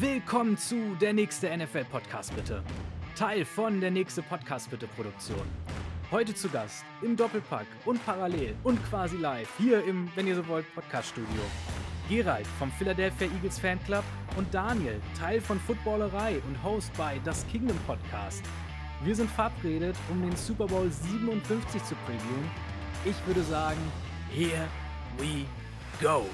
Willkommen zu Der nächste NFL Podcast bitte. Teil von Der nächste Podcast bitte Produktion. Heute zu Gast im Doppelpack und parallel und quasi live hier im, wenn ihr so wollt, Podcast Studio. Gerald vom Philadelphia Eagles Fanclub und Daniel, Teil von Footballerei und Host bei Das Kingdom Podcast. Wir sind verabredet, um den Super Bowl 57 zu previewen. Ich würde sagen, here we go.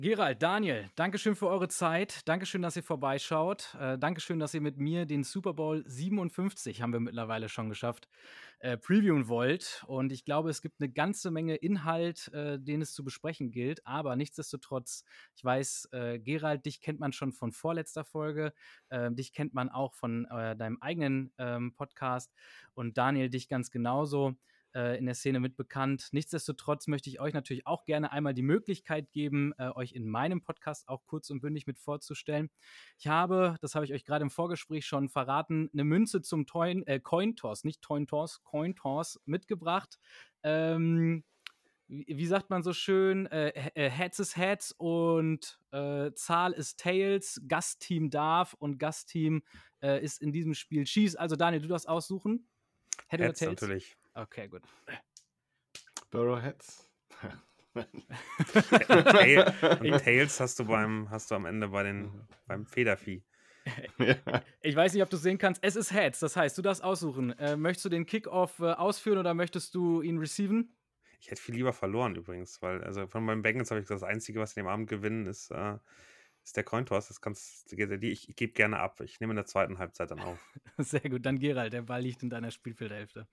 Gerald, Daniel, Dankeschön für eure Zeit. Dankeschön, dass ihr vorbeischaut. Äh, Dankeschön, dass ihr mit mir den Super Bowl 57, haben wir mittlerweile schon geschafft, äh, previewen wollt. Und ich glaube, es gibt eine ganze Menge Inhalt, äh, den es zu besprechen gilt. Aber nichtsdestotrotz, ich weiß, äh, Gerald, dich kennt man schon von vorletzter Folge. Äh, dich kennt man auch von äh, deinem eigenen ähm, Podcast. Und Daniel, dich ganz genauso in der Szene mit bekannt. Nichtsdestotrotz möchte ich euch natürlich auch gerne einmal die Möglichkeit geben, äh, euch in meinem Podcast auch kurz und bündig mit vorzustellen. Ich habe, das habe ich euch gerade im Vorgespräch schon verraten, eine Münze zum Toin, äh, Coin Toss, nicht Toin Toss, Coin Toss mitgebracht. Ähm, wie, wie, sagt man so schön, äh, äh, Heads is Heads und äh, Zahl ist Tails, Gastteam darf und Gastteam äh, ist in diesem Spiel Schieß. Also Daniel, du darfst aussuchen. Head Heads natürlich. Okay, gut. Burrowheads. und Tails hast du beim, hast du am Ende bei den, beim Federvieh. Ich weiß nicht, ob du es sehen kannst. Es ist Heads, das heißt, du darfst aussuchen. Äh, möchtest du den Kickoff äh, ausführen oder möchtest du ihn receiven? Ich hätte viel lieber verloren übrigens, weil also von meinen Bengals habe ich gesagt, das Einzige, was in dem Abend gewinnen, ist, äh, ist der Cointoss. Das kannst ich, ich gebe gerne ab. Ich nehme in der zweiten Halbzeit dann auf. Sehr gut, dann Gerald, der Ball liegt in deiner Spielfeldhälfte.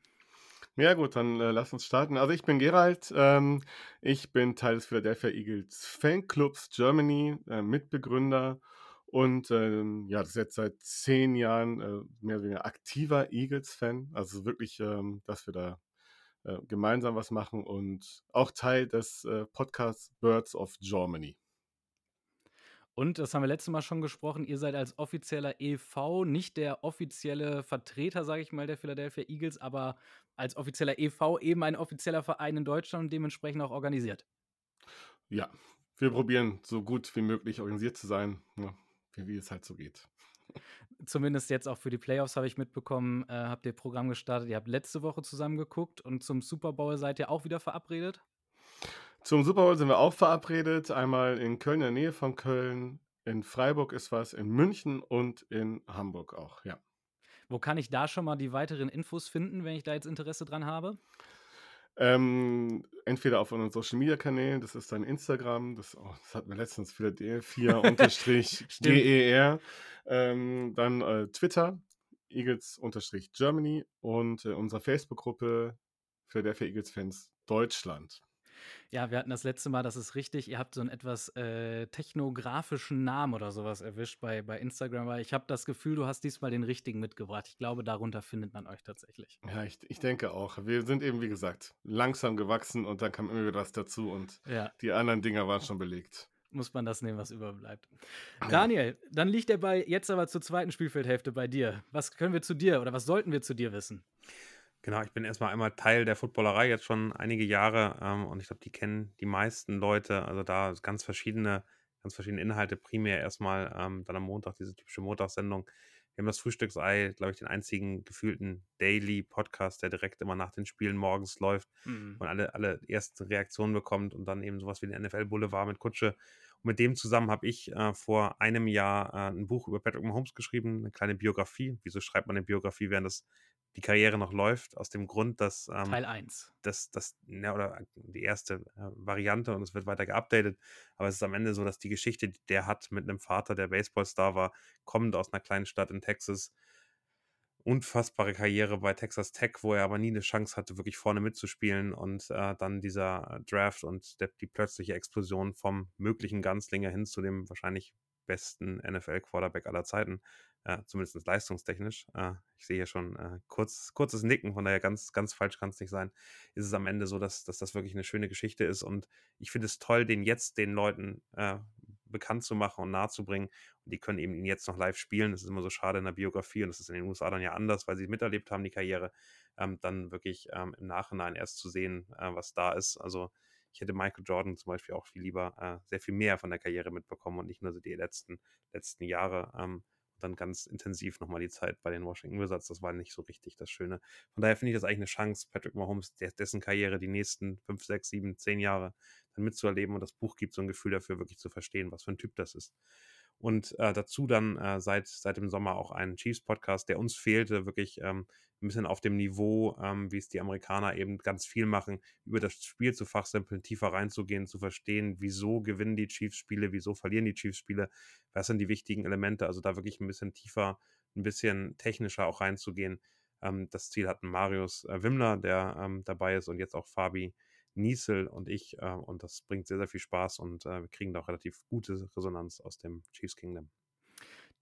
Ja gut, dann äh, lass uns starten. Also ich bin Gerald, ähm, ich bin Teil des Philadelphia Eagles Fanclubs Germany, äh, Mitbegründer und ähm, ja, das ist jetzt seit zehn Jahren äh, mehr oder weniger aktiver Eagles-Fan. Also wirklich, ähm, dass wir da äh, gemeinsam was machen und auch Teil des äh, Podcasts Birds of Germany. Und das haben wir letztes Mal schon gesprochen, ihr seid als offizieller EV nicht der offizielle Vertreter, sage ich mal, der Philadelphia Eagles, aber als offizieller EV eben ein offizieller Verein in Deutschland und dementsprechend auch organisiert. Ja, wir probieren so gut wie möglich organisiert zu sein, ja, wie, wie es halt so geht. Zumindest jetzt auch für die Playoffs habe ich mitbekommen, äh, habt ihr Programm gestartet. Ihr habt letzte Woche zusammen geguckt und zum Super Bowl seid ihr auch wieder verabredet? Zum Super Bowl sind wir auch verabredet. Einmal in Köln, in der Nähe von Köln. In Freiburg ist was, in München und in Hamburg auch, ja. Wo kann ich da schon mal die weiteren Infos finden, wenn ich da jetzt Interesse dran habe? Ähm, entweder auf unseren Social Media Kanälen, das ist dann Instagram, das, oh, das hatten wir letztens wieder 4-ger, ähm, dann äh, Twitter, Eagles-Germany und äh, unsere Facebook-Gruppe für der für Eagles Fans Deutschland. Ja, wir hatten das letzte Mal, das ist richtig, ihr habt so einen etwas äh, technografischen Namen oder sowas erwischt bei, bei Instagram, weil ich habe das Gefühl, du hast diesmal den richtigen mitgebracht. Ich glaube, darunter findet man euch tatsächlich. Ja, ich, ich denke auch. Wir sind eben, wie gesagt, langsam gewachsen und dann kam immer wieder was dazu und ja. die anderen Dinger waren schon belegt muss man das nehmen, was überbleibt. Daniel, dann liegt der Ball jetzt aber zur zweiten Spielfeldhälfte bei dir. Was können wir zu dir oder was sollten wir zu dir wissen? Genau, ich bin erstmal einmal Teil der Footballerei jetzt schon einige Jahre ähm, und ich glaube, die kennen die meisten Leute. Also da ganz verschiedene, ganz verschiedene Inhalte. Primär erstmal ähm, dann am Montag diese typische Montagssendung. Wir haben das Frühstücksei, glaube ich, den einzigen gefühlten Daily Podcast, der direkt immer nach den Spielen morgens läuft mhm. und alle, alle ersten Reaktionen bekommt und dann eben sowas wie den NFL Boulevard mit Kutsche. Und mit dem zusammen habe ich äh, vor einem Jahr äh, ein Buch über Patrick Mahomes geschrieben, eine kleine Biografie. Wieso schreibt man eine Biografie, während das die Karriere noch läuft, aus dem Grund, dass ähm, Teil 1. Das, das, ja, oder die erste äh, Variante und es wird weiter geupdatet, aber es ist am Ende so, dass die Geschichte, die der hat mit einem Vater, der Baseballstar war, kommend aus einer kleinen Stadt in Texas, unfassbare Karriere bei Texas Tech, wo er aber nie eine Chance hatte, wirklich vorne mitzuspielen und äh, dann dieser Draft und der, die plötzliche Explosion vom möglichen Ganzlinger hin zu dem wahrscheinlich besten NFL-Quarterback aller Zeiten äh, zumindest leistungstechnisch. Äh, ich sehe hier schon äh, kurz, kurzes Nicken, von daher ganz, ganz falsch kann es nicht sein. Ist es am Ende so, dass, dass das wirklich eine schöne Geschichte ist und ich finde es toll, den jetzt den Leuten äh, bekannt zu machen und nahezubringen. Und die können eben ihn jetzt noch live spielen. Das ist immer so schade in der Biografie und das ist in den USA dann ja anders, weil sie miterlebt haben, die Karriere. Ähm, dann wirklich ähm, im Nachhinein erst zu sehen, äh, was da ist. Also ich hätte Michael Jordan zum Beispiel auch viel lieber äh, sehr viel mehr von der Karriere mitbekommen und nicht nur so die letzten, letzten Jahre. Ähm, dann ganz intensiv nochmal die Zeit bei den Washington Wizards. Das war nicht so richtig das Schöne. Von daher finde ich das eigentlich eine Chance, Patrick Mahomes, dessen Karriere die nächsten fünf, sechs, sieben, zehn Jahre dann mitzuerleben. Und das Buch gibt so ein Gefühl dafür, wirklich zu verstehen, was für ein Typ das ist. Und äh, dazu dann äh, seit, seit dem Sommer auch einen Chiefs-Podcast, der uns fehlte, wirklich ähm, ein bisschen auf dem Niveau, ähm, wie es die Amerikaner eben ganz viel machen, über das Spiel zu fachsimpeln, tiefer reinzugehen, zu verstehen, wieso gewinnen die Chiefs-Spiele, wieso verlieren die Chiefs-Spiele, was sind die wichtigen Elemente, also da wirklich ein bisschen tiefer, ein bisschen technischer auch reinzugehen. Ähm, das Ziel hatten Marius äh, Wimmler, der ähm, dabei ist, und jetzt auch Fabi Niesel und ich. Äh, und das bringt sehr, sehr viel Spaß und äh, wir kriegen da auch relativ gute Resonanz aus dem Chiefs Kingdom.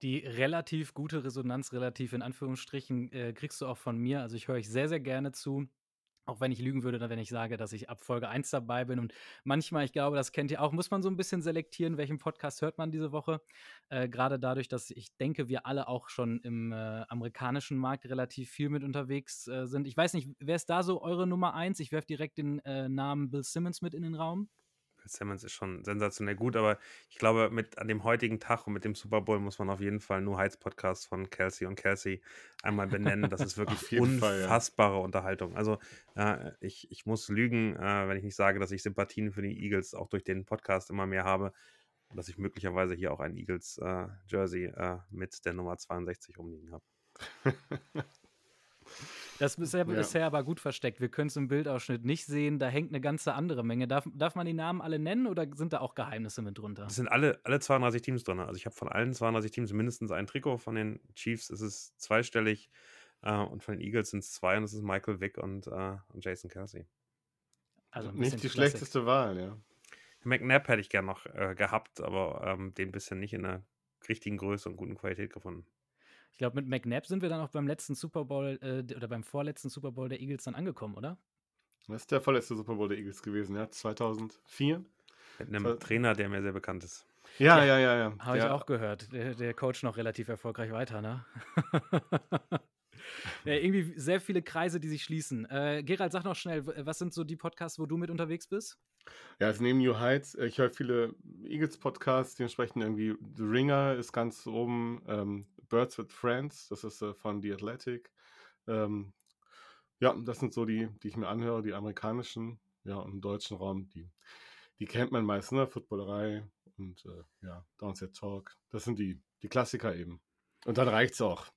Die relativ gute Resonanz, relativ in Anführungsstrichen, äh, kriegst du auch von mir. Also ich höre euch sehr, sehr gerne zu. Auch wenn ich lügen würde, wenn ich sage, dass ich ab Folge 1 dabei bin. Und manchmal, ich glaube, das kennt ihr auch, muss man so ein bisschen selektieren, welchen Podcast hört man diese Woche. Äh, Gerade dadurch, dass ich denke, wir alle auch schon im äh, amerikanischen Markt relativ viel mit unterwegs äh, sind. Ich weiß nicht, wer ist da so eure Nummer 1? Ich werfe direkt den äh, Namen Bill Simmons mit in den Raum. Simmons ist schon sensationell gut, aber ich glaube, mit an dem heutigen Tag und mit dem Super Bowl muss man auf jeden Fall nur Heights Podcast von Kelsey und Kelsey einmal benennen. Das ist wirklich unfassbare Fall, ja. Unterhaltung. Also äh, ich, ich muss lügen, äh, wenn ich nicht sage, dass ich Sympathien für die Eagles auch durch den Podcast immer mehr habe und dass ich möglicherweise hier auch ein Eagles äh, Jersey äh, mit der Nummer 62 rumliegen habe. Das ist ja bisher aber gut versteckt. Wir können es im Bildausschnitt nicht sehen. Da hängt eine ganze andere Menge. Darf, darf man die Namen alle nennen oder sind da auch Geheimnisse mit drunter? Es sind alle, alle 32 Teams drin. Also ich habe von allen 32 Teams mindestens ein Trikot. Von den Chiefs ist es zweistellig äh, und von den Eagles sind es zwei und es ist Michael Vick und, äh, und Jason Kelsey. Also nicht die Klassik. schlechteste Wahl, ja. McNabb hätte ich gern noch äh, gehabt, aber ähm, den bisher nicht in der richtigen Größe und guten Qualität gefunden. Ich glaube, mit McNabb sind wir dann auch beim letzten Super Bowl äh, oder beim vorletzten Super Bowl der Eagles dann angekommen, oder? Das ist der vorletzte Super Bowl der Eagles gewesen, ja, 2004. Mit einem Zwei Trainer, der mir sehr bekannt ist. Ja, ja, ja, ja. Habe ich auch gehört. Der, der Coach noch relativ erfolgreich weiter, ne? ja, irgendwie sehr viele Kreise, die sich schließen. Äh, Gerald, sag noch schnell, was sind so die Podcasts, wo du mit unterwegs bist? Ja, es nehmen New Heights. Ich höre viele Eagles-Podcasts, die entsprechen irgendwie The Ringer ist ganz oben, ähm, Birds with Friends, das ist äh, von The Athletic. Ähm, ja, das sind so die, die ich mir anhöre, die amerikanischen, ja, im deutschen Raum, die, die kennt man meist, ne? Footballerei und äh, ja, Downset Talk. Das sind die, die Klassiker eben. Und dann reicht's auch.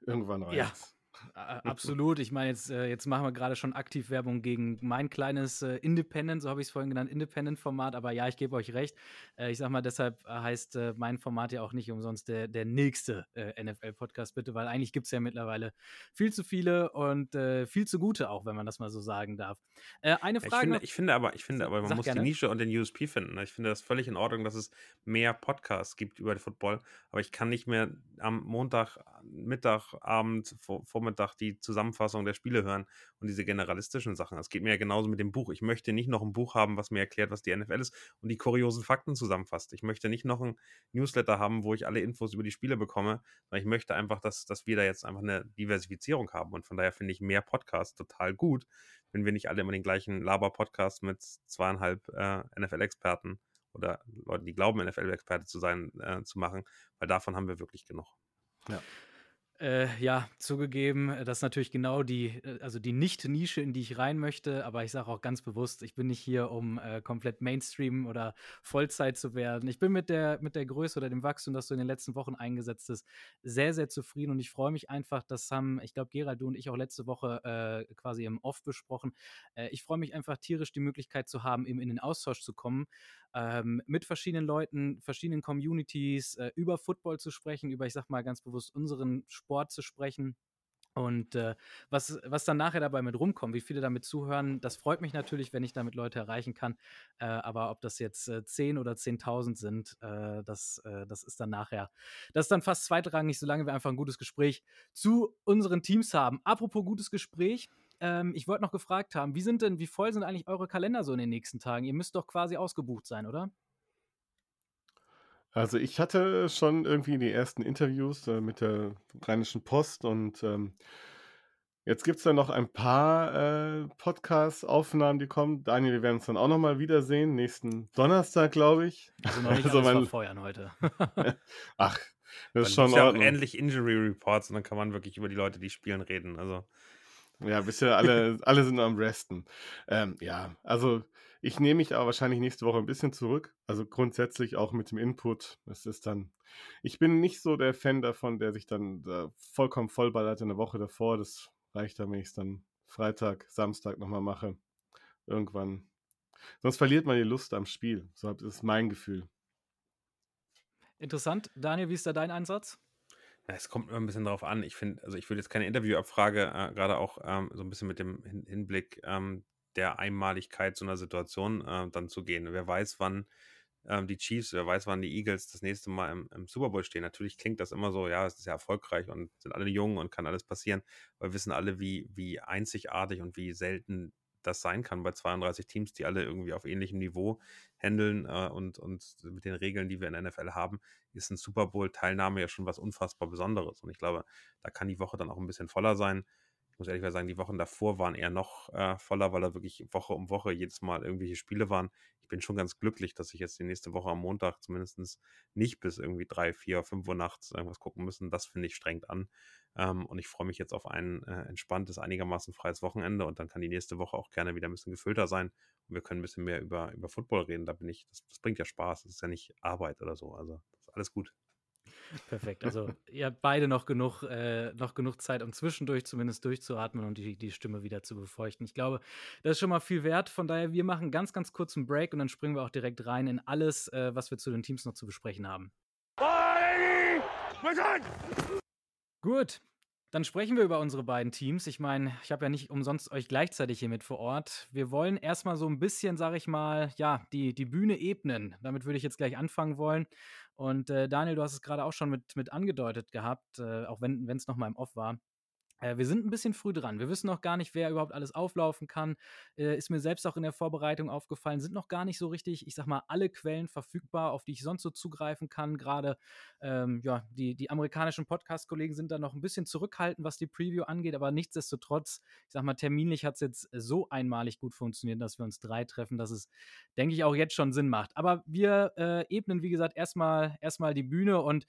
Irgendwann reicht's. Ja. Absolut. Ich meine, jetzt, äh, jetzt machen wir gerade schon aktiv Werbung gegen mein kleines äh, Independent, so habe ich es vorhin genannt, Independent-Format. Aber ja, ich gebe euch recht. Äh, ich sag mal, deshalb heißt mein Format ja auch nicht umsonst der, der nächste NFL-Podcast, bitte, weil eigentlich gibt es ja mittlerweile viel zu viele und viel zu gute auch, wenn man das mal so sagen darf. eine Frage. Ich finde, ich finde aber, ich finde aber man muss gerne. die Nische und den USP finden. Ne? Ich finde das völlig in Ordnung, dass es mehr Podcasts gibt über den Football. Aber ich kann nicht mehr am Montag, Mittag, Abend, Vormittag Vormittag die Zusammenfassung der Spiele hören und diese generalistischen Sachen. Das geht mir ja genauso mit dem Buch. Ich möchte nicht noch ein Buch haben, was mir erklärt, was die NFL ist und die kuriosen Fakten zusammenfasst. Ich möchte nicht noch ein Newsletter haben, wo ich alle Infos über die Spiele bekomme, sondern ich möchte einfach, dass, dass wir da jetzt einfach eine Diversifizierung haben. Und von daher finde ich mehr Podcasts total gut, wenn wir nicht alle immer den gleichen Laber-Podcast mit zweieinhalb äh, NFL-Experten oder Leuten, die glauben, NFL-Experte zu sein, äh, zu machen, weil davon haben wir wirklich genug. Ja. Äh, ja, zugegeben, äh, das ist natürlich genau die, äh, also die Nicht-Nische, in die ich rein möchte, aber ich sage auch ganz bewusst, ich bin nicht hier, um äh, komplett Mainstream oder Vollzeit zu werden. Ich bin mit der, mit der Größe oder dem Wachstum, das du in den letzten Wochen eingesetzt hast, sehr, sehr zufrieden und ich freue mich einfach, das haben, ich glaube, Gerald, du und ich auch letzte Woche äh, quasi im Off besprochen. Äh, ich freue mich einfach tierisch, die Möglichkeit zu haben, eben in den Austausch zu kommen ähm, mit verschiedenen Leuten, verschiedenen Communities, über Football zu sprechen, über, ich sag mal ganz bewusst, unseren Sport zu sprechen. Und äh, was, was dann nachher dabei mit rumkommt, wie viele damit zuhören, das freut mich natürlich, wenn ich damit Leute erreichen kann. Äh, aber ob das jetzt äh, 10 oder 10.000 sind, äh, das, äh, das ist dann nachher, das ist dann fast zweitrangig, solange wir einfach ein gutes Gespräch zu unseren Teams haben. Apropos gutes Gespräch, ähm, ich wollte noch gefragt haben, wie sind denn, wie voll sind eigentlich eure Kalender so in den nächsten Tagen? Ihr müsst doch quasi ausgebucht sein, oder? Also ich hatte schon irgendwie die ersten Interviews äh, mit der Rheinischen Post und ähm, jetzt gibt es da noch ein paar äh, Podcast-Aufnahmen, die kommen. Daniel, wir werden uns dann auch nochmal wiedersehen, nächsten Donnerstag, glaube ich. Also noch nicht also alles mein... verfeuern heute. Ach, das ist schon ja auch endlich Injury Reports und dann kann man wirklich über die Leute, die spielen, reden. Also ja, bisher alle, alle sind am Resten. Ähm, ja, also ich nehme mich aber wahrscheinlich nächste Woche ein bisschen zurück. Also grundsätzlich auch mit dem Input. Es ist dann, ich bin nicht so der Fan davon, der sich dann äh, vollkommen vollballert in der Woche davor. Das reicht dann, wenn ich es dann Freitag, Samstag nochmal mache. Irgendwann. Sonst verliert man die Lust am Spiel. So ist mein Gefühl. Interessant. Daniel, wie ist da dein Einsatz? Ja, es kommt immer ein bisschen darauf an. Ich finde, also ich würde jetzt keine Interviewabfrage, äh, gerade auch ähm, so ein bisschen mit dem Hin Hinblick ähm, der Einmaligkeit so einer Situation äh, dann zu gehen. Wer weiß, wann ähm, die Chiefs, wer weiß, wann die Eagles das nächste Mal im, im, Super Bowl stehen. Natürlich klingt das immer so, ja, es ist ja erfolgreich und sind alle jung und kann alles passieren. Aber wir wissen alle, wie, wie einzigartig und wie selten das sein kann bei 32 Teams, die alle irgendwie auf ähnlichem Niveau handeln äh, und, und mit den Regeln, die wir in der NFL haben, ist ein Super Bowl-Teilnahme ja schon was unfassbar Besonderes. Und ich glaube, da kann die Woche dann auch ein bisschen voller sein muss ehrlich sagen, die Wochen davor waren eher noch äh, voller, weil da wirklich Woche um Woche jedes Mal irgendwelche Spiele waren. Ich bin schon ganz glücklich, dass ich jetzt die nächste Woche am Montag zumindest nicht bis irgendwie drei, vier, fünf Uhr nachts irgendwas gucken müssen. Das finde ich strengt an. Ähm, und ich freue mich jetzt auf ein äh, entspanntes, einigermaßen freies Wochenende und dann kann die nächste Woche auch gerne wieder ein bisschen gefüllter sein und wir können ein bisschen mehr über, über Football reden. Da bin ich, das, das bringt ja Spaß. Das ist ja nicht Arbeit oder so. Also, das ist alles gut. Perfekt. Also ihr habt beide noch genug, äh, noch genug Zeit, um zwischendurch zumindest durchzuatmen und die, die Stimme wieder zu befeuchten. Ich glaube, das ist schon mal viel wert. Von daher, wir machen ganz, ganz kurz einen Break und dann springen wir auch direkt rein in alles, äh, was wir zu den Teams noch zu besprechen haben. Gut, dann sprechen wir über unsere beiden Teams. Ich meine, ich habe ja nicht umsonst euch gleichzeitig hier mit vor Ort. Wir wollen erstmal so ein bisschen, sage ich mal, ja, die, die Bühne ebnen. Damit würde ich jetzt gleich anfangen wollen. Und äh, Daniel, du hast es gerade auch schon mit, mit angedeutet gehabt, äh, auch wenn es nochmal im Off war. Äh, wir sind ein bisschen früh dran. Wir wissen noch gar nicht, wer überhaupt alles auflaufen kann. Äh, ist mir selbst auch in der Vorbereitung aufgefallen. Sind noch gar nicht so richtig, ich sag mal, alle Quellen verfügbar, auf die ich sonst so zugreifen kann. Gerade ähm, ja, die, die amerikanischen Podcast-Kollegen sind da noch ein bisschen zurückhaltend, was die Preview angeht. Aber nichtsdestotrotz, ich sag mal, terminlich hat es jetzt so einmalig gut funktioniert, dass wir uns drei treffen, dass es, denke ich, auch jetzt schon Sinn macht. Aber wir äh, ebnen, wie gesagt, erstmal erstmal die Bühne und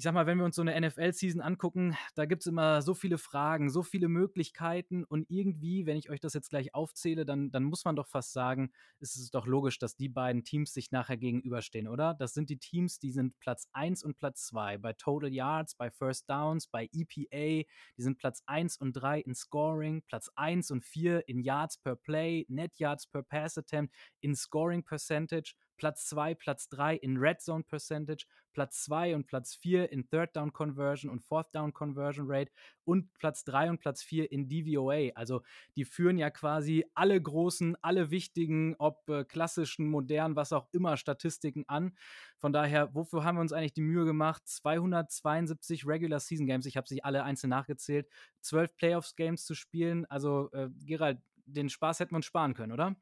ich sag mal, wenn wir uns so eine NFL-Season angucken, da gibt es immer so viele Fragen, so viele Möglichkeiten. Und irgendwie, wenn ich euch das jetzt gleich aufzähle, dann, dann muss man doch fast sagen, ist es doch logisch, dass die beiden Teams sich nachher gegenüberstehen, oder? Das sind die Teams, die sind Platz 1 und Platz 2 bei Total Yards, bei First Downs, bei EPA, die sind Platz 1 und 3 in Scoring, Platz 1 und 4 in Yards per Play, Net Yards per Pass Attempt, in Scoring Percentage, Platz 2, Platz 3 in Red Zone Percentage, Platz 2 und Platz 4 in Third Down Conversion und Fourth Down Conversion Rate und Platz 3 und Platz 4 in DVOA. Also die führen ja quasi alle großen, alle wichtigen, ob äh, klassischen, modernen, was auch immer, Statistiken an. Von daher, wofür haben wir uns eigentlich die Mühe gemacht? 272 Regular Season Games, ich habe sie alle einzeln nachgezählt, 12 Playoffs Games zu spielen. Also äh, Gerald, den Spaß hätten wir uns sparen können, oder?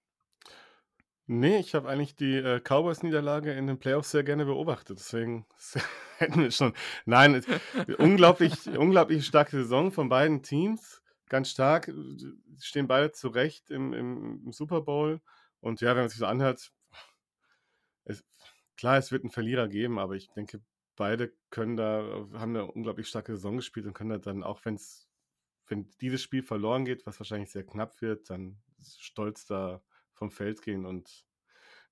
Nee, ich habe eigentlich die, äh, Cowboys-Niederlage in den Playoffs sehr gerne beobachtet, deswegen hätten wir schon nein, unglaublich unglaublich starke Saison von beiden Teams, ganz stark, stehen beide zurecht im im im Super Bowl und ja, wenn man sich so anhört es klar, es wird einen Verlierer geben, aber ich denke, beide können da haben eine unglaublich starke Saison gespielt und können da dann, auch wenn's wenn dieses Spiel verloren geht, was wahrscheinlich sehr knapp wird, dann stolz da vom Feld gehen. Und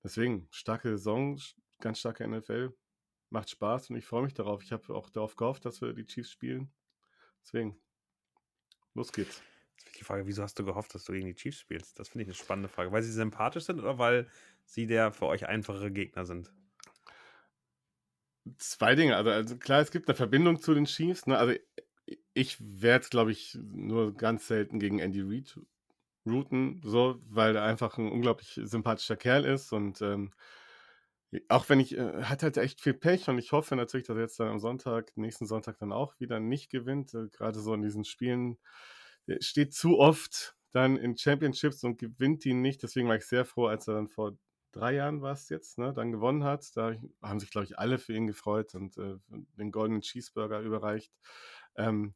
deswegen, starke Saison, ganz starke NFL. Macht Spaß und ich freue mich darauf. Ich habe auch darauf gehofft, dass wir die Chiefs spielen. Deswegen, los geht's. Die Frage, wieso hast du gehofft, dass du gegen die Chiefs spielst? Das finde ich eine spannende Frage. Weil sie sympathisch sind oder weil sie der für euch einfachere Gegner sind? Zwei Dinge. Also, also klar, es gibt eine Verbindung zu den Chiefs. Ne? Also ich werde, glaube ich, nur ganz selten gegen Andy Reid routen, so, weil er einfach ein unglaublich sympathischer Kerl ist und ähm, auch wenn ich, äh, hat halt echt viel Pech und ich hoffe natürlich, dass er jetzt dann am Sonntag, nächsten Sonntag dann auch wieder nicht gewinnt. Äh, Gerade so in diesen Spielen er steht zu oft dann in Championships und gewinnt die nicht. Deswegen war ich sehr froh, als er dann vor drei Jahren war es jetzt, ne, dann gewonnen hat. Da haben sich, glaube ich, alle für ihn gefreut und äh, den goldenen Cheeseburger überreicht. Ähm,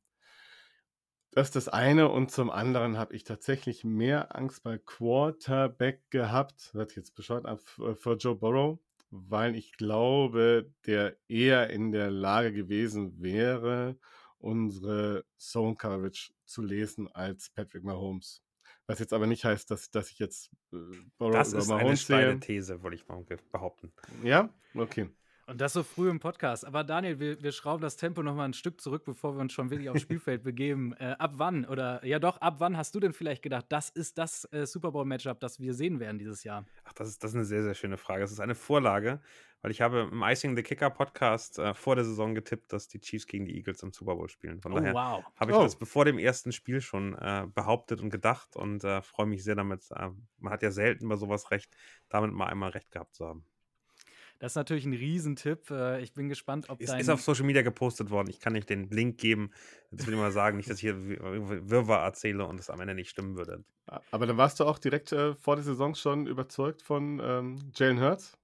das ist das eine und zum anderen habe ich tatsächlich mehr Angst bei Quarterback gehabt, wird jetzt bescheuert, vor Joe Burrow, weil ich glaube, der eher in der Lage gewesen wäre, unsere Zone Coverage zu lesen als Patrick Mahomes. Was jetzt aber nicht heißt, dass, dass ich jetzt äh, Burrow das ist Mahomes eine steile These, würde ich mal behaupten. Ja? Okay. Und das so früh im Podcast. Aber Daniel, wir, wir schrauben das Tempo noch mal ein Stück zurück, bevor wir uns schon wirklich aufs Spielfeld begeben. Äh, ab wann oder ja doch, ab wann hast du denn vielleicht gedacht, das ist das äh, Super Bowl-Matchup, das wir sehen werden dieses Jahr? Ach, das ist, das ist eine sehr, sehr schöne Frage. Das ist eine Vorlage, weil ich habe im Icing the Kicker Podcast äh, vor der Saison getippt, dass die Chiefs gegen die Eagles im Super Bowl spielen. Von oh, daher wow. habe ich oh. das bevor dem ersten Spiel schon äh, behauptet und gedacht und äh, freue mich sehr damit. Äh, man hat ja selten bei sowas recht, damit mal einmal recht gehabt zu haben. Das ist natürlich ein Riesentipp. Äh, ich bin gespannt, ob dein... Ist auf Social Media gepostet worden. Ich kann nicht den Link geben. Jetzt will ich mal sagen, nicht, dass ich hier Wirrwarr erzähle und es am Ende nicht stimmen würde. Aber dann warst du auch direkt äh, vor der Saison schon überzeugt von ähm, Jalen Hurts?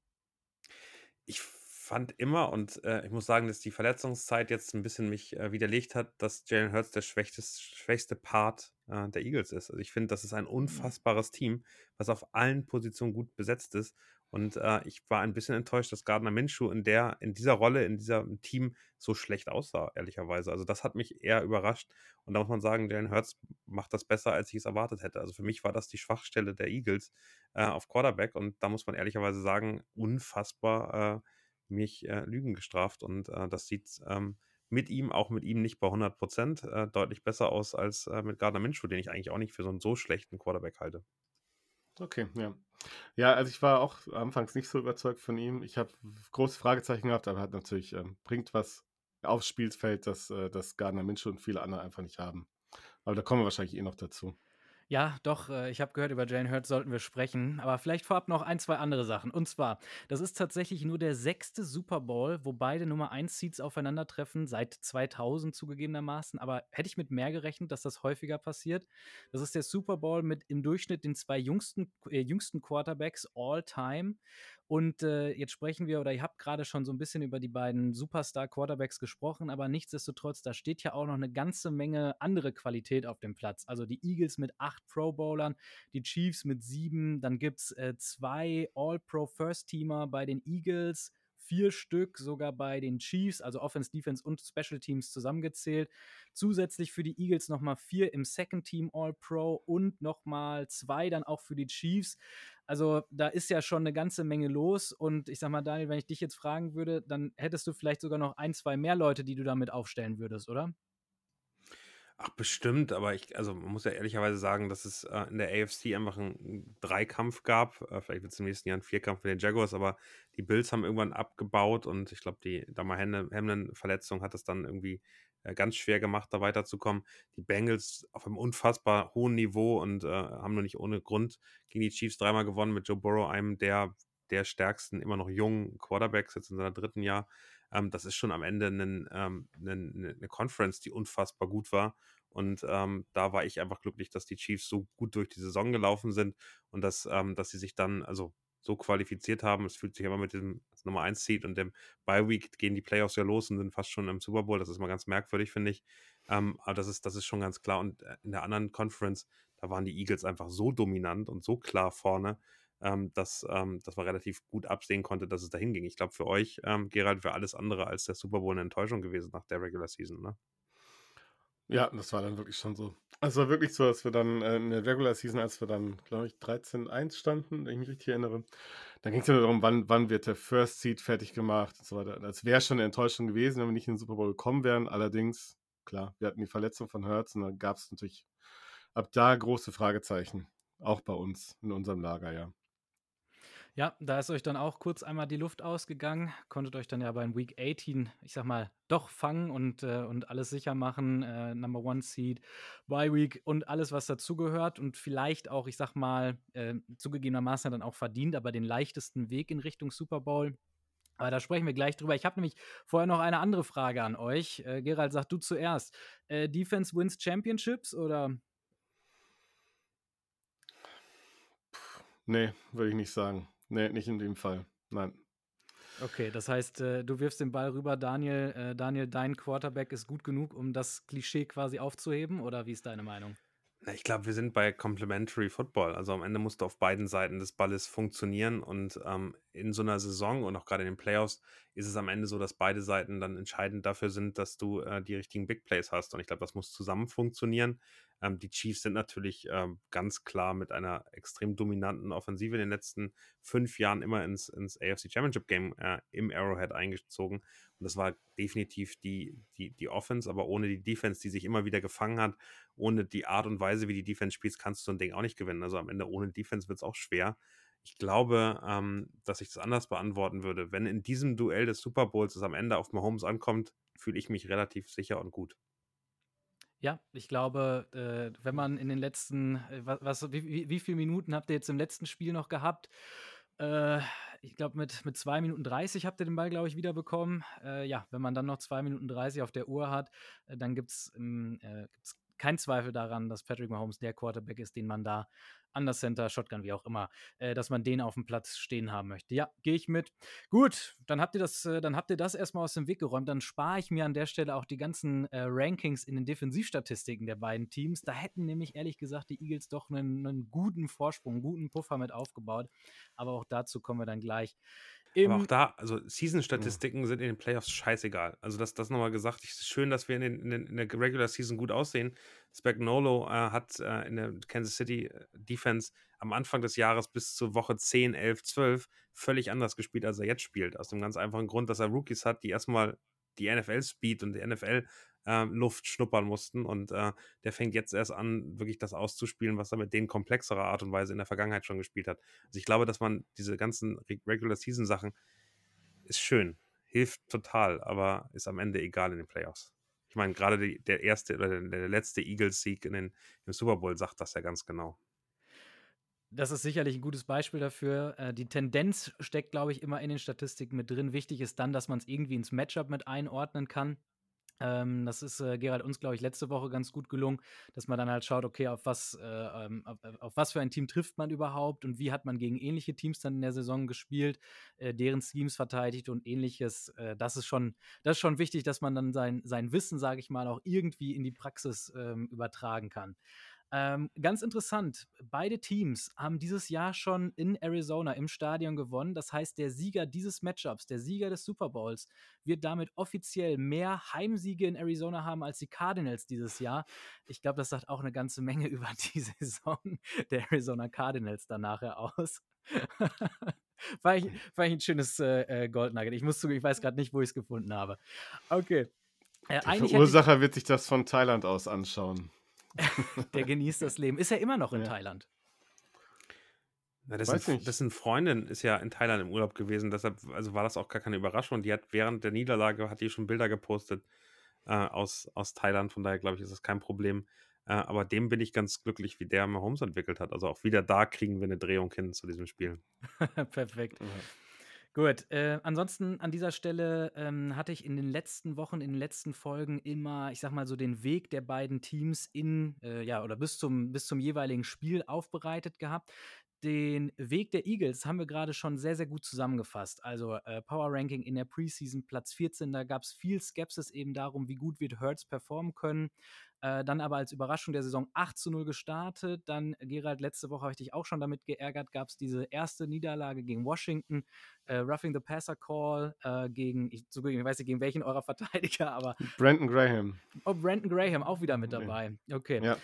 Ich fand immer und äh, ich muss sagen, dass die Verletzungszeit jetzt ein bisschen mich äh, widerlegt hat, dass Jalen Hurts der schwächste, schwächste Part äh, der Eagles ist. Also ich finde, das ist ein mhm. unfassbares Team, was auf allen Positionen gut besetzt ist und äh, ich war ein bisschen enttäuscht, dass Gardner Minshew in, der, in dieser Rolle, in diesem Team so schlecht aussah, ehrlicherweise. Also das hat mich eher überrascht. Und da muss man sagen, Jalen Hurts macht das besser, als ich es erwartet hätte. Also für mich war das die Schwachstelle der Eagles äh, auf Quarterback. Und da muss man ehrlicherweise sagen, unfassbar äh, mich äh, Lügen gestraft. Und äh, das sieht ähm, mit ihm, auch mit ihm nicht bei 100 Prozent, äh, deutlich besser aus als mit Gardner Minshew, den ich eigentlich auch nicht für so einen so schlechten Quarterback halte. Okay, ja. Ja, also ich war auch anfangs nicht so überzeugt von ihm. Ich habe große Fragezeichen gehabt, aber er hat natürlich, ähm, bringt was aufs Spielfeld, das, äh, das Gardner Minshew und viele andere einfach nicht haben. Aber da kommen wir wahrscheinlich eh noch dazu. Ja, doch, äh, ich habe gehört, über Jane Hurts sollten wir sprechen. Aber vielleicht vorab noch ein, zwei andere Sachen. Und zwar, das ist tatsächlich nur der sechste Super Bowl, wo beide Nummer 1 Seeds aufeinandertreffen, seit 2000 zugegebenermaßen. Aber hätte ich mit mehr gerechnet, dass das häufiger passiert. Das ist der Super Bowl mit im Durchschnitt den zwei jüngsten, äh, jüngsten Quarterbacks all time. Und äh, jetzt sprechen wir, oder ihr habt gerade schon so ein bisschen über die beiden Superstar-Quarterbacks gesprochen, aber nichtsdestotrotz, da steht ja auch noch eine ganze Menge andere Qualität auf dem Platz. Also die Eagles mit acht Pro-Bowlern, die Chiefs mit sieben, dann gibt es äh, zwei All-Pro-First-Teamer bei den Eagles, vier Stück sogar bei den Chiefs, also Offense, Defense und Special Teams zusammengezählt. Zusätzlich für die Eagles nochmal vier im Second Team All-Pro und nochmal zwei dann auch für die Chiefs. Also da ist ja schon eine ganze Menge los. Und ich sag mal, Daniel, wenn ich dich jetzt fragen würde, dann hättest du vielleicht sogar noch ein, zwei mehr Leute, die du damit aufstellen würdest, oder? Ach, bestimmt, aber ich, also man muss ja ehrlicherweise sagen, dass es äh, in der AFC einfach einen Dreikampf gab. Äh, vielleicht wird es im nächsten Jahr ein Vierkampf mit den Jaguars, aber die Bills haben irgendwann abgebaut und ich glaube, die Damar Hamlin-Verletzung hat es dann irgendwie äh, ganz schwer gemacht, da weiterzukommen. Die Bengals auf einem unfassbar hohen Niveau und äh, haben nur nicht ohne Grund gegen die Chiefs dreimal gewonnen mit Joe Burrow, einem der, der stärksten, immer noch jungen Quarterbacks, jetzt in seinem dritten Jahr. Ähm, das ist schon am Ende eine, ähm, eine, eine Conference, die unfassbar gut war. Und ähm, da war ich einfach glücklich, dass die Chiefs so gut durch die Saison gelaufen sind und dass, ähm, dass sie sich dann, also so qualifiziert haben. Es fühlt sich aber mit dem Nummer 1 Seed und dem Bye Week gehen die Playoffs ja los und sind fast schon im Super Bowl. Das ist mal ganz merkwürdig, finde ich. Ähm, aber das ist, das ist schon ganz klar. Und äh, in der anderen Conference, da waren die Eagles einfach so dominant und so klar vorne, ähm, dass, ähm, dass man relativ gut absehen konnte, dass es dahin ging. Ich glaube, für euch, ähm, Gerald, wäre alles andere als der Super Bowl eine Enttäuschung gewesen nach der Regular Season, ne? Ja, das war dann wirklich schon so. Es war wirklich so, dass wir dann äh, in der Regular Season, als wir dann, glaube ich, 13-1 standen, wenn ich mich richtig erinnere, dann ging es ja nur darum, wann, wann wird der First Seed fertig gemacht und so weiter. Das wäre schon eine Enttäuschung gewesen, wenn wir nicht in den Super Bowl gekommen wären. Allerdings, klar, wir hatten die Verletzung von Hertz und dann gab es natürlich ab da große Fragezeichen. Auch bei uns, in unserem Lager, ja. Ja, da ist euch dann auch kurz einmal die Luft ausgegangen. Konntet euch dann ja beim Week 18, ich sag mal, doch fangen und, äh, und alles sicher machen. Äh, Number One Seed, Bye Week und alles, was dazugehört. Und vielleicht auch, ich sag mal, äh, zugegebenermaßen dann auch verdient, aber den leichtesten Weg in Richtung Super Bowl. Aber da sprechen wir gleich drüber. Ich habe nämlich vorher noch eine andere Frage an euch. Äh, Gerald, sag du zuerst. Äh, Defense wins Championships oder? Nee, würde ich nicht sagen. Nee, nicht in dem Fall. Nein. Okay, das heißt, äh, du wirfst den Ball rüber, Daniel. Äh, Daniel, dein Quarterback ist gut genug, um das Klischee quasi aufzuheben, oder wie ist deine Meinung? Na, ich glaube, wir sind bei Complementary Football. Also am Ende musst du auf beiden Seiten des Balles funktionieren und ähm, in so einer Saison und auch gerade in den Playoffs ist es am Ende so, dass beide Seiten dann entscheidend dafür sind, dass du äh, die richtigen Big Plays hast. Und ich glaube, das muss zusammen funktionieren. Ähm, die Chiefs sind natürlich ähm, ganz klar mit einer extrem dominanten Offensive in den letzten fünf Jahren immer ins, ins AFC Championship Game äh, im Arrowhead eingezogen. Und das war definitiv die, die, die Offense, aber ohne die Defense, die sich immer wieder gefangen hat, ohne die Art und Weise, wie die Defense spielt, kannst du so ein Ding auch nicht gewinnen. Also am Ende ohne Defense wird es auch schwer. Ich glaube, ähm, dass ich das anders beantworten würde. Wenn in diesem Duell des Super Bowls es am Ende auf Mahomes ankommt, fühle ich mich relativ sicher und gut. Ja, ich glaube, äh, wenn man in den letzten, äh, was, wie, wie, wie viele Minuten habt ihr jetzt im letzten Spiel noch gehabt? Äh, ich glaube, mit, mit 2 Minuten 30 habt ihr den Ball, glaube ich, wiederbekommen. Äh, ja, wenn man dann noch 2 Minuten 30 auf der Uhr hat, äh, dann gibt es äh, kein Zweifel daran, dass Patrick Mahomes der Quarterback ist, den man da an der Center, Shotgun, wie auch immer, äh, dass man den auf dem Platz stehen haben möchte. Ja, gehe ich mit. Gut, dann habt ihr das, äh, dann habt ihr das erstmal aus dem Weg geräumt. Dann spare ich mir an der Stelle auch die ganzen äh, Rankings in den Defensivstatistiken der beiden Teams. Da hätten nämlich ehrlich gesagt die Eagles doch einen, einen guten Vorsprung, einen guten Puffer mit aufgebaut. Aber auch dazu kommen wir dann gleich. Aber auch da, also Season-Statistiken ja. sind in den Playoffs scheißegal. Also das, das nochmal gesagt. Es ist schön, dass wir in, den, in, den, in, der Regular Season gut aussehen. Spagnolo äh, hat äh, in der Kansas City äh, Defense am Anfang des Jahres bis zur Woche 10, 11, 12 völlig anders gespielt, als er jetzt spielt. Aus dem ganz einfachen Grund, dass er Rookies hat, die erstmal die NFL-Speed und die NFL äh, Luft schnuppern mussten. Und äh, der fängt jetzt erst an, wirklich das auszuspielen, was er mit denen komplexerer Art und Weise in der Vergangenheit schon gespielt hat. Also ich glaube, dass man diese ganzen Regular Season Sachen ist schön, hilft total, aber ist am Ende egal in den Playoffs. Ich meine, gerade der erste oder der, der letzte Eagles-Sieg im Super Bowl sagt das ja ganz genau. Das ist sicherlich ein gutes Beispiel dafür. Äh, die Tendenz steckt, glaube ich, immer in den Statistiken mit drin. Wichtig ist dann, dass man es irgendwie ins Matchup mit einordnen kann. Ähm, das ist äh, Gerald uns, glaube ich, letzte Woche ganz gut gelungen, dass man dann halt schaut, okay, auf was, äh, ähm, auf, äh, auf, was für ein Team trifft man überhaupt und wie hat man gegen ähnliche Teams dann in der Saison gespielt, äh, deren Schemes verteidigt und ähnliches. Äh, das ist schon, das ist schon wichtig, dass man dann sein, sein Wissen, sage ich mal, auch irgendwie in die Praxis ähm, übertragen kann. Ähm, ganz interessant, beide Teams haben dieses Jahr schon in Arizona im Stadion gewonnen. Das heißt, der Sieger dieses Matchups, der Sieger des Super Bowls, wird damit offiziell mehr Heimsiege in Arizona haben als die Cardinals dieses Jahr. Ich glaube, das sagt auch eine ganze Menge über die Saison der Arizona Cardinals dann nachher aus. war, ich, war ich ein schönes äh, äh Goldnugget. Ich muss zugeben, ich weiß gerade nicht, wo ich es gefunden habe. Okay. Äh, der Verursacher wird sich das von Thailand aus anschauen. der genießt das Leben. Ist er immer noch in ja. Thailand? Na, dessen, dessen, Freundin ist ja in Thailand im Urlaub gewesen, deshalb also war das auch gar keine Überraschung. Die hat während der Niederlage hat die schon Bilder gepostet äh, aus, aus Thailand, von daher glaube ich, ist das kein Problem. Äh, aber dem bin ich ganz glücklich, wie der Mahomes entwickelt hat. Also auch wieder da kriegen wir eine Drehung hin zu diesem Spiel. Perfekt. Mhm. Gut, äh, ansonsten an dieser Stelle ähm, hatte ich in den letzten Wochen, in den letzten Folgen immer, ich sag mal so, den Weg der beiden Teams in, äh, ja, oder bis zum, bis zum jeweiligen Spiel aufbereitet gehabt. Den Weg der Eagles haben wir gerade schon sehr, sehr gut zusammengefasst. Also äh, Power Ranking in der Preseason Platz 14, da gab es viel Skepsis eben darum, wie gut wird Hertz performen können. Äh, dann aber als Überraschung der Saison 8 zu 0 gestartet. Dann, Gerald, letzte Woche habe ich dich auch schon damit geärgert, gab es diese erste Niederlage gegen Washington, äh, Roughing the Passer Call äh, gegen, ich, so, ich weiß nicht gegen welchen eurer Verteidiger, aber. Brandon Graham. Oh, Brandon Graham auch wieder mit dabei. Okay. Ja.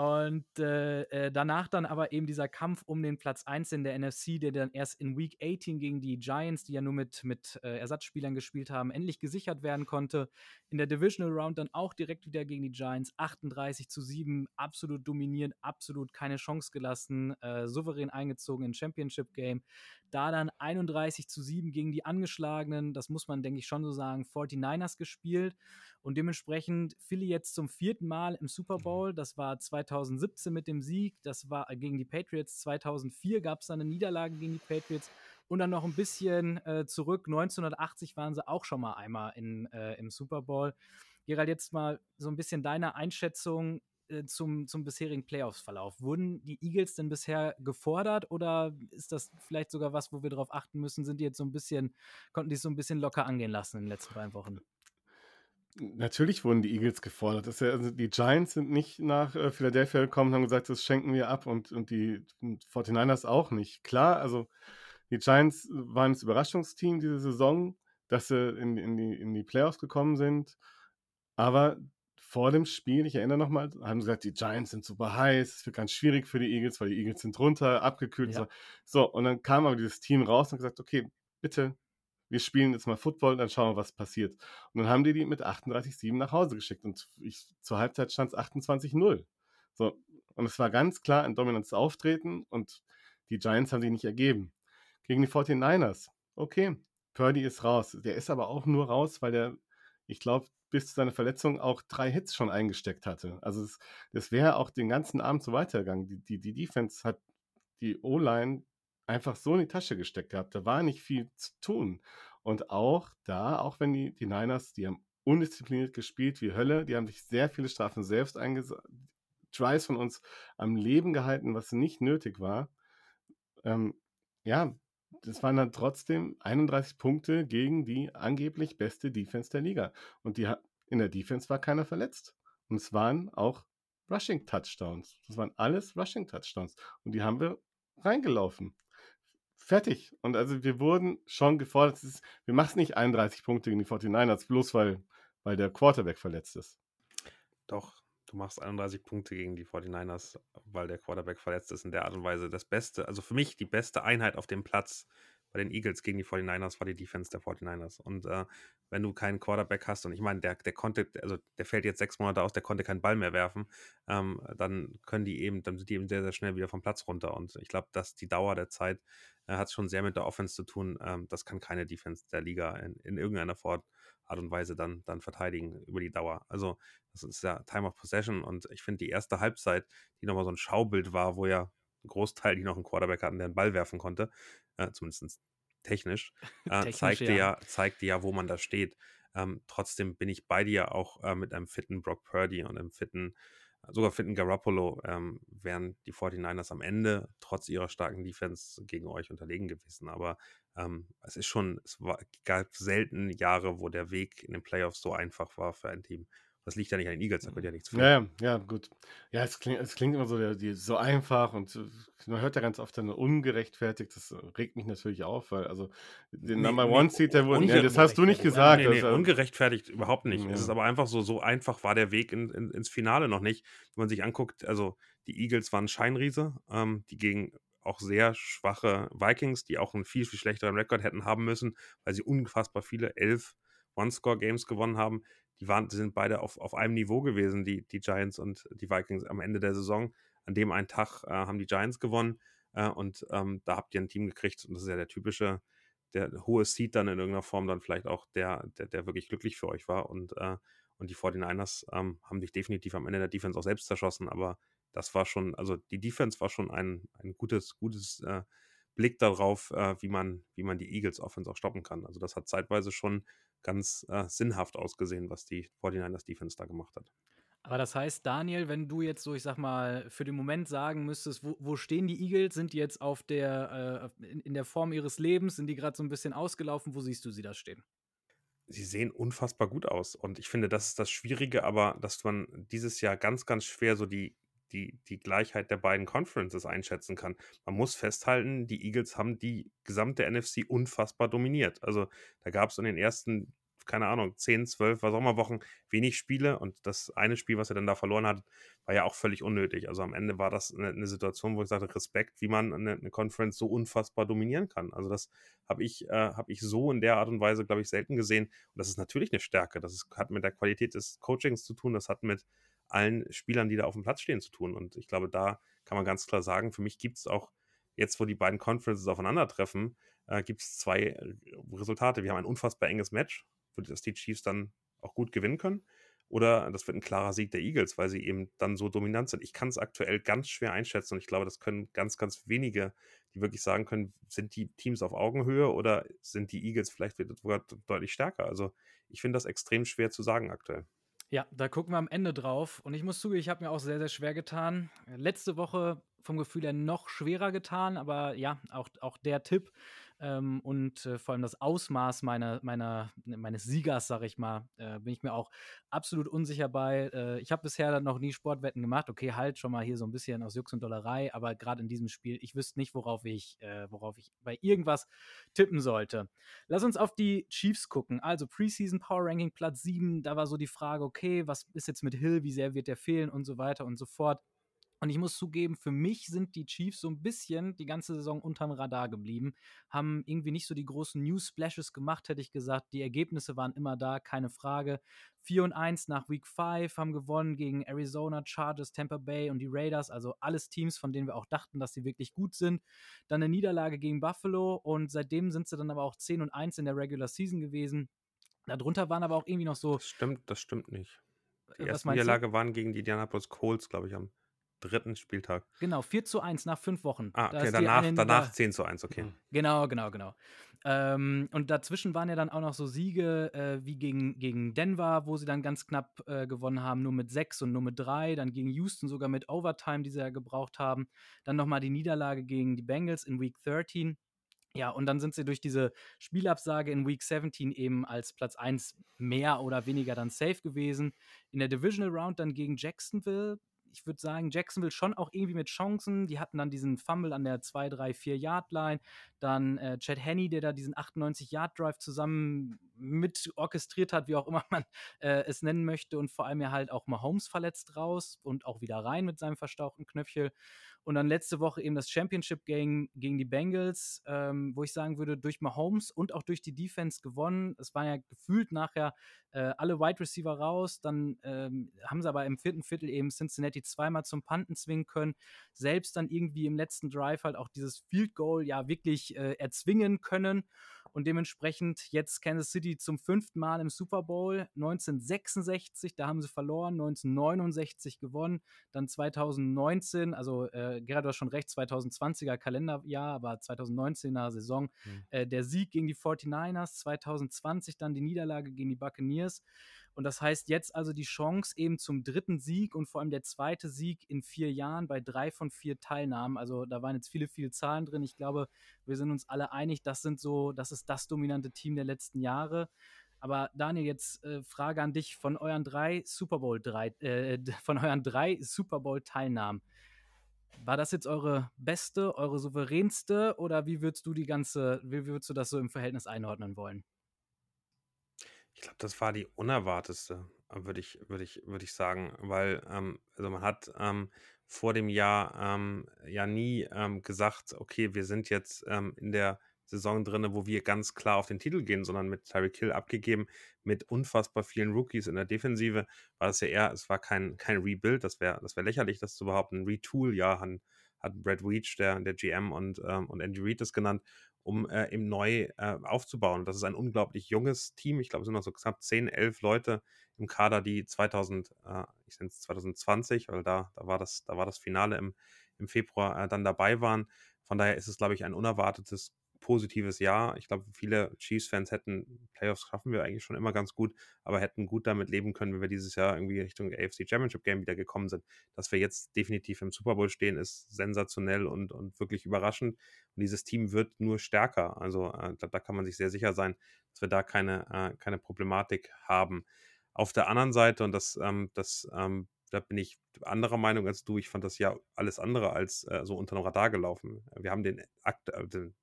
Und äh, äh, danach dann aber eben dieser Kampf um den Platz 1 in der NFC, der dann erst in Week 18 gegen die Giants, die ja nur mit, mit äh, Ersatzspielern gespielt haben, endlich gesichert werden konnte. In der Divisional Round dann auch direkt wieder gegen die Giants, 38 zu 7, absolut dominiert, absolut keine Chance gelassen, äh, souverän eingezogen in Championship Game. Da dann 31 zu 7 gegen die angeschlagenen, das muss man, denke ich, schon so sagen, 49ers gespielt. Und dementsprechend Philly jetzt zum vierten Mal im Super mhm. Bowl. Das war 2017 mit dem Sieg, das war gegen die Patriots. 2004 gab es dann eine Niederlage gegen die Patriots. Und dann noch ein bisschen äh, zurück, 1980 waren sie auch schon mal einmal in, äh, im Super Bowl. Gerald, jetzt mal so ein bisschen deine Einschätzung. äh, zum, zum bisherigen Playoffs-Verlauf. Wurden die Eagles denn bisher gefordert oder ist das vielleicht sogar was, wo wir darauf achten müssen? Sind die jetzt so ein bisschen, konnten die es so ein bisschen locker angehen lassen in den letzten beiden Wochen? Natürlich wurden die Eagles gefordert. Das ja, also die Giants sind nicht nach äh, Philadelphia gekommen und haben gesagt, das schenken wir ab und, und die 49ers auch nicht. Klar, also die Giants waren das Überraschungsteam diese Saison, dass sie in, in, die, in die Playoffs gekommen sind. Aber vor dem Spiel, ich erinnere nochmal, haben sie gesagt, die Giants sind super heiß, es wird ganz schwierig für die Eagles, weil die Eagles sind runter, abgekühlt. Ja. So, und dann kam aber dieses Team raus und gesagt, okay, bitte wir spielen jetzt mal Football und dann schauen wir, was passiert. Und dann haben die die mit 38-7 nach Hause geschickt und ich, zur Halbzeit stand es 28-0. So, und es war ganz klar ein dominantes Auftreten und die Giants haben sich nicht ergeben. Gegen die 49ers, okay, Purdy ist raus. Der ist aber auch nur raus, weil der, ich glaube, bis zu seiner Verletzung auch drei Hits schon eingesteckt hatte. Also es, das wäre auch den ganzen Abend so weitergegangen. Die, die, die Defense hat die O-Line einfach so in die Tasche gesteckt gehabt. Da war nicht viel zu tun. Und auch da, auch wenn die, die Niners, die haben undiszipliniert gespielt wie Hölle, die haben sich sehr viele Strafen selbst eingesetzt, Tries von uns am Leben gehalten, was nicht nötig war. Ähm, ja, das waren dann trotzdem 31 Punkte gegen die angeblich beste Defense der Liga. Und die, in der Defense war keiner verletzt. Und es waren auch Rushing Touchdowns. Das waren alles Rushing Touchdowns. Und die haben wir reingelaufen. Fertig. Und also wir wurden schon gefordert. Ist, wir machen nicht 31 Punkte gegen die 49ers, bloß weil, weil der Quarterback verletzt ist. Doch, du machst 31 Punkte gegen die 49ers, weil der Quarterback verletzt ist. In der Art und Weise das Beste, also für mich die beste Einheit auf dem Platz bei den Eagles gegen die 49ers war die Defense der 49ers. Und äh, wenn du keinen Quarterback hast, und ich meine, der, der konnte, also der fällt jetzt sechs Monate aus, der konnte keinen Ball mehr werfen, ähm, dann können die eben, dann sind die eben sehr, sehr schnell wieder vom Platz runter. Und ich glaube, dass die Dauer der Zeit äh, hat schon sehr mit der Offense zu tun. Ähm, das kann keine Defense der Liga in, in irgendeiner Art und Weise dann, dann verteidigen über die Dauer. Also, das ist ja Time of Possession und ich finde die erste Halbzeit, die nochmal so ein Schaubild war, wo ja ein Großteil, die noch einen Quarterback hatten, der einen Ball werfen konnte, äh, zumindest technisch, äh, technisch zeigte, ja. ja. zeigte ja, wo man da steht. Ähm, trotzdem bin ich bei dir auch äh, mit einem fitten Brock Purdy und einem fitten, sogar fitten Garoppolo, ähm, wären die 49ers am Ende trotz ihrer starken Defense gegen euch unterlegen gewesen. Aber ähm, es ist schon, es war, gab selten Jahre, wo der Weg in den Playoffs so einfach war für ein Team. Das liegt ja nicht an den Eagles, da könnte ja nichts für. Ja, ja, gut. Ja, es klingt, es klingt immer so, der, die, so einfach und man hört ja ganz oft dann ungerechtfertigt. Das regt mich natürlich auf, weil also den nee, Number One Seat, der wurde. Ja, das hast du nicht gesagt. Nee, nee, das, ungerechtfertigt überhaupt nicht. Ja. Es ist aber einfach so, so einfach war der Weg in, in, ins Finale noch nicht. Wenn man sich anguckt, also die Eagles waren Scheinriese, ähm, die gegen auch sehr schwache Vikings, die auch einen viel, viel schlechteren Rekord hätten haben müssen, weil sie unfassbar viele elf One-Score-Games gewonnen haben die waren, die sind beide auf, auf einem Niveau gewesen, die, die Giants und die Vikings am Ende der Saison. An dem einen Tag äh, haben die Giants gewonnen äh, und ähm, da habt ihr ein Team gekriegt und das ist ja der typische, der hohe Seed dann in irgendeiner Form dann vielleicht auch der, der, der wirklich glücklich für euch war und, äh, und die 49ers ähm, haben sich definitiv am Ende der Defense auch selbst zerschossen, aber das war schon, also die Defense war schon ein, ein gutes, gutes äh, Blick darauf, äh, wie, man, wie man die Eagles Offense auch stoppen kann. Also das hat zeitweise schon ganz äh, sinnhaft ausgesehen, was die 49ers Defense da gemacht hat. Aber das heißt, Daniel, wenn du jetzt so, ich sag mal, für den Moment sagen müsstest, wo, wo stehen die Eagles? Sind die jetzt auf der, äh, in, in, der Form ihres Lebens? Sind die gerade so ein bisschen ausgelaufen? Wo siehst du sie da stehen? Sie sehen unfassbar gut aus. Und ich finde, das ist das Schwierige, aber dass man dieses Jahr ganz, ganz schwer so die die, die Gleichheit der beiden Conferences einschätzen kann. Man muss festhalten, die Eagles haben die gesamte NFC unfassbar dominiert. Also da gab es in den ersten, keine Ahnung, 10, 12, was auch immer Wochen wenig Spiele und das eine Spiel, was er dann da verloren hat, war ja auch völlig unnötig. Also am Ende war das eine, eine Situation, wo ich sagte, Respekt, wie man eine, eine, Conference so unfassbar dominieren kann. Also das habe ich, äh, hab ich so in der Art und Weise, glaube ich, selten gesehen. Und das ist natürlich eine Stärke. Das ist, hat mit der Qualität des Coachings zu tun, das hat mit allen Spielern, die da auf dem Platz stehen, zu tun. Und ich glaube, da kann man ganz klar sagen, für mich gibt es auch jetzt, wo die beiden Conferences aufeinandertreffen, äh, gibt es zwei äh, Resultate. Wir haben ein unfassbar enges Match, wo das die Chiefs dann auch gut gewinnen können. Oder das wird ein klarer Sieg der Eagles, weil sie eben dann so dominant sind. Ich kann es aktuell ganz schwer einschätzen und ich glaube, das können ganz, ganz wenige, die wirklich sagen können, sind die Teams auf Augenhöhe oder sind die Eagles vielleicht sogar deutlich stärker. Also ich finde das extrem schwer zu sagen aktuell. Ja, da gucken wir am Ende drauf. Und ich muss zugeben, ich habe mir auch sehr, sehr schwer getan. Letzte Woche vom Gefühl her noch schwerer getan, aber ja, auch, auch der Tipp ähm, und äh, vor allem das Ausmaß meiner, meiner, meines Siegers, sag ich mal, äh, bin ich mir auch absolut unsicher bei. Äh, ich habe bisher noch nie Sportwetten gemacht. Okay, halt schon mal hier so ein bisschen aus Jux und Dollerei, aber gerade in diesem Spiel, ich wüsste nicht, worauf ich, äh, worauf ich bei irgendwas tippen sollte. Lass uns auf die Chiefs gucken. Also Preseason Power Ranking Platz 7, da war so die Frage, okay, was ist jetzt mit Hill, wie sehr wird der fehlen und so weiter und so fort. Und ich muss zugeben, für mich sind die Chiefs so ein bisschen die ganze Saison unterm Radar geblieben, haben irgendwie nicht so die großen News Splashes gemacht, hätte ich gesagt. Die Ergebnisse waren immer da, keine Frage. 4 und 1 nach Week 5 haben gewonnen gegen Arizona, Chargers, Tampa Bay und die Raiders, also alles Teams, von denen wir auch dachten, dass sie wirklich gut sind. Dann eine Niederlage gegen Buffalo und seitdem sind sie dann aber auch 10 und 1 in der Regular Season gewesen. Darunter waren aber auch irgendwie noch so. Das stimmt, das stimmt nicht. Die Äh, was erste meinst du? Niederlage waren gegen die Indianapolis Colts, glaube ich, am dritten Spieltag. Genau, 4 zu 1 nach fünf Wochen. Ah, okay, danach, danach Nieder- 10 zu 1, okay. Mhm. Genau, genau, genau. Ähm, und dazwischen waren ja dann auch noch so Siege äh, wie gegen, gegen Denver, wo sie dann ganz knapp äh, gewonnen haben, nur mit 6 und nur mit 3. Dann gegen Houston sogar mit Overtime, die sie ja gebraucht haben. Dann nochmal die Niederlage gegen die Bengals in Week 13. Ja, und dann sind sie durch diese Spielabsage in Week 17 eben als Platz 1 mehr oder weniger dann safe gewesen. In der Divisional Round dann gegen Jacksonville. Ich würde sagen, Jacksonville schon auch irgendwie mit Chancen. Die hatten dann diesen Fumble an der 2, 3, 4 Yard Line. Dann äh, Chad Henney, der da diesen 98 Yard Drive zusammen mit orchestriert hat, wie auch immer man äh, es nennen möchte. Und vor allem ja halt auch Mahomes verletzt raus und auch wieder rein mit seinem verstauchten Knöchel. Und dann letzte Woche eben das Championship Game gegen die Bengals, ähm, wo ich sagen würde, durch Mahomes und auch durch die Defense gewonnen. Es waren ja gefühlt nachher äh, alle Wide Receiver raus. Dann ähm, haben sie aber im vierten Viertel eben Cincinnati zweimal zum Panten zwingen können. Selbst dann irgendwie im letzten Drive halt auch dieses Field Goal ja wirklich äh, erzwingen können. Und dementsprechend jetzt Kansas City zum fünften Mal im Super Bowl. 1966, da haben sie verloren, 1969 gewonnen, dann 2019, also äh, Gerhard, du hast schon recht, 2020er Kalenderjahr, aber 2019er Saison, Mhm. äh, der Sieg gegen die 49ers, 2020 dann die Niederlage gegen die Buccaneers. Und das heißt jetzt also die Chance eben zum dritten Sieg und vor allem der zweite Sieg in vier Jahren bei drei von vier Teilnahmen. Also da waren jetzt viele, viele Zahlen drin. Ich glaube, wir sind uns alle einig, das sind so, das ist das dominante Team der letzten Jahre. Aber Daniel, jetzt äh, Frage an dich von euren drei Super Bowl drei, äh, von euren drei Super Bowl Teilnahmen. War das jetzt eure beste, eure souveränste oder wie würdest du die ganze, wie würdest du das so im Verhältnis einordnen wollen? Ich glaube, das war die unerwartetste, würde ich, würde ich, würde ich sagen, weil ähm, also man hat ähm, vor dem Jahr ähm, ja nie ähm, gesagt, okay, wir sind jetzt ähm, in der Saison drin, wo wir ganz klar auf den Titel gehen, sondern mit Tyreek Hill abgegeben, mit unfassbar vielen Rookies in der Defensive, war es ja eher, es war kein, kein Rebuild, das wäre das wär lächerlich, das zu behaupten. Retool, ja, hat, hat Brad Weech, der, der GM und, ähm, und Andy Reid das genannt, um äh, eben neu äh, aufzubauen. Das ist ein unglaublich junges Team. Ich glaube, es sind noch so knapp 10, 11 Leute im Kader, die 2000, äh, ich nenne es 2020, weil da, da, war das, da war das Finale im, im Februar äh, dann dabei waren. Von daher ist es, glaube ich, ein unerwartetes positives Jahr. Ich glaube, viele Chiefs-Fans hätten, Playoffs schaffen wir eigentlich schon immer ganz gut, aber hätten gut damit leben können, wenn wir dieses Jahr irgendwie Richtung AFC Championship Game wieder gekommen sind. Dass wir jetzt definitiv im Super Bowl stehen, ist sensationell und, und wirklich überraschend. Und dieses Team wird nur stärker. Also äh, da, da kann man sich sehr sicher sein, dass wir da keine, äh, keine Problematik haben. Auf der anderen Seite, und das, ähm, das ähm, da bin ich anderer Meinung als du. Ich fand das ja alles andere als äh, so unter dem Radar gelaufen. Wir haben den, Akt, äh, den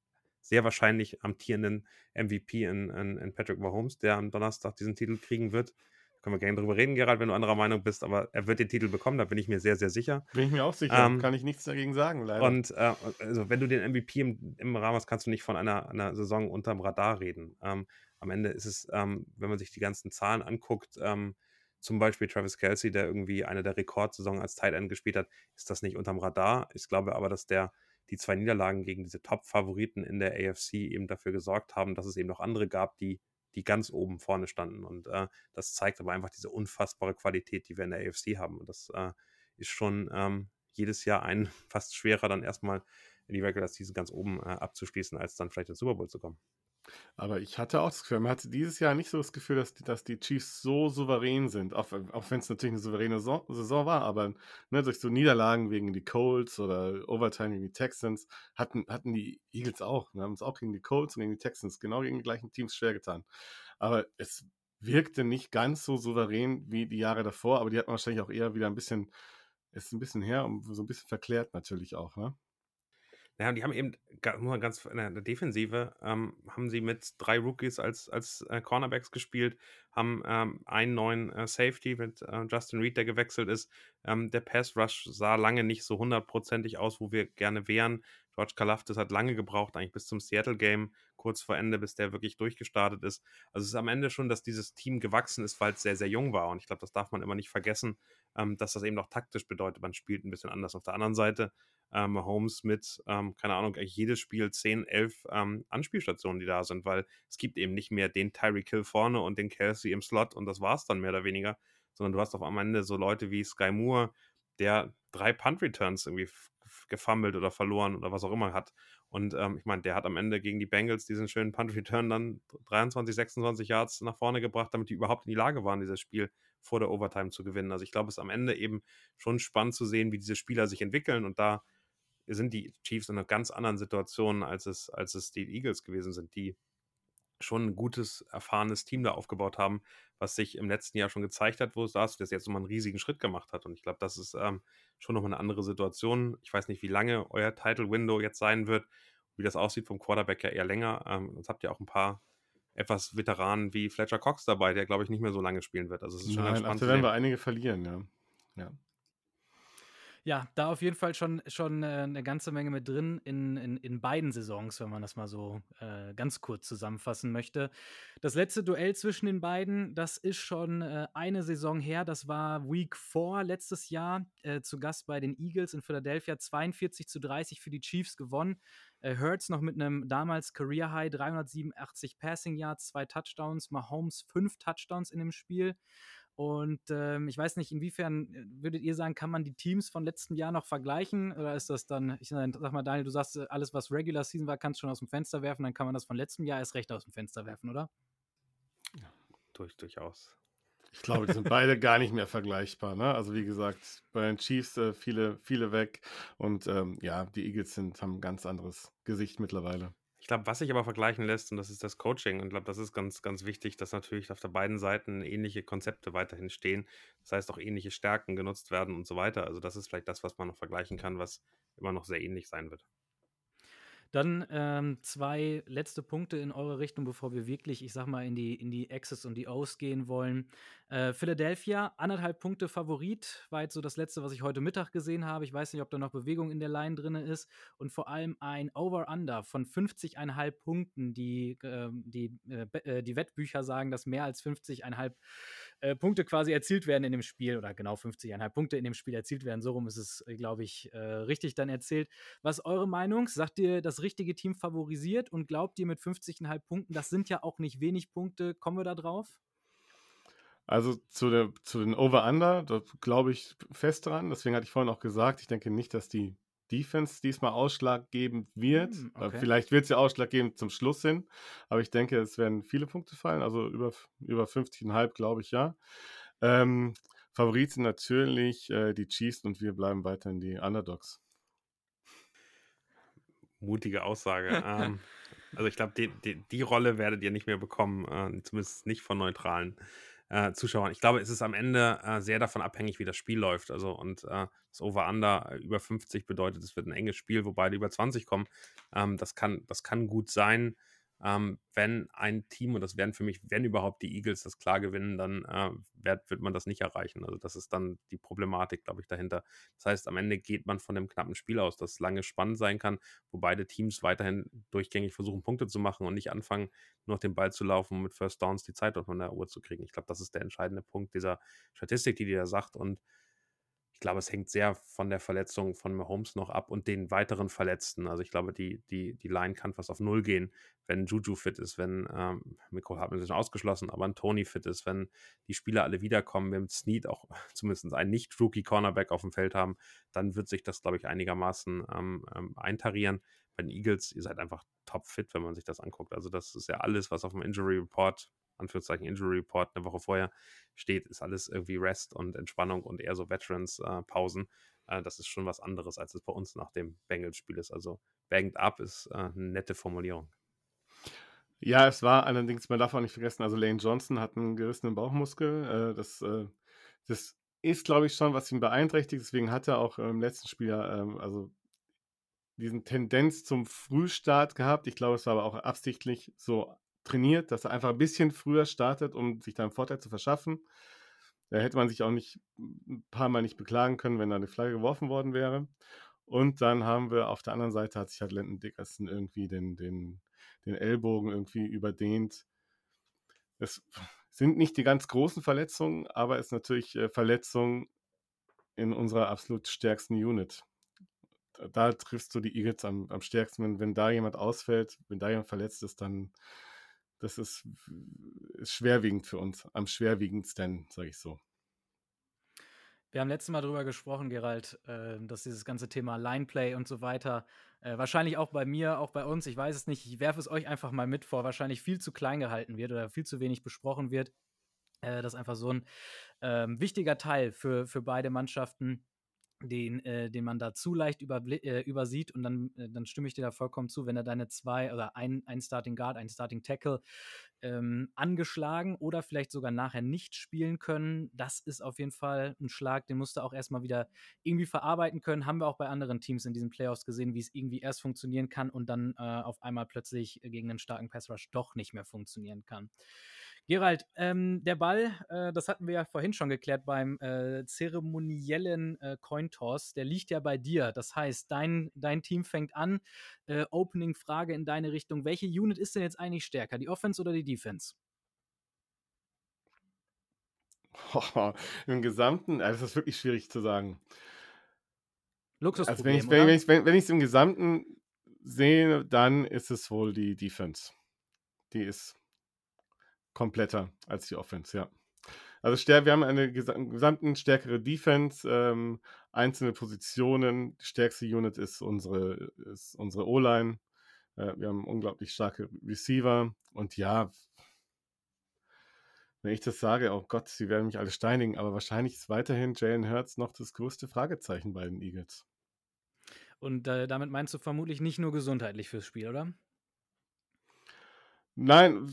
sehr wahrscheinlich amtierenden MVP in, in, in, Patrick Mahomes, der am Donnerstag diesen Titel kriegen wird. Da können wir gerne drüber reden, Gerald, wenn du anderer Meinung bist, aber er wird den Titel bekommen, da bin ich mir sehr, sehr sicher. Bin ich mir auch sicher, Ähm, kann ich nichts dagegen sagen, leider. Und äh, also wenn du den MVP im, im Rahmen hast, kannst du nicht von einer, einer Saison unterm Radar reden. Ähm, am Ende ist es, ähm, wenn man sich die ganzen Zahlen anguckt, ähm, zum Beispiel Travis Kelsey, der irgendwie eine der Rekordsaison als Tight End gespielt hat, ist das nicht unterm Radar. Ich glaube aber, dass der die zwei Niederlagen gegen diese Top-Favoriten in der AFC eben dafür gesorgt haben, dass es eben noch andere gab, die, die ganz oben vorne standen. Und äh, das zeigt aber einfach diese unfassbare Qualität, die wir in der AFC haben. Und das äh, ist schon ähm, jedes Jahr ein fast schwerer, dann erstmal in die Regular Season ganz oben äh, abzuschließen, als dann vielleicht ins Super Bowl zu kommen. Aber ich hatte auch das Gefühl, man hatte dieses Jahr nicht so das Gefühl, dass die, dass die Chiefs so souverän sind. Auch, auch wenn es natürlich eine souveräne Saison, Saison war, aber ne, durch so Niederlagen gegen die Colts oder Overtime gegen die Texans hatten, hatten die Eagles auch. Wir haben es auch gegen die Colts und gegen die Texans, genau gegen die gleichen Teams schwer getan. Aber es wirkte nicht ganz so souverän wie die Jahre davor, aber die hat man wahrscheinlich auch eher wieder ein bisschen, ist ein bisschen her und so ein bisschen verklärt natürlich auch, ne? Ja, und die haben eben nur ganz in der Defensive ähm, haben sie mit drei Rookies als, als äh, Cornerbacks gespielt, haben ähm, einen neuen äh, Safety mit äh, Justin Reed, der gewechselt ist. Ähm, der Pass Rush sah lange nicht so hundertprozentig aus, wo wir gerne wären. George Kalafdis hat lange gebraucht, eigentlich bis zum Seattle-Game, kurz vor Ende, bis der wirklich durchgestartet ist. Also es ist am Ende schon, dass dieses Team gewachsen ist, weil es sehr, sehr jung war. Und ich glaube, das darf man immer nicht vergessen, ähm, dass das eben auch taktisch bedeutet, man spielt ein bisschen anders. Auf der anderen Seite ähm, Holmes mit, ähm, keine Ahnung, jedes Spiel 10, 11 ähm, Anspielstationen, die da sind, weil es gibt eben nicht mehr den Tyreek Hill vorne und den Kelsey im Slot und das war es dann mehr oder weniger, sondern du hast auf am Ende so Leute wie Sky Moore, der drei Punt-Returns irgendwie gefummelt oder verloren oder was auch immer hat. Und ähm, ich meine, der hat am Ende gegen die Bengals diesen schönen Punt-Return dann 23, 26 Yards nach vorne gebracht, damit die überhaupt in die Lage waren, dieses Spiel vor der Overtime zu gewinnen. Also ich glaube, es ist am Ende eben schon spannend zu sehen, wie diese Spieler sich entwickeln und da sind die Chiefs in einer ganz anderen Situation, als es, als es die Eagles gewesen sind, die schon ein gutes, erfahrenes Team da aufgebaut haben, was sich im letzten Jahr schon gezeigt hat, wo es das jetzt nochmal einen riesigen Schritt gemacht hat. Und ich glaube, das ist ähm, schon nochmal eine andere Situation. Ich weiß nicht, wie lange euer Title-Window jetzt sein wird, wie das aussieht vom Quarterback ja eher länger. Ähm, jetzt habt ihr auch ein paar etwas Veteranen wie Fletcher Cox dabei, der, glaube ich, nicht mehr so lange spielen wird. Also es ist schon Nein, ganz spannend. Da werden wir einige verlieren, ja. ja. Ja, da auf jeden Fall schon, schon äh, eine ganze Menge mit drin in, in, in beiden Saisons, wenn man das mal so äh, ganz kurz zusammenfassen möchte. Das letzte Duell zwischen den beiden, das ist schon äh, eine Saison her. Das war Week 4 letztes Jahr äh, zu Gast bei den Eagles in Philadelphia. 42 zu 30 für die Chiefs gewonnen. Äh, Hurts noch mit einem damals Career High 387 Passing Yards, zwei Touchdowns, Mahomes fünf Touchdowns in dem Spiel. Und ähm, ich weiß nicht, inwiefern äh, würdet ihr sagen, kann man die Teams von letztem Jahr noch vergleichen? Oder ist das dann, ich sag mal, Daniel, du sagst, äh, alles, was Regular Season war, kannst du schon aus dem Fenster werfen, dann kann man das von letztem Jahr erst recht aus dem Fenster werfen, oder? Ja, durch, durchaus. Ich glaube, die sind beide gar nicht mehr vergleichbar. Ne? Also wie gesagt, bei den Chiefs äh, viele, viele weg und ähm, ja, die Eagles sind, haben ein ganz anderes Gesicht mittlerweile. Ich glaube, was sich aber vergleichen lässt, und das ist das Coaching, und ich glaube, das ist ganz, ganz wichtig, dass natürlich auf der beiden Seiten ähnliche Konzepte weiterhin stehen. Das heißt, auch ähnliche Stärken genutzt werden und so weiter. Also, das ist vielleicht das, was man noch vergleichen kann, was immer noch sehr ähnlich sein wird. Dann ähm, zwei letzte Punkte in eure Richtung, bevor wir wirklich, ich sag mal, in die, in die X's und die O's gehen wollen. Äh, Philadelphia, anderthalb Punkte Favorit, war jetzt so das letzte, was ich heute Mittag gesehen habe. Ich weiß nicht, ob da noch Bewegung in der Line drin ist. Und vor allem ein Over-Under von 50,5 Punkten. Die, äh, die, äh, die Wettbücher sagen, dass mehr als 50,5 äh, Punkte quasi erzielt werden in dem Spiel oder genau 50,5 Punkte in dem Spiel erzielt werden. So rum ist es, äh, glaube ich, äh, richtig dann erzählt. Was ist eure Meinung? Sagt ihr, das richtige Team favorisiert und glaubt ihr mit 50,5 Punkten, das sind ja auch nicht wenig Punkte, kommen wir da drauf? Also zu, der, zu den Over-Under, da glaube ich fest dran. Deswegen hatte ich vorhin auch gesagt, ich denke nicht, dass die Defense diesmal ausschlaggebend wird. Hm, okay. Vielleicht wird sie ausschlaggebend zum Schluss hin, aber ich denke, es werden viele Punkte fallen, also über, über 50,5 glaube ich ja. Ähm, Favorit sind natürlich äh, die Chiefs und wir bleiben weiterhin die Underdogs. Mutige Aussage. ähm, also ich glaube, die, die, die, Rolle werdet ihr nicht mehr bekommen, äh, zumindest nicht von neutralen äh, Zuschauern. Ich glaube, es ist am Ende äh, sehr davon abhängig, wie das Spiel läuft. Also und äh, das Over-Under äh, über 50 bedeutet, es wird ein enges Spiel, wo beide über 20 kommen. Ähm, das, kann, das kann gut sein ähm, wenn ein Team, und das werden für mich, wenn überhaupt die Eagles das klar gewinnen, dann äh, wird, wird man das nicht erreichen. Also das ist dann die Problematik, glaube ich, dahinter. Das heißt, am Ende geht man von dem knappen Spiel aus, das lange spannend sein kann, wo beide Teams weiterhin durchgängig versuchen, Punkte zu machen und nicht anfangen, nur noch den Ball zu laufen mit First Downs die Zeit von der Uhr zu kriegen. Ich glaube, das ist der entscheidende Punkt dieser Statistik, die dir da sagt. Und ich glaube, es hängt sehr von der Verletzung von Mahomes noch ab und den weiteren Verletzten. Also ich glaube, die, die, die Line kann fast auf Null gehen, wenn Juju fit ist, wenn ähm, Mikro hat man sich ausgeschlossen, aber ein Tony fit ist, wenn die Spieler alle wiederkommen, mit Snead auch zumindest einen Nicht-Rookie-Cornerback auf dem Feld haben, dann wird sich das, glaube ich, einigermaßen ähm, ähm, eintarieren. bei den Eagles, ihr seid einfach topfit, wenn man sich das anguckt. Also das ist ja alles, was auf dem Injury Report, Anführungszeichen Injury Report eine Woche vorher steht, ist alles irgendwie Rest und Entspannung und eher so Veterans-Pausen. Äh, äh, das ist schon was anderes, als es bei uns nach dem Bengals-Spiel ist. Also banged up ist äh, eine nette Formulierung. Ja, es war allerdings, man darf auch nicht vergessen, also Lane Johnson hat einen gerissenen Bauchmuskel. Äh, das, äh, das ist, glaube ich, schon, was ihn beeinträchtigt. Deswegen hat er auch im letzten Spiel ähm, also diesen Tendenz zum Frühstart gehabt. Ich glaube, es war aber auch absichtlich so trainiert, dass er einfach ein bisschen früher startet, um sich da einen Vorteil zu verschaffen. Da hätte man sich auch nicht ein paar Mal nicht beklagen können, wenn da eine Flagge geworfen worden wäre. Und dann haben wir auf der anderen Seite hat sich halt Lenton Dickerson irgendwie den, den, den Ellbogen irgendwie überdehnt. Es sind nicht die ganz großen Verletzungen, aber es ist natürlich äh, Verletzung in unserer absolut stärksten Unit. Da triffst du die Eagles am, am stärksten. Wenn, wenn da jemand ausfällt, wenn da jemand verletzt ist, dann das ist, ist schwerwiegend für uns. Am schwerwiegendsten, sage ich so. Wir haben letztes Mal darüber gesprochen, Gerald, äh, dass dieses ganze Thema Lineplay und so weiter, äh, wahrscheinlich auch bei mir, auch bei uns, ich weiß es nicht, ich werfe es euch einfach mal mit vor, wahrscheinlich viel zu klein gehalten wird oder viel zu wenig besprochen wird. Äh, das ist einfach so ein ähm, wichtiger Teil für, für beide Mannschaften den, äh, den man da zu leicht äh, übersieht und dann, äh, dann stimme ich dir da vollkommen zu, wenn er deine zwei oder ein, ein Starting Guard, ein Starting Tackle ähm, angeschlagen oder vielleicht sogar nachher nicht spielen können, das ist auf jeden Fall ein Schlag, den musst du auch erstmal wieder irgendwie verarbeiten können. Haben wir auch bei anderen Teams in diesen Playoffs gesehen, wie es irgendwie erst funktionieren kann und dann äh, auf einmal plötzlich gegen einen starken Pass Rush doch nicht mehr funktionieren kann. Gerald, ähm, der Ball, äh, das hatten wir ja vorhin schon geklärt beim äh, zeremoniellen äh, Cointoss, der liegt ja bei dir. Das heißt, dein, dein Team fängt an. Äh, Opening-Frage in deine Richtung. Welche Unit ist denn jetzt eigentlich stärker, die Offense oder die Defense? Oh, Im Gesamten, also das ist wirklich schwierig zu sagen. Luxusproblem, also wenn ich es wenn, wenn, wenn im Gesamten sehe, dann ist es wohl die Defense. Die ist kompletter als die Offense, ja. Also wir haben eine gesamten stärkere Defense, ähm, einzelne Positionen. Die stärkste Unit ist unsere, ist unsere O-Line. Äh, wir haben unglaublich starke Receiver. Und ja, wenn ich das sage, oh Gott, sie werden mich alle steinigen, aber wahrscheinlich ist weiterhin Jalen Hurts noch das größte Fragezeichen bei den Eagles. Und äh, damit meinst du vermutlich nicht nur gesundheitlich fürs Spiel, oder? Nein,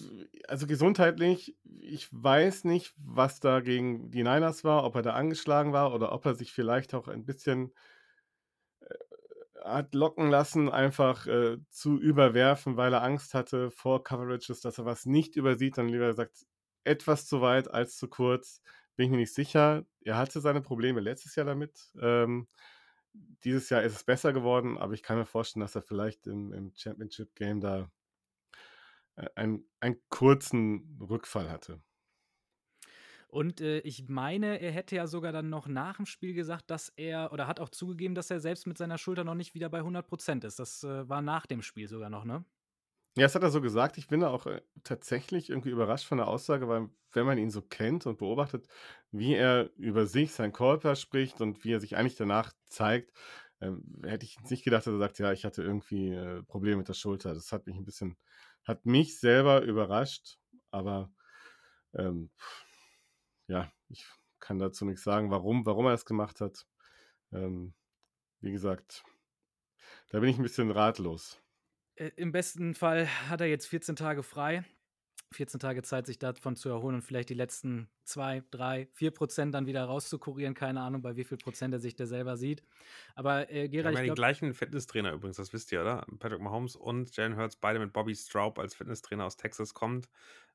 also gesundheitlich, ich weiß nicht, was da gegen die Niners war, ob er da angeschlagen war oder ob er sich vielleicht auch ein bisschen äh, hat locken lassen, einfach äh, zu überwerfen, weil er Angst hatte vor Coverages, dass er was nicht übersieht, dann lieber sagt, etwas zu weit als zu kurz, bin ich mir nicht sicher. Er hatte seine Probleme letztes Jahr damit. Ähm, dieses Jahr ist es besser geworden, aber ich kann mir vorstellen, dass er vielleicht im, im Championship-Game da einen, einen kurzen Rückfall hatte. Und äh, ich meine, er hätte ja sogar dann noch nach dem Spiel gesagt, dass er, oder hat auch zugegeben, dass er selbst mit seiner Schulter noch nicht wieder bei 100% ist. Das äh, war nach dem Spiel sogar noch, ne? Ja, das hat er so gesagt. Ich bin da auch äh, tatsächlich irgendwie überrascht von der Aussage, weil wenn man ihn so kennt und beobachtet, wie er über sich, seinen Körper spricht und wie er sich eigentlich danach zeigt, ähm, hätte ich nicht gedacht, dass er sagt, ja, ich hatte irgendwie äh, Probleme mit der Schulter. Das hat mich ein bisschen hat mich selber überrascht, aber ähm, ja, ich kann dazu nichts sagen, warum, warum er es gemacht hat. Ähm, wie gesagt, da bin ich ein bisschen ratlos. Äh, Im besten Fall hat er jetzt 14 Tage frei. 14 Tage Zeit, sich davon zu erholen und vielleicht die letzten 2, 3, 4 Prozent dann wieder rauszukurieren. Keine Ahnung, bei wie viel Prozent er sich der selber sieht. Aber äh, Gerard, Wir haben ja die gleichen Fitnesstrainer übrigens, das wisst ihr, oder? Patrick Mahomes und Jalen Hurts, beide mit Bobby Straub als Fitnesstrainer aus Texas kommt.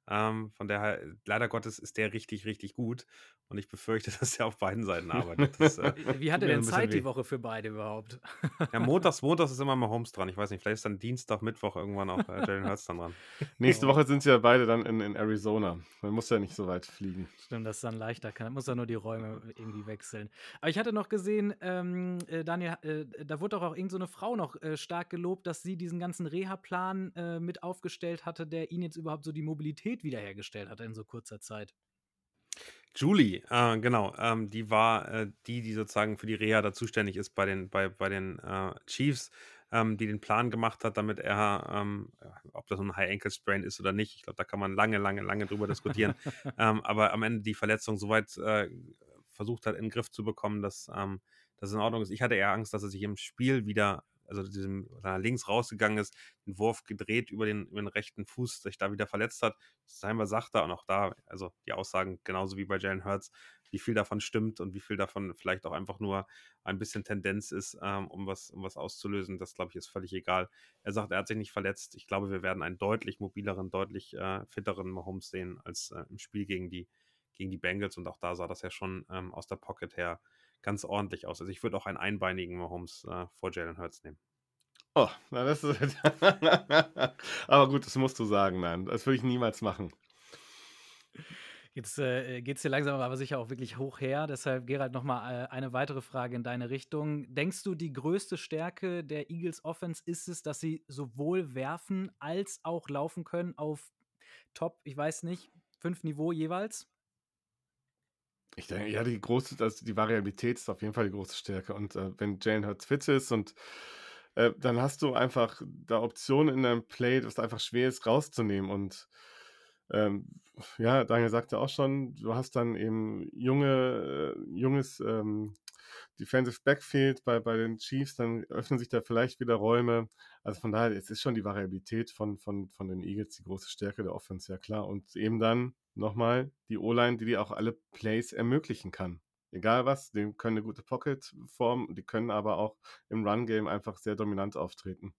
Ähm, von daher, leider Gottes, ist der richtig, richtig gut. Und ich befürchte, dass er auf beiden Seiten arbeitet. Das, äh, Wie hat er denn Zeit die Woche für beide überhaupt? ja, montags, montags ist immer mal Holmes dran. Ich weiß nicht, vielleicht ist dann Dienstag, Mittwoch irgendwann auch äh, Jalen Hurts dann dran. Nächste Woche sind sie ja beide dann in, in Arizona. Man muss ja nicht so weit fliegen. Stimmt, das ist dann leichter. Man muss ja nur die Räume irgendwie wechseln. Aber ich hatte noch gesehen, ähm, äh, Daniel, äh, da wurde auch irgendeine so Frau noch äh, stark gelobt, dass sie diesen ganzen Reha-Plan äh, mit aufgestellt hatte, der ihn jetzt überhaupt so die Mobilität wiederhergestellt hat in so kurzer Zeit. Julie, äh, genau, ähm, die war äh, die, die sozusagen für die Reha da zuständig ist bei den, bei, bei den äh, Chiefs. ähm, die den Plan gemacht hat, damit er, ähm, ob das ein High Ankle Sprain ist oder nicht. Ich glaube, da kann man lange, lange, lange drüber diskutieren. ähm, aber am Ende die Verletzung soweit äh, versucht hat, in den Griff zu bekommen, dass ähm, das in Ordnung ist. Ich hatte eher Angst, dass er sich im Spiel wieder also diesem, links rausgegangen ist, den Wurf gedreht über den, über den rechten Fuß, sich da wieder verletzt hat. Scheinbar sagt er auch noch da, also die Aussagen genauso wie bei Jalen Hurts, wie viel davon stimmt und wie viel davon vielleicht auch einfach nur ein bisschen Tendenz ist, ähm, um, was, um was auszulösen. Das, glaube ich, ist völlig egal. Er sagt, er hat sich nicht verletzt. Ich glaube, wir werden einen deutlich mobileren, deutlich äh, fitteren Mahomes sehen als äh, im Spiel gegen die, gegen die Bengals. Und auch da sah das ja schon ähm, aus der Pocket her ganz ordentlich aus. Also ich würde auch einen einbeinigen Mahomes äh, vor Jalen Hurts nehmen. Oh, na das ist. aber gut, das musst du sagen, nein. Das würde ich niemals machen. Jetzt äh, geht es hier langsam aber sicher auch wirklich hoch her. Deshalb, Gerald, nochmal äh, eine weitere Frage in deine Richtung. Denkst du, die größte Stärke der Eagles Offense ist es, dass sie sowohl werfen als auch laufen können auf Top, ich weiß nicht, fünf Niveau jeweils? Ich denke, ja, die große, also die Variabilität ist auf jeden Fall die große Stärke. Und äh, wenn Jane Hurts fit ist und äh, dann hast du einfach da Optionen in deinem Play, das einfach schwer ist rauszunehmen. Und ähm, ja, Daniel sagte auch schon, du hast dann eben junge, äh, junges ähm, Defensive Backfield bei, bei den Chiefs, dann öffnen sich da vielleicht wieder Räume. Also von daher, es ist schon die Variabilität von, von, von den Eagles die große Stärke der Offense, ja klar. Und eben dann nochmal die O-Line, die dir auch alle Plays ermöglichen kann. Egal was, die können eine gute Pocket formen, die können aber auch im Run-Game einfach sehr dominant auftreten.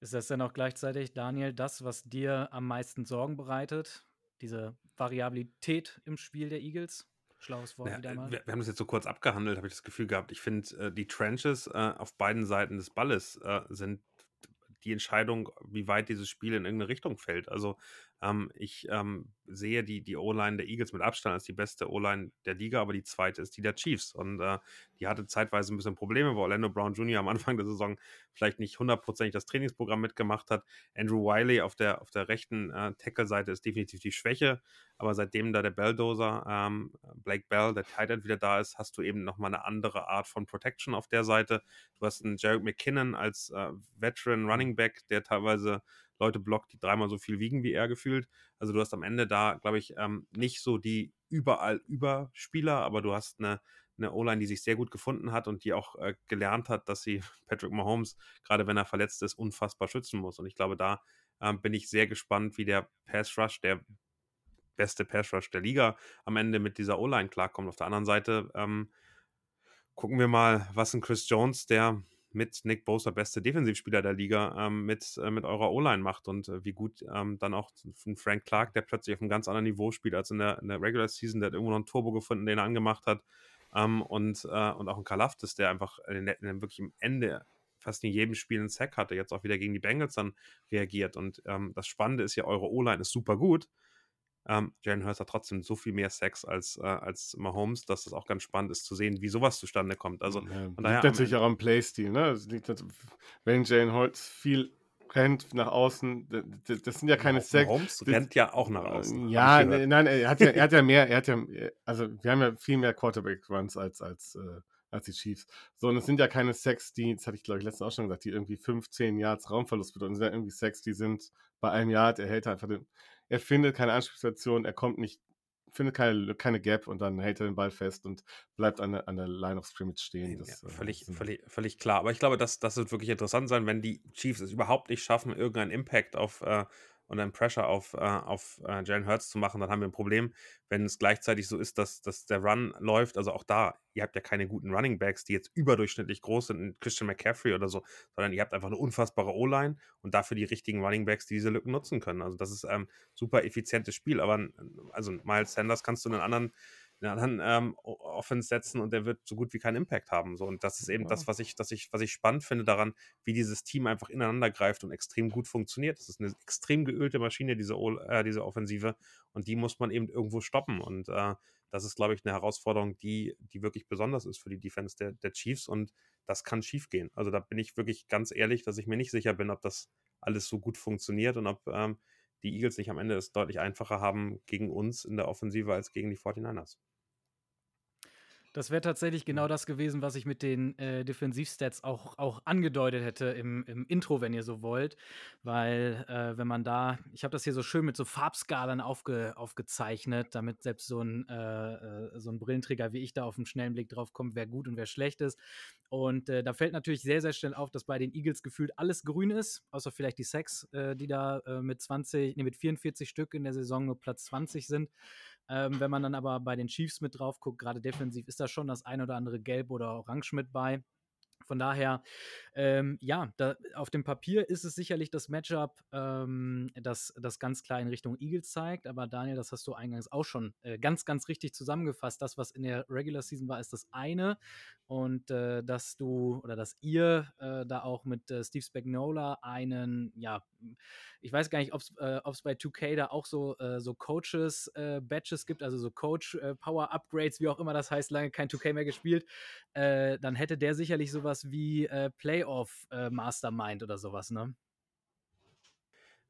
Ist das denn auch gleichzeitig, Daniel, das, was dir am meisten Sorgen bereitet? Diese Variabilität im Spiel der Eagles? Schlaues Wort ja, wieder mal. Wir, wir, haben das jetzt so kurz abgehandelt, habe ich das Gefühl gehabt. Ich finde, äh, die Trenches äh, auf beiden Seiten des Balles äh, sind die Entscheidung, wie weit dieses Spiel in irgendeine Richtung fällt. Also ähm, ich ähm, sehe die, die O-Line der Eagles mit Abstand als die beste O-Line der Liga, aber die zweite ist die der Chiefs. Und äh, die hatte zeitweise ein bisschen Probleme, weil Orlando Brown Jr. am Anfang der Saison vielleicht nicht hundertprozentig das Trainingsprogramm mitgemacht hat. Andrew Wiley auf der, auf der rechten äh, Tackle-Seite ist definitiv die Schwäche, aber seitdem da der Belldozer, ähm, Blake Bell, der Tight End wieder da ist, hast du eben nochmal eine andere Art von Protection auf der Seite. Du hast einen Jared McKinnon als äh, Veteran Running Back, der teilweise Leute blockt, die dreimal so viel wiegen wie er gefühlt. Also du hast am Ende da, glaube ich, ähm, nicht so die überall Überspieler, aber du hast eine, eine O-Line, die sich sehr gut gefunden hat und die auch äh, gelernt hat, dass sie Patrick Mahomes, gerade wenn er verletzt ist, unfassbar schützen muss. Und ich glaube, da ähm, bin ich sehr gespannt, wie der Pass Rush, der beste Pass Rush der Liga, am Ende mit dieser O-Line klarkommt. Auf der anderen Seite ähm, gucken wir mal, was ein Chris Jones, der mit Nick Bosa beste Defensivspieler der Liga ähm, mit, äh, mit eurer O-Line macht und äh, wie gut ähm, dann auch Frank Clark, der plötzlich auf einem ganz anderen Niveau spielt als in der, in der Regular Season, der hat irgendwo noch einen Turbo gefunden, den er angemacht hat. Ähm, und, äh, und auch ein Kalaftis, der einfach in, in, wirklich im Ende fast in jedem Spiel einen Sack hatte, jetzt auch wieder gegen die Bengals dann reagiert. Und ähm, das Spannende ist ja, eure O-Line ist super gut, ähm, Jalen Hurts hat trotzdem so viel mehr Sex als, äh, als Mahomes, dass es auch ganz spannend ist zu sehen, wie sowas zustande kommt. Also, ja, von daher, liegt natürlich auch am Playstil. Ne? liegt, wenn Jalen Hurts viel rennt nach außen, das sind ja keine Sex. Mahomes rennt ja auch nach außen. Ja, nein, er hat ja, er hat ja mehr, er hat ja, also wir haben ja viel mehr Quarterback-Runs als, als, äh, als die Chiefs. So, und es sind ja keine Sex, die, das hatte ich glaube ich letztens auch schon gesagt, die irgendwie 15 Yards Raumverlust bedeuten. Es sind ja irgendwie Sex, die sind bei einem Yard, er hält einfach den, er findet keine Anspielstation, er kommt nicht, findet keine, keine Gap und dann hält er den Ball fest und bleibt an der, an der Line of Scrimmage stehen. Das, ja, völlig, äh, völlig, völlig klar. Aber ich glaube, das, das wird wirklich interessant sein, wenn die Chiefs es überhaupt nicht schaffen, irgendeinen Impact auf, äh, und einen Pressure auf, äh, auf äh, Jalen Hurts zu machen, dann haben wir ein Problem. Wenn es gleichzeitig so ist, dass, dass der Run läuft, also auch da, ihr habt ja keine guten Running Backs, die jetzt überdurchschnittlich groß sind, Christian McCaffrey oder so, sondern ihr habt einfach eine unfassbare O-Line und dafür die richtigen Running Backs, die diese Lücken nutzen können. Also das ist ein ähm, super effizientes Spiel, aber also Miles Sanders kannst du einen anderen anderen ähm, Offense setzen und der wird so gut wie keinen Impact haben. So. Und das ist eben ja. das, was ich, das ich, was ich spannend finde daran, wie dieses Team einfach ineinander greift und extrem gut funktioniert. Das ist eine extrem geölte Maschine, diese, äh, diese Offensive. Und die muss man eben irgendwo stoppen. Und äh, das ist, glaube ich, eine Herausforderung, die, die wirklich besonders ist für die Defense der, der Chiefs. Und das kann schiefgehen. Also da bin ich wirklich ganz ehrlich, dass ich mir nicht sicher bin, ob das alles so gut funktioniert und ob ähm, die Eagles nicht am Ende es deutlich einfacher haben gegen uns in der Offensive als gegen die 49ers. Das wäre tatsächlich genau das gewesen, was ich mit den äh, Defensivstats auch, auch angedeutet hätte im, im Intro, wenn ihr so wollt. Weil, äh, wenn man da, ich habe das hier so schön mit so Farbskalen aufge, aufgezeichnet, damit selbst so ein, äh, äh so ein Brillenträger wie ich da auf den schnellen Blick drauf kommt, wer gut und wer schlecht ist. Und äh, da fällt natürlich sehr, sehr schnell auf, dass bei den Eagles gefühlt alles grün ist, außer vielleicht die Sex, äh, die da mit 20, nee, mit 44 Stück in der Saison nur Platz 20 sind. Ähm, wenn man dann aber bei den Chiefs mit drauf guckt, gerade defensiv, ist da schon das ein oder andere Gelb oder Orange mit bei. Von daher, ähm, ja, da, auf dem Papier ist es sicherlich das Matchup, ähm, das, das ganz klar in Richtung Eagles zeigt. Aber Daniel, das hast du eingangs auch schon äh, ganz, ganz richtig zusammengefasst. Das, was in der Regular Season war, ist das eine und äh, dass du oder dass ihr äh, da auch mit äh, Steve Spagnola einen, ja, ich weiß gar nicht, ob es äh, bei 2K da auch so, äh, so Coaches-Badges äh, gibt, also so Coach-Power-Upgrades, wie auch immer das heißt, lange kein 2K mehr gespielt, dann hätte der sicherlich sowas wie Playoff-Mastermind oder sowas, ne?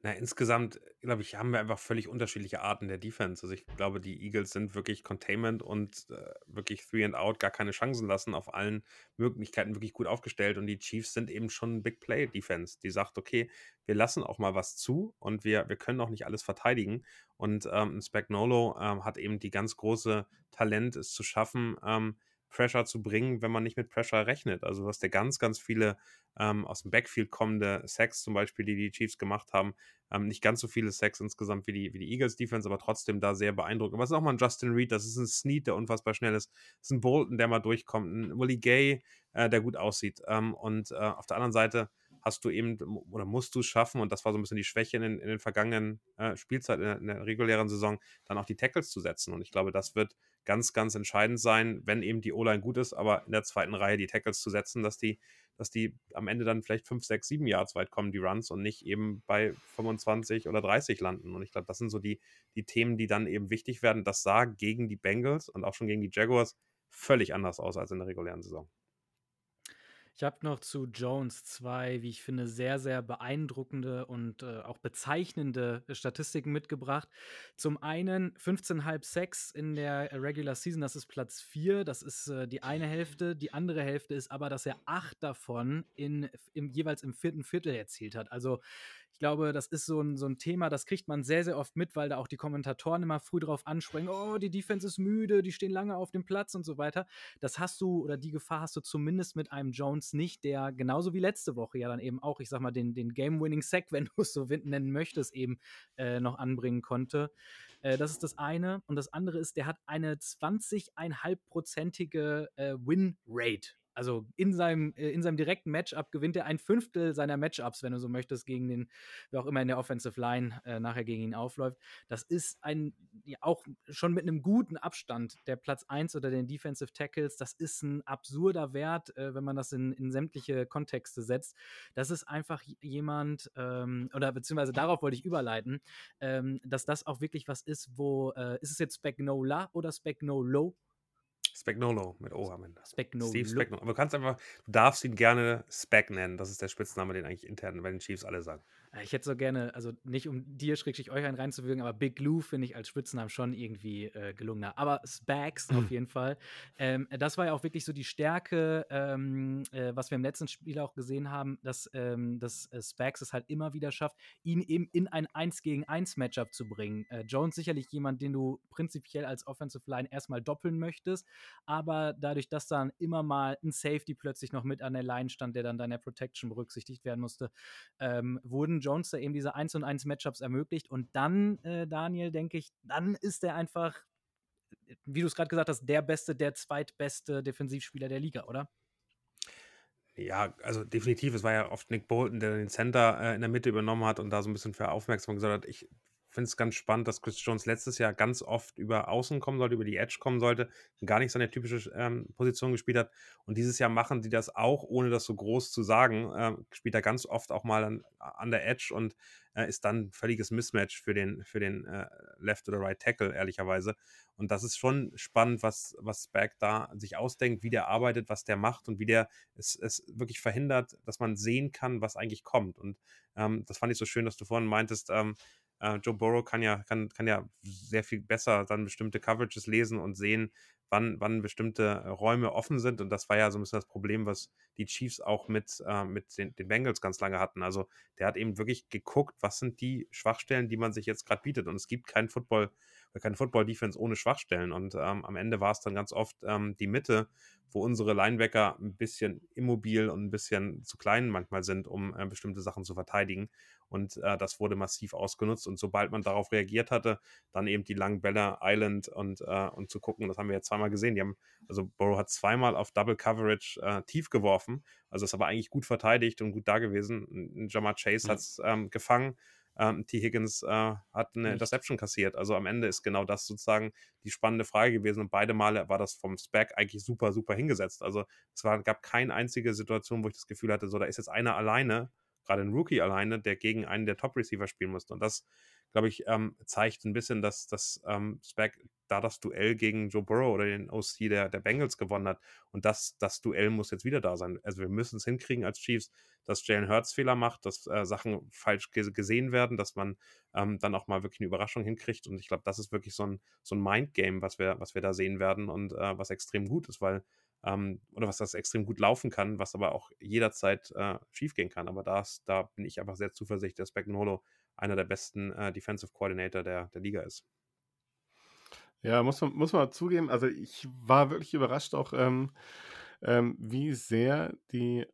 Na, insgesamt, glaube ich, haben wir einfach völlig unterschiedliche Arten der Defense. Also ich glaube, die Eagles sind wirklich Containment und äh, wirklich Three and Out, gar keine Chancen lassen, auf allen Möglichkeiten wirklich gut aufgestellt. Und die Chiefs sind eben schon Big Play Defense, die sagt, okay, wir lassen auch mal was zu und wir, wir können auch nicht alles verteidigen. Und ähm, Spagnolo ähm, hat eben die ganz große Talent, es zu schaffen, ähm, Pressure zu bringen, wenn man nicht mit Pressure rechnet. Also du hast ja ganz, ganz viele ähm, aus dem Backfield kommende Sacks zum Beispiel, die die Chiefs gemacht haben. Ähm, nicht ganz so viele Sacks insgesamt wie die, wie die Eagles Defense, aber trotzdem da sehr beeindruckend. Aber es ist auch mal ein Justin Reed, das ist ein Snead, der unfassbar schnell ist. Es ist ein Bolton, der mal durchkommt. Ein Willie Gay, äh, der gut aussieht. Ähm, und äh, auf der anderen Seite hast du eben oder musst du es schaffen, und das war so ein bisschen die Schwäche in den, in den vergangenen äh, Spielzeiten, in, in, der regulären Saison, dann auch die Tackles zu setzen. Und ich glaube, das wird ganz, ganz entscheidend sein, wenn eben die O-Line gut ist, aber in der zweiten Reihe die Tackles zu setzen, dass die, dass die am Ende dann vielleicht 5, 6, 7 Yards weit kommen, die Runs, und nicht eben bei 25 oder 30 landen. Und ich glaube, das sind so die, die Themen, die dann eben wichtig werden. Das sah gegen die Bengals und auch schon gegen die Jaguars völlig anders aus als in der regulären Saison. Ich habe noch zu Jones zwei, wie ich finde, sehr, sehr beeindruckende und äh, auch bezeichnende Statistiken mitgebracht. Zum einen 15,5 Sex in der Regular Season, das ist Platz 4, das ist äh, die eine Hälfte. Die andere Hälfte ist aber, dass er acht davon in, im, jeweils im vierten Viertel erzielt hat. Also ich glaube, das ist so ein, so ein Thema, das kriegt man sehr, sehr oft mit, weil da auch die Kommentatoren immer früh drauf anspringen, oh, die Defense ist müde, die stehen lange auf dem Platz und so weiter. Das hast du, oder die Gefahr hast du zumindest mit einem Jones nicht, der genauso wie letzte Woche ja dann eben auch, ich sag mal, den, den Game-Winning-Sack, wenn du es so nennen möchtest, eben äh, noch anbringen konnte. Äh, das ist das eine. Und das andere ist, der hat eine 20,5-prozentige äh, Win-Rate also in seinem, äh, in seinem direkten Matchup gewinnt er ein Fünftel seiner Matchups, wenn du so möchtest, gegen den, wer auch immer in der Offensive Line äh, nachher gegen ihn aufläuft. Das ist ein, ja, auch schon mit einem guten Abstand der Platz 1 oder den Defensive Tackles. Das ist ein absurder Wert, äh, wenn man das in, in sämtliche Kontexte setzt. Das ist einfach jemand, ähm, oder beziehungsweise darauf wollte ich überleiten, ähm, dass das auch wirklich was ist, wo, äh, ist es jetzt Spagnola oder Spagnolo? Spagnolo mit O am Ende. Spagnolo. Steve Spagnolo. Aber du kannst einfach, du darfst ihn gerne Spag nennen. Das ist der Spitzname, den eigentlich intern bei den Chiefs alle sagen. Ich hätte so gerne, also nicht um dir schrägstrich euch einen reinzuwirken, aber Big Lou finde ich als Spitznamen schon irgendwie äh, gelungener. Aber Spags auf jeden Fall. Ähm, das war ja auch wirklich so die Stärke, ähm, äh, was wir im letzten Spiel auch gesehen haben, dass, ähm, dass äh, Spags es halt immer wieder schafft, ihn eben in ein 1 gegen 1 Matchup zu bringen. Äh, Jones sicherlich jemand, den du prinzipiell als Offensive Line erstmal doppeln möchtest, aber dadurch, dass dann immer mal ein Safety plötzlich noch mit an der Line stand, der dann deiner Protection berücksichtigt werden musste, ähm, wurden Jones da eben diese 1 und 1 Matchups ermöglicht. Und dann, äh, Daniel, denke ich, dann ist er einfach, wie du es gerade gesagt hast, der beste, der zweitbeste Defensivspieler der Liga, oder? Ja, also definitiv. Es war ja oft Nick Bolton, der den Center äh, in der Mitte übernommen hat und da so ein bisschen für Aufmerksamkeit gesagt hat. Ich finde es ganz spannend, dass Chris Jones letztes Jahr ganz oft über Außen kommen sollte, über die Edge kommen sollte, gar nicht seine typische ähm, Position gespielt hat. Und dieses Jahr machen sie das auch, ohne das so groß zu sagen. Ähm, spielt er ganz oft auch mal an, an der Edge und äh, ist dann ein völliges Mismatch für den, für den äh, Left oder Right Tackle, ehrlicherweise. Und das ist schon spannend, was, was Spack da sich ausdenkt, wie der arbeitet, was der macht und wie der es, es wirklich verhindert, dass man sehen kann, was eigentlich kommt. Und ähm, das fand ich so schön, dass du vorhin meintest, ähm, äh, Joe Burrow kann ja, kann, kann ja sehr viel besser dann bestimmte Coverages lesen und sehen, wann, wann bestimmte äh, Räume offen sind. Und das war ja so ein bisschen das Problem, was die Chiefs auch mit, äh, mit den, den, Bengals ganz lange hatten. Also der hat eben wirklich geguckt, was sind die Schwachstellen, die man sich jetzt gerade bietet. Und es gibt keinen Football, keine Football-Defense ohne Schwachstellen. Und ähm, am Ende war es dann ganz oft ähm, die Mitte, wo unsere Linebacker ein bisschen immobil und ein bisschen zu klein manchmal sind, um äh, bestimmte Sachen zu verteidigen. Und äh, das wurde massiv ausgenutzt. Und sobald man darauf reagiert hatte, dann eben die langen Bälle, Island und, äh, und zu gucken, das haben wir jetzt zweimal gesehen. Die haben, also Burrow hat zweimal auf Double Coverage äh, tief geworfen. Also ist aber eigentlich gut verteidigt und gut da gewesen. Jamar Chase mhm. hat es ähm, gefangen. Ähm, T. Higgins äh, hat eine Interception kassiert. Also am Ende ist genau das sozusagen die spannende Frage gewesen. Und beide Male war das vom Spec eigentlich super, super hingesetzt. Also es war, gab keine einzige Situation, wo ich das Gefühl hatte, so da ist jetzt einer alleine gerade ein Rookie alleine, der gegen einen der Top-Receiver spielen musste. Und das, glaube ich, ähm, zeigt ein bisschen, dass das ähm, Spec da das Duell gegen Joe Burrow oder den OC der, der Bengals gewonnen hat. Und das, das Duell muss jetzt wieder da sein. Also wir müssen es hinkriegen als Chiefs, dass Jalen Hurts Fehler macht, dass äh, Sachen falsch gesehen werden, dass man ähm, dann auch mal wirklich eine Überraschung hinkriegt. Und ich glaube, das ist wirklich so ein, so ein Mindgame, was wir, was wir da sehen werden und äh, was extrem gut ist, weil ähm, oder was das extrem gut laufen kann, was aber auch jederzeit äh, schiefgehen kann. Aber das, da bin ich einfach sehr zuversichtlich, dass Becknolo einer der besten äh, Defensive Coordinator der, der Liga ist. Ja, muss man, muss man zugeben. Also ich war wirklich überrascht auch, ähm, ähm, wie sehr die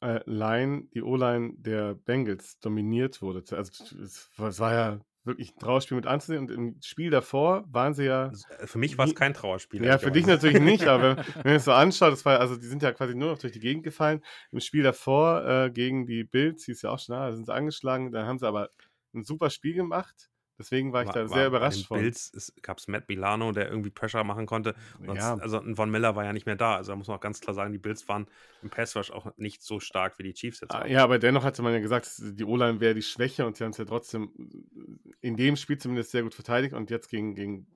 äh, Line, die O-Line der Bengals dominiert wurde. Also es, es war ja wirklich ein Trauerspiel mit anzusehen. Und im Spiel davor waren sie ja. Äh, für mich war es kein Trauerspiel. Ja, für dich natürlich nicht, aber wenn, wenn man es so anschaut, das war, also die sind ja quasi nur noch durch die Gegend gefallen. Im Spiel davor äh, gegen die Bills hieß ja auch schon, da sind sie angeschlagen. Dann haben sie aber ein super Spiel gemacht. Deswegen war ich war, da sehr überrascht von. Bills gab es Matt Milano, der irgendwie Pressure machen konnte. Ja. Also ein Von Miller war ja nicht mehr da. Also da muss man auch ganz klar sagen, die Bills waren im Pass Rush auch nicht so stark wie die Chiefs jetzt. Ah, ja, aber dennoch hatte man ja gesagt, die O-Line wäre die Schwäche und sie haben es ja trotzdem in dem Spiel zumindest sehr gut verteidigt und jetzt gegen, gegen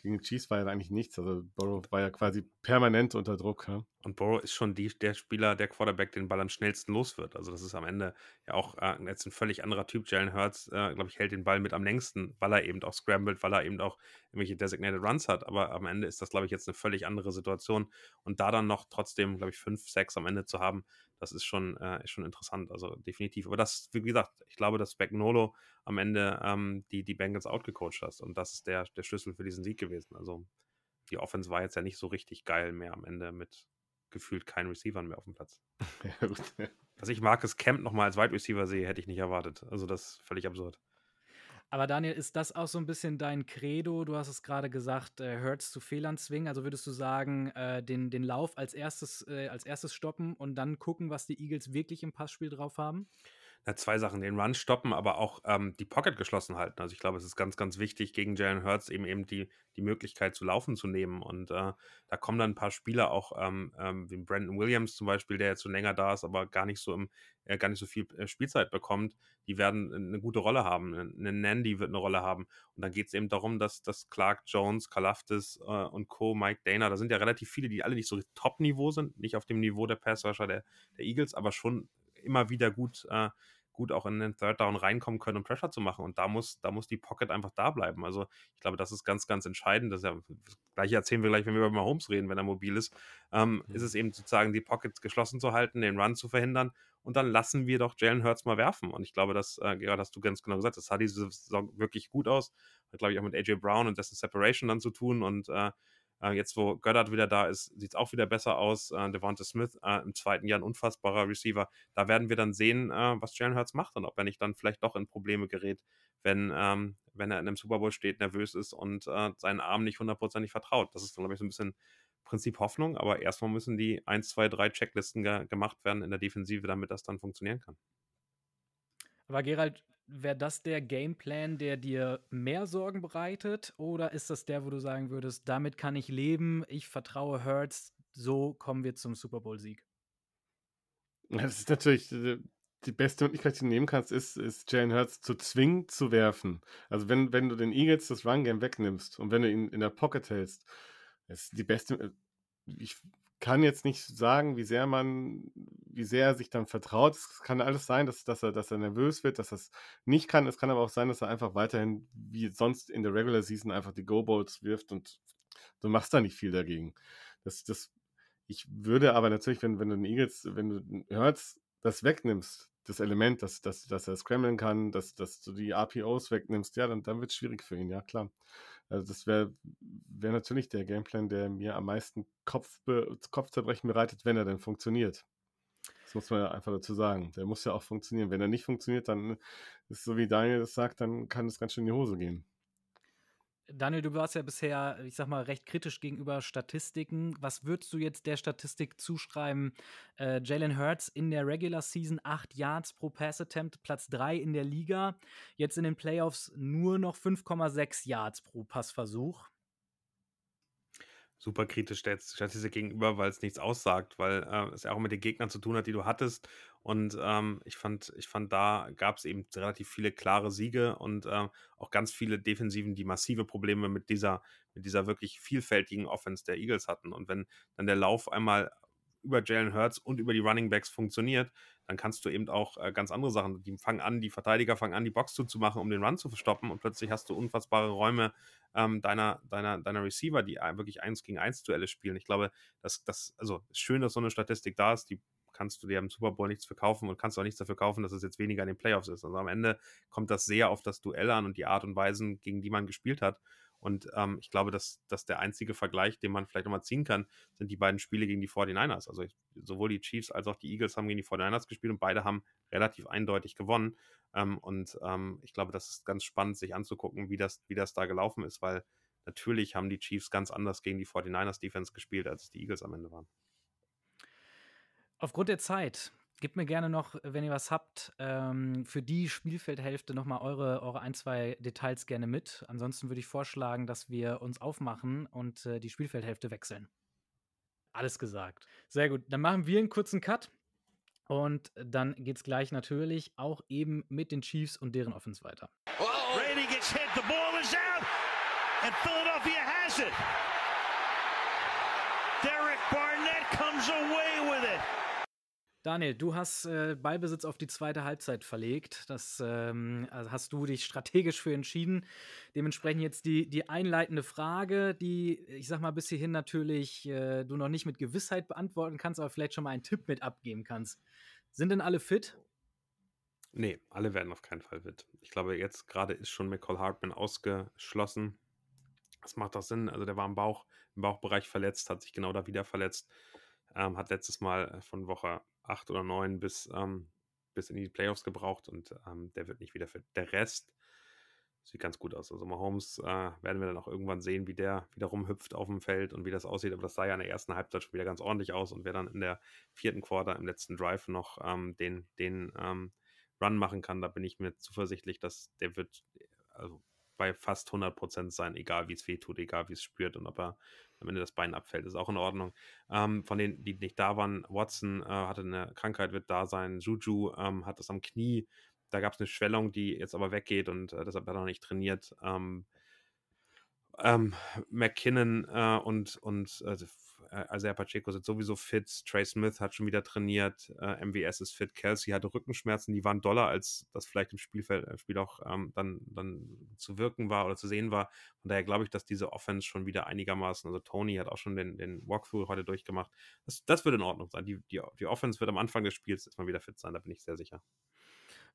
gegen Chiefs war ja eigentlich nichts. Also Burrow war ja quasi permanent unter Druck. Ja? Und Burrow ist schon die, der Spieler, der Quarterback, den Ball am schnellsten los wird. Also das ist am Ende ja auch äh, jetzt ein völlig anderer Typ. Jalen Hurts, äh, glaube ich, hält den Ball mit am längsten, weil er eben auch scrambled, weil er eben auch irgendwelche designated Runs hat. Aber am Ende ist das, glaube ich, jetzt eine völlig andere Situation. Und da dann noch trotzdem, glaube ich, fünf, sechs am Ende zu haben, das ist schon, äh, ist schon interessant. Also definitiv. Aber das, wie gesagt, ich glaube, dass Spagnolo am Ende ähm, die, die Bengals outgecoacht hast. Und das ist der, der Schlüssel für diesen Sieg gewesen. Also die Offense war jetzt ja nicht so richtig geil mehr am Ende mit gefühlt keinen Receivern mehr auf dem Platz. Dass ich Marcus Camp nochmal als Wide Receiver sehe, hätte ich nicht erwartet. Also das ist völlig absurd. Aber Daniel, ist das auch so ein bisschen dein Credo? Du hast es gerade gesagt, äh, Hurts zu Fehlern zwingen. Also würdest du sagen, äh, den, den Lauf als erstes, äh, als erstes stoppen und dann gucken, was die Eagles wirklich im Passspiel drauf haben? Na, zwei Sachen, den Run stoppen, aber auch ähm, die Pocket geschlossen halten. Also ich glaube, es ist ganz, ganz wichtig, gegen Jalen Hurts eben eben die, die Möglichkeit zu laufen zu nehmen. Und äh, da kommen dann ein paar Spieler auch, ähm, ähm, wie Brandon Williams zum Beispiel, der jetzt schon länger da ist, aber gar nicht so im, äh, gar nicht so viel äh, Spielzeit bekommt, die werden eine gute Rolle haben. Eine Nandy wird eine Rolle haben. Und dann geht es eben darum, dass, dass Clark Jones, Kalaftis äh, und Co., Mike Dana, da sind ja relativ viele, die alle nicht so Top-Niveau sind, nicht auf dem Niveau der Passwasher der, der Eagles, aber schon immer wieder gut, äh, gut auch in den Third Down reinkommen können, um Pressure zu machen. Und da muss, da muss die Pocket einfach da bleiben. Also ich glaube, das ist ganz, ganz entscheidend. Das, ja, das gleiche erzählen wir gleich, wenn wir über Mahomes reden, wenn er mobil ist. Ähm, mhm. Ist es eben sozusagen, die Pockets geschlossen zu halten, den Run zu verhindern. Und dann lassen wir doch Jalen Hurts mal werfen. Und ich glaube, das, äh, Gerard, hast du ganz genau gesagt, das sah diese Saison wirklich gut aus. Hat, glaube ich, auch mit AJ Brown und dessen Separation dann zu tun. Und äh, äh, jetzt, wo Goddard wieder da ist, sieht es auch wieder besser aus. Äh, Devonta Smith äh, im zweiten Jahr ein unfassbarer Receiver. Da werden wir dann sehen, äh, was Jalen Hurts macht und ob er nicht dann vielleicht doch in Probleme gerät, wenn, ähm, wenn er in einem Super Bowl steht, nervös ist und äh, seinen Arm nicht hundertprozentig vertraut. Das ist glaube ich, so ein bisschen Prinzip Hoffnung, aber erstmal müssen die 1, 2, 3 Checklisten ge gemacht werden in der Defensive, damit das dann funktionieren kann. Aber Gerald, wäre das der Gameplan, der dir mehr Sorgen bereitet? Oder ist das der, wo du sagen würdest, damit kann ich leben, ich vertraue Hurts, so kommen wir zum Super Bowl-Sieg? Das ist natürlich äh, die beste Möglichkeit, die du nehmen kannst, ist, ist Jalen Hurts zu zwingen zu werfen. Also wenn, wenn du den Eagles das Run-Game wegnimmst und wenn du ihn in der Pocket hältst, ist die beste, äh, ich kann jetzt nicht sagen, wie sehr man, wie sehr er sich dann vertraut. Es kann alles sein, dass, dass, er, dass er nervös wird, dass er es nicht kann. Es kann aber auch sein, dass er einfach weiterhin, wie sonst in der Regular Season, einfach die Go-Balls wirft und du machst da nicht viel dagegen. Das, das, ich würde aber natürlich, wenn, wenn du den Eagles, wenn du Hurts das wegnimmst, das Element, dass, dass, dass er scramblen kann, dass, dass du die RPOs wegnimmst, ja, dann, dann wird es schwierig für ihn, ja klar. Also das wäre wär natürlich der Gameplan, der mir am meisten Kopfbe Kopfzerbrechen bereitet, wenn er denn funktioniert. Das muss man ja einfach dazu sagen. Der muss ja auch funktionieren. Wenn er nicht funktioniert, dann ist so wie Daniel das sagt, dann kann es ganz schön in die Hose gehen. Daniel, du warst ja bisher, ich sag mal, recht kritisch gegenüber Statistiken. Was würdest du jetzt der Statistik zuschreiben? Äh, Jalen Hurts in der Regular Season 8 Yards pro Pass Attempt, Platz 3 in der Liga. Jetzt in den Playoffs nur noch 5,6 Yards pro Passversuch super kritisch der Statistik gegenüber, weil es nichts aussagt, weil äh, es ja auch mit den Gegnern zu tun hat, die du hattest. Und ähm, ich fand, ich fand, da gab es eben relativ viele klare Siege und äh, auch ganz viele Defensiven, die massive Probleme mit dieser, mit dieser wirklich vielfältigen Offense der Eagles hatten. Und wenn dann der Lauf einmal über Jalen Hurts und über die Running Backs funktioniert, dann kannst du eben auch äh, ganz andere Sachen. Die fangen an, die Verteidiger fangen an, die Box zuzumachen, um den Run zu stoppen und plötzlich hast du unfassbare Räume ähm, deiner, deiner, deiner Receiver, die wirklich eins gegen eins Duelle spielen. Ich glaube, dass das, also schön, dass so eine Statistik da ist, die kannst du dir im Super Bowl nichts verkaufen und kannst auch nichts dafür kaufen, dass es jetzt weniger in den Playoffs ist. Also am Ende kommt das sehr auf das Duell an und die Art und Weisen, gegen die man gespielt hat. Und ähm, ich glaube, dass, dass der einzige Vergleich, den man vielleicht nochmal ziehen kann, sind die beiden Spiele gegen die 49ers. Also ich, sowohl die Chiefs als auch die Eagles haben gegen die 49ers gespielt und beide haben relativ eindeutig gewonnen. Ähm, und ähm, ich glaube, das ist ganz spannend, sich anzugucken, wie das, wie das da gelaufen ist, weil natürlich haben die Chiefs ganz anders gegen die 49ers Defense gespielt, als die Eagles am Ende waren. Aufgrund der Zeit Gebt mir gerne noch, wenn ihr was habt, ähm, für die Spielfeldhälfte nochmal eure, eure ein, zwei Details gerne mit. Ansonsten würde ich vorschlagen, dass wir uns aufmachen und äh, die Spielfeldhälfte wechseln. Alles gesagt. Sehr gut. Dann machen wir einen kurzen Cut. Und dann geht's gleich natürlich auch eben mit den Chiefs und deren Offense weiter. Oh, Brady gets hit, the ball is out, and Philadelphia has it. Daniel, du hast äh, Ballbesitz auf die zweite Halbzeit verlegt. Das ähm, also hast du dich strategisch für entschieden. Dementsprechend jetzt die, die einleitende Frage, die ich sag mal bis hierhin natürlich äh, du noch nicht mit Gewissheit beantworten kannst, aber vielleicht schon mal einen Tipp mit abgeben kannst. Sind denn alle fit? Nee, alle werden auf keinen Fall fit. Ich glaube, jetzt gerade ist schon McCall Hartman ausgeschlossen. Das macht doch Sinn. Also der war im Bauch, im Bauchbereich verletzt, hat sich genau da wieder verletzt. Ähm, hat letztes Mal von Woche 8 oder 9 bis, ähm, bis in die Playoffs gebraucht und ähm, der wird nicht wieder fit. Der Rest sieht ganz gut aus. Also Mahomes äh, werden wir dann auch irgendwann sehen, wie der wieder rumhüpft auf dem Feld und wie das aussieht. Aber das sah ja in der ersten Halbzeit schon wieder ganz ordentlich aus und wer dann in der vierten Quarter im letzten Drive noch ähm, den, den ähm, Run machen kann, da bin ich mir zuversichtlich, dass der wird, also bei fast 100% sein, egal wie es weh tut, egal wie es spürt und ob er am Ende das Bein abfällt, ist auch in Ordnung. Ähm, von denen, die nicht da waren, Watson äh, hatte eine Krankheit, wird da sein, Juju ähm, hat das am Knie, da gab es eine Schwellung, die jetzt aber weggeht und äh, deshalb hat er noch nicht trainiert. Ähm, ähm McKinnon äh, und, und also Isaiah Pacheco sind sowieso fit, Trey Smith hat schon wieder trainiert, äh, MWS ist fit, Kelsey hatte Rückenschmerzen, die waren doller, als das vielleicht im Spielfeld, im Spiel auch ähm, dann, dann zu wirken war oder zu sehen war. Von daher glaube ich, dass diese Offense schon wieder einigermaßen, also Tony hat auch schon den, den Walkthrough heute durchgemacht. Das, das wird in Ordnung sein. Die, die, die Offense wird am Anfang des Spiels erstmal wieder fit sein, da bin ich sehr sicher.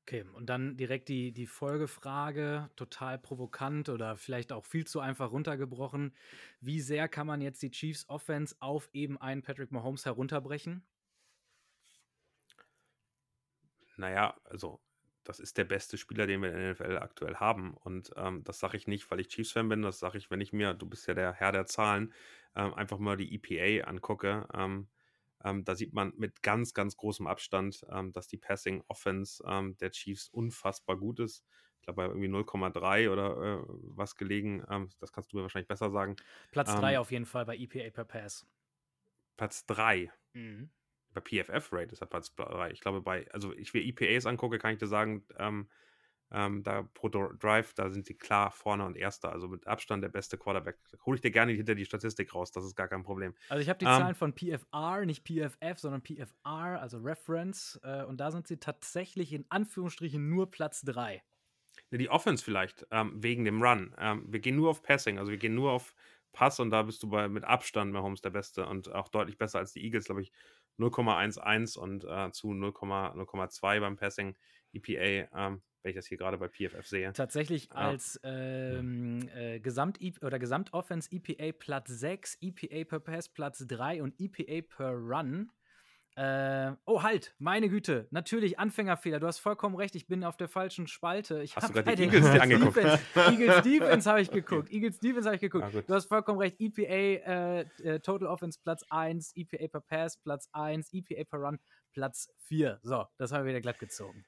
Okay, und dann direkt die, die Folgefrage, total provokant oder vielleicht auch viel zu einfach runtergebrochen. Wie sehr kann man jetzt die Chiefs Offense auf eben einen Patrick Mahomes herunterbrechen? Naja, also das ist der beste Spieler, den wir in der NFL aktuell haben. Und ähm, das sage ich nicht, weil ich Chiefs-Fan bin, das sage ich, wenn ich mir, du bist ja der Herr der Zahlen, ähm, einfach mal die EPA angucke. Ähm, ähm, da sieht man mit ganz, ganz großem Abstand, ähm, dass die Passing Offense ähm, der Chiefs unfassbar gut ist. Ich glaube, bei irgendwie 0,3 oder äh, was gelegen. Ähm, das kannst du mir wahrscheinlich besser sagen. Platz 3 ähm auf jeden Fall bei EPA per Pass. Platz 3. Mhm. Bei PFF Rate ist er Platz 3. Ich glaube, bei, also ich mir EPAs angucke, kann ich dir sagen, ähm, da pro Drive, da sind sie klar vorne und Erster, also mit Abstand der beste Quarterback. Hole ich dir gerne hinter die Statistik raus, das ist gar kein Problem. Also ich habe die ähm, Zahlen von PFR, nicht PFF, sondern PFR, also Reference, äh, und da sind sie tatsächlich in Anführungsstrichen nur Platz 3. Die Offense vielleicht, ähm, wegen dem Run. Ähm, wir gehen nur auf Passing, also wir gehen nur auf Pass und da bist du bei, mit Abstand Mahomes der Beste und auch deutlich besser als die Eagles, glaube ich, 0,11 und äh, zu 0,2 beim Passing EPA. Ähm, wenn ich das hier gerade bei PFF sehe. Tatsächlich ah. als ähm, äh, Gesamt oder Gesamtoffense EPA Platz 6, EPA per Pass Platz 3 und EPA per Run. Äh, oh, halt, meine Güte. Natürlich Anfängerfehler. Du hast vollkommen recht. Ich bin auf der falschen Spalte. Ich hast du gerade die Eagles angeguckt? Eagles Defense habe ich geguckt. Eagles Defense habe ich geguckt. Ah, du hast vollkommen recht. EPA äh, äh, Total Offense Platz 1, EPA per Pass Platz 1, EPA per Run Platz 4. So, das haben wir wieder glatt gezogen.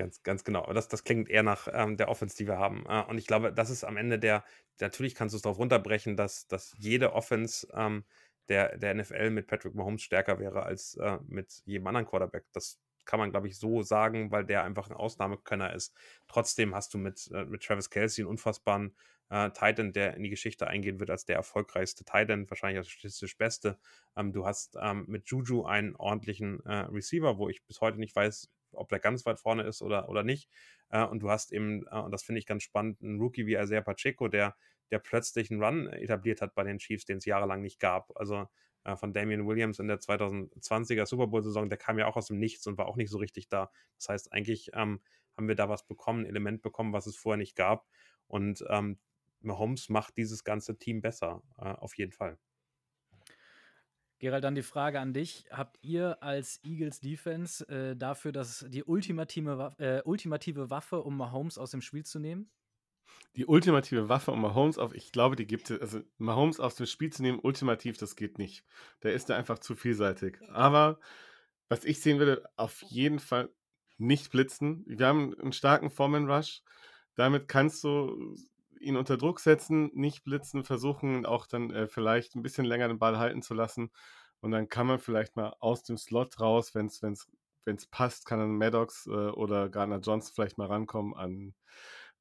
Ganz, ganz genau. Das, das klingt eher nach ähm, der Offense, die wir haben. Äh, und ich glaube, das ist am Ende der, natürlich kannst du es darauf runterbrechen, dass, dass jede Offense ähm, der, der NFL mit Patrick Mahomes stärker wäre als äh, mit jedem anderen Quarterback. Das kann man, glaube ich, so sagen, weil der einfach ein Ausnahmekönner ist. Trotzdem hast du mit, äh, mit Travis Kelsey einen unfassbaren äh, Titan, der in die Geschichte eingehen wird als der erfolgreichste Titan, wahrscheinlich als statistisch beste. Ähm, du hast ähm, mit Juju einen ordentlichen äh, Receiver, wo ich bis heute nicht weiß, ob der ganz weit vorne ist oder, oder nicht. Äh, und du hast eben, äh, und das finde ich ganz spannend, einen Rookie wie Isaiah Pacheco, der, der plötzlich einen Run etabliert hat bei den Chiefs, den es jahrelang nicht gab. Also äh, von Damian Williams in der 2020er Super Bowl-Saison, der kam ja auch aus dem Nichts und war auch nicht so richtig da. Das heißt, eigentlich ähm, haben wir da was bekommen, ein Element bekommen, was es vorher nicht gab. Und ähm, Mahomes macht dieses ganze Team besser, äh, auf jeden Fall. Gerald, dann die Frage an dich. Habt ihr als Eagles Defense äh, dafür dass die ultimative, äh, ultimative Waffe, um Mahomes aus dem Spiel zu nehmen? Die ultimative Waffe, um Mahomes auf, ich glaube, die gibt es, also Mahomes aus dem Spiel zu nehmen, ultimativ, das geht nicht. Der ist da einfach zu vielseitig. Aber was ich sehen würde, auf jeden Fall nicht blitzen. Wir haben einen starken Foreman Rush. Damit kannst du ihn unter Druck setzen, nicht blitzen, versuchen auch dann äh, vielleicht ein bisschen länger den Ball halten zu lassen. Und dann kann man vielleicht mal aus dem Slot raus, wenn es wenn's, wenn's passt, kann dann Maddox äh, oder Gardner Johnson vielleicht mal rankommen an,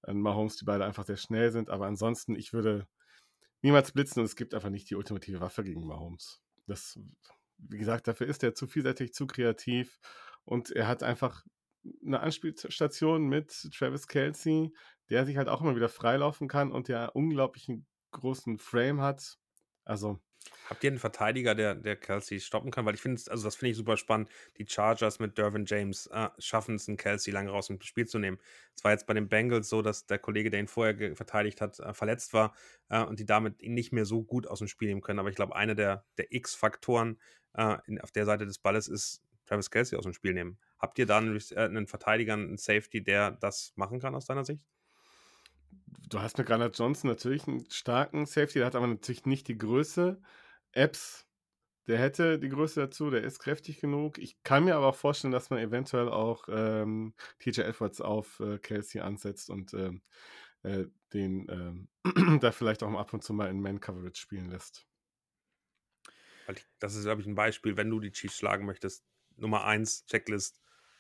an Mahomes, die beide einfach sehr schnell sind. Aber ansonsten, ich würde niemals blitzen und es gibt einfach nicht die ultimative Waffe gegen Mahomes. Das, wie gesagt, dafür ist er zu vielseitig, zu kreativ und er hat einfach eine Anspielstation mit Travis Kelsey, der sich halt auch immer wieder freilaufen kann und der unglaublichen großen Frame hat. Also. Habt ihr einen Verteidiger, der, der Kelsey stoppen kann? Weil ich finde, also das finde ich super spannend. Die Chargers mit Dervin James äh, schaffen es, einen Kelsey lange raus ins Spiel zu nehmen. Es war jetzt bei den Bengals so, dass der Kollege, der ihn vorher verteidigt hat, äh, verletzt war äh, und die damit ihn nicht mehr so gut aus dem Spiel nehmen können. Aber ich glaube, einer der, der X-Faktoren äh, auf der Seite des Balles ist Travis Kelsey aus dem Spiel nehmen. Habt ihr da einen, äh, einen Verteidiger, einen Safety, der das machen kann aus deiner Sicht? du hast mit Granat Johnson natürlich einen starken Safety, der hat aber natürlich nicht die Größe. Apps, der hätte die Größe dazu, der ist kräftig genug. Ich kann mir aber auch vorstellen, dass man eventuell auch ähm, TJ Edwards auf äh, Kelsey ansetzt und ähm, äh, den ähm, da vielleicht auch ab und zu mal in Man-Coverage spielen lässt. Das ist, glaube ich, ein Beispiel, wenn du die Chiefs schlagen möchtest. Nummer 1, Checklist,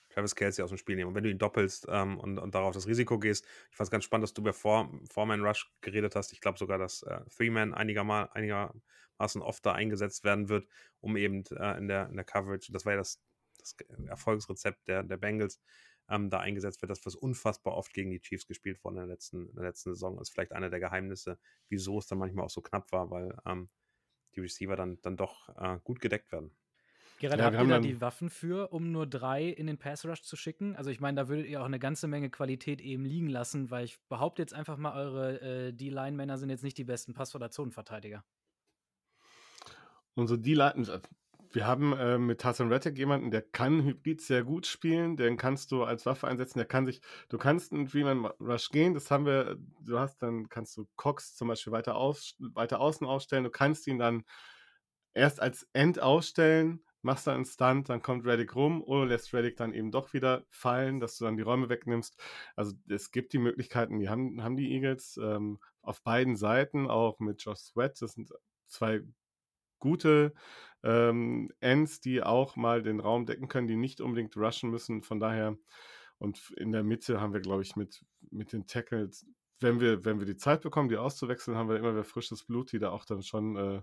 Travis Kelsey aus dem Spiel nehmen. Und wenn du ihn doppelst ähm, und, und darauf das Risiko gehst, ich fand es ganz spannend, dass du bei Four-Man Rush geredet hast. Ich glaube sogar, dass äh, Three-Man einigermaßen, einigermaßen oft da eingesetzt werden wird, um eben äh, in, der, in der Coverage, das war ja das, das Erfolgsrezept der, der Bengals, ähm, da eingesetzt wird, das was unfassbar oft gegen die Chiefs gespielt worden in der letzten, in der letzten Saison. Das ist vielleicht einer der Geheimnisse, wieso es dann manchmal auch so knapp war, weil ähm, die Receiver dann, dann doch äh, gut gedeckt werden. Gerade ja, habt ihr da die Waffen für, um nur drei in den Pass Rush zu schicken? Also ich meine, da würdet ihr auch eine ganze Menge Qualität eben liegen lassen, weil ich behaupte jetzt einfach mal, eure äh, D-Line-Männer sind jetzt nicht die besten Pass- oder Zonenverteidiger. Unsere D-Line, äh, wir haben äh, mit Tassan Reddick jemanden, der kann Hybrid sehr gut spielen, den kannst du als Waffe einsetzen, der kann sich, du kannst einen Dreamman Rush gehen, das haben wir, du hast dann, kannst du Cox zum Beispiel weiter, aus, weiter außen ausstellen, du kannst ihn dann erst als End ausstellen, machst dann einen Stunt, dann kommt Reddick rum oder lässt Reddick dann eben doch wieder fallen, dass du dann die Räume wegnimmst. Also es gibt die Möglichkeiten, die haben, haben die Eagles ähm, auf beiden Seiten, auch mit Josh Sweat. Das sind zwei gute ähm, Ends, die auch mal den Raum decken können, die nicht unbedingt rushen müssen. Von daher, Und in der Mitte haben wir, glaube ich, mit, mit den Tackles, wenn wir, wenn wir die Zeit bekommen, die auszuwechseln, haben wir immer wieder frisches Blut, die da auch dann schon äh,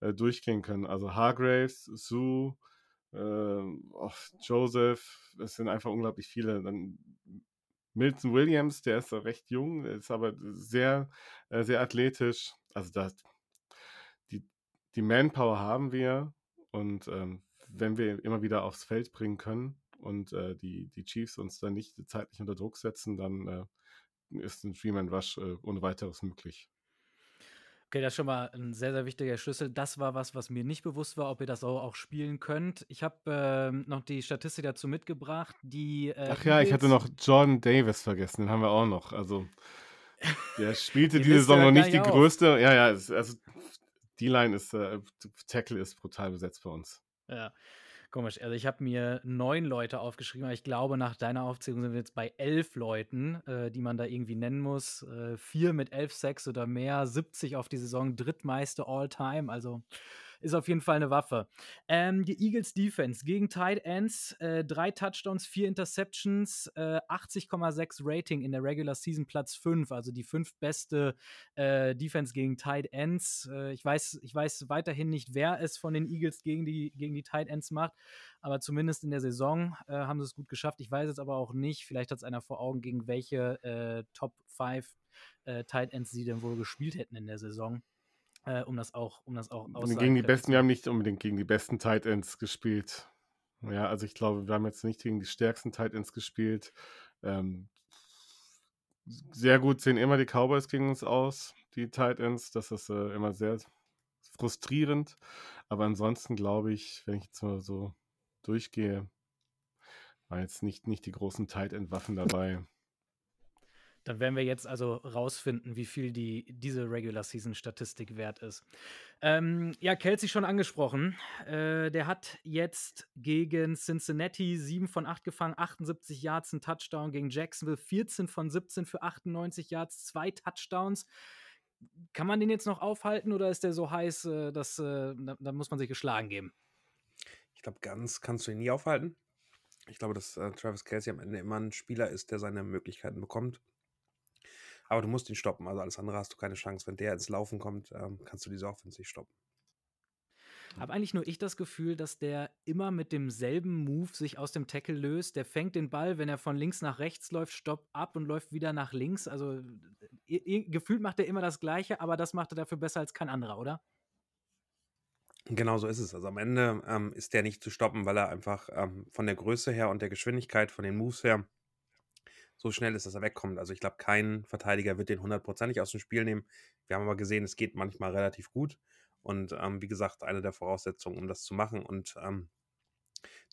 äh, durchgehen können. Also Hargraves, Sue, äh, Joseph, es sind einfach unglaublich viele. Dann Milton Williams, der ist recht jung, ist aber sehr, äh, sehr athletisch. Also das, die, die Manpower haben wir und ähm, wenn wir immer wieder aufs Feld bringen können und äh, die, die Chiefs uns dann nicht zeitlich unter Druck setzen, dann äh, ist ein Freeman Rush äh, ohne weiteres möglich. Okay, das ist schon mal ein sehr, sehr wichtiger Schlüssel. Das war was, was mir nicht bewusst war, ob ihr das auch, auch spielen könnt. Ich habe ähm, noch die Statistik dazu mitgebracht. Die, äh, Ach ja, ich hatte noch Jordan Davis vergessen, den haben wir auch noch. Also, der spielte diese Saison noch nicht die auf. größte. Ja, ja, also die Line ist, äh, Tackle ist brutal besetzt bei uns. Ja. Komisch. Also ich habe mir neun Leute aufgeschrieben, aber ich glaube, nach deiner Aufzählung sind wir jetzt bei elf Leuten, äh, die man da irgendwie nennen muss. Äh, vier mit elf Sex oder mehr, 70 auf die Saison, drittmeiste All-Time. Also ist auf jeden Fall eine Waffe. Ähm, die Eagles Defense gegen Tight Ends, äh, drei Touchdowns, vier Interceptions, äh, 80,6 Rating in der Regular Season Platz 5, also die fünftbeste äh, Defense gegen Tight Ends. Äh, ich, weiß, ich weiß weiterhin nicht, wer es von den Eagles gegen die, gegen die Tight Ends macht, aber zumindest in der Saison äh, haben sie es gut geschafft. Ich weiß jetzt aber auch nicht, vielleicht hat es einer vor Augen, gegen welche äh, Top 5 Tight Ends sie denn wohl gespielt hätten in der Saison äh, um das auch, um das auch Gegen die besten, wir haben nicht unbedingt gegen die besten Tight Ends gespielt. Ja, also ich glaube, wir haben jetzt nicht gegen die stärksten Tight Ends gespielt. Ähm, sehr gut sehen immer die Cowboys gegen uns aus, die Tight Ends. Das ist äh, immer sehr frustrierend. Aber ansonsten glaube ich, wenn ich jetzt mal so durchgehe, war jetzt nicht, nicht die großen Tight End Waffen dabei. Dann werden wir jetzt also rausfinden, wie viel die, diese Regular Season Statistik wert ist. Ähm, ja, Kelsey schon angesprochen. Äh, der hat jetzt gegen Cincinnati 7 von 8 gefangen, 78 Yards, ein Touchdown. Gegen Jacksonville 14 von 17 für 98 Yards, zwei Touchdowns. Kann man den jetzt noch aufhalten oder ist der so heiß, äh, dass äh, da, da, muss man sich geschlagen geben? Ich glaube, ganz kannst du ihn nie aufhalten. Ich glaube, dass äh, Travis Kelsey am Ende immer ein Spieler ist, der seine Möglichkeiten bekommt. Aber du musst ihn stoppen. Also alles andere hast du keine Chance. Wenn der ins Laufen kommt, ähm, kannst du diese Offense nicht stoppen. Habe eigentlich nur ich das Gefühl, dass der immer mit demselben Move sich aus dem Tackle löst. Der fängt den Ball, wenn er von links nach rechts läuft, stoppt ab und läuft wieder nach links. Also gefühlt macht er immer das Gleiche, aber das macht er dafür besser als kein anderer, oder? Genau so ist es. Also am Ende ähm, ist der nicht zu stoppen, weil er einfach ähm, von der Größe her und der Geschwindigkeit, von den Moves her so schnell ist, dass er wegkommt. Also ich glaube, kein Verteidiger wird den hundertprozentig aus dem Spiel nehmen. Wir haben aber gesehen, es geht manchmal relativ gut. Und ähm, wie gesagt, eine der Voraussetzungen, um das zu machen. Und ähm,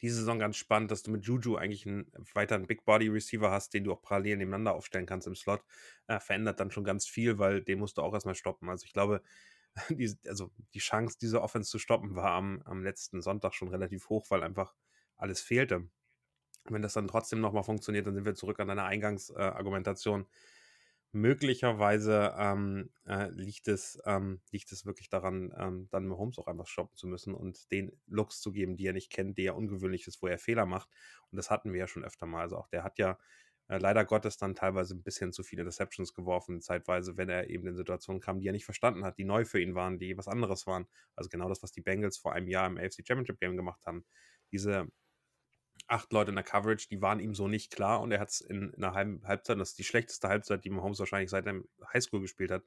diese Saison ganz spannend, dass du mit Juju eigentlich einen weiteren Big Body Receiver hast, den du auch parallel nebeneinander aufstellen kannst im Slot. Äh, verändert dann schon ganz viel, weil den musst du auch erstmal stoppen. Also ich glaube, die, also die Chance, diese Offense zu stoppen, war am, am letzten Sonntag schon relativ hoch, weil einfach alles fehlte. Wenn das dann trotzdem nochmal funktioniert, dann sind wir zurück an deiner Eingangsargumentation. Äh, Möglicherweise ähm, äh, liegt, es, ähm, liegt es wirklich daran, ähm, dann Mahomes auch einfach stoppen zu müssen und den Looks zu geben, die er nicht kennt, der ungewöhnlich ist, wo er Fehler macht. Und das hatten wir ja schon öfter mal. Also auch der hat ja äh, leider Gottes dann teilweise ein bisschen zu viele Deceptions geworfen, zeitweise, wenn er eben in Situationen kam, die er nicht verstanden hat, die neu für ihn waren, die was anderes waren. Also genau das, was die Bengals vor einem Jahr im AFC Championship Game gemacht haben. Diese acht Leute in der Coverage, die waren ihm so nicht klar und er hat es in, in, einer halben Halbzeit, das ist die schlechteste Halbzeit, die Mahomes wahrscheinlich seit dem Highschool gespielt hat,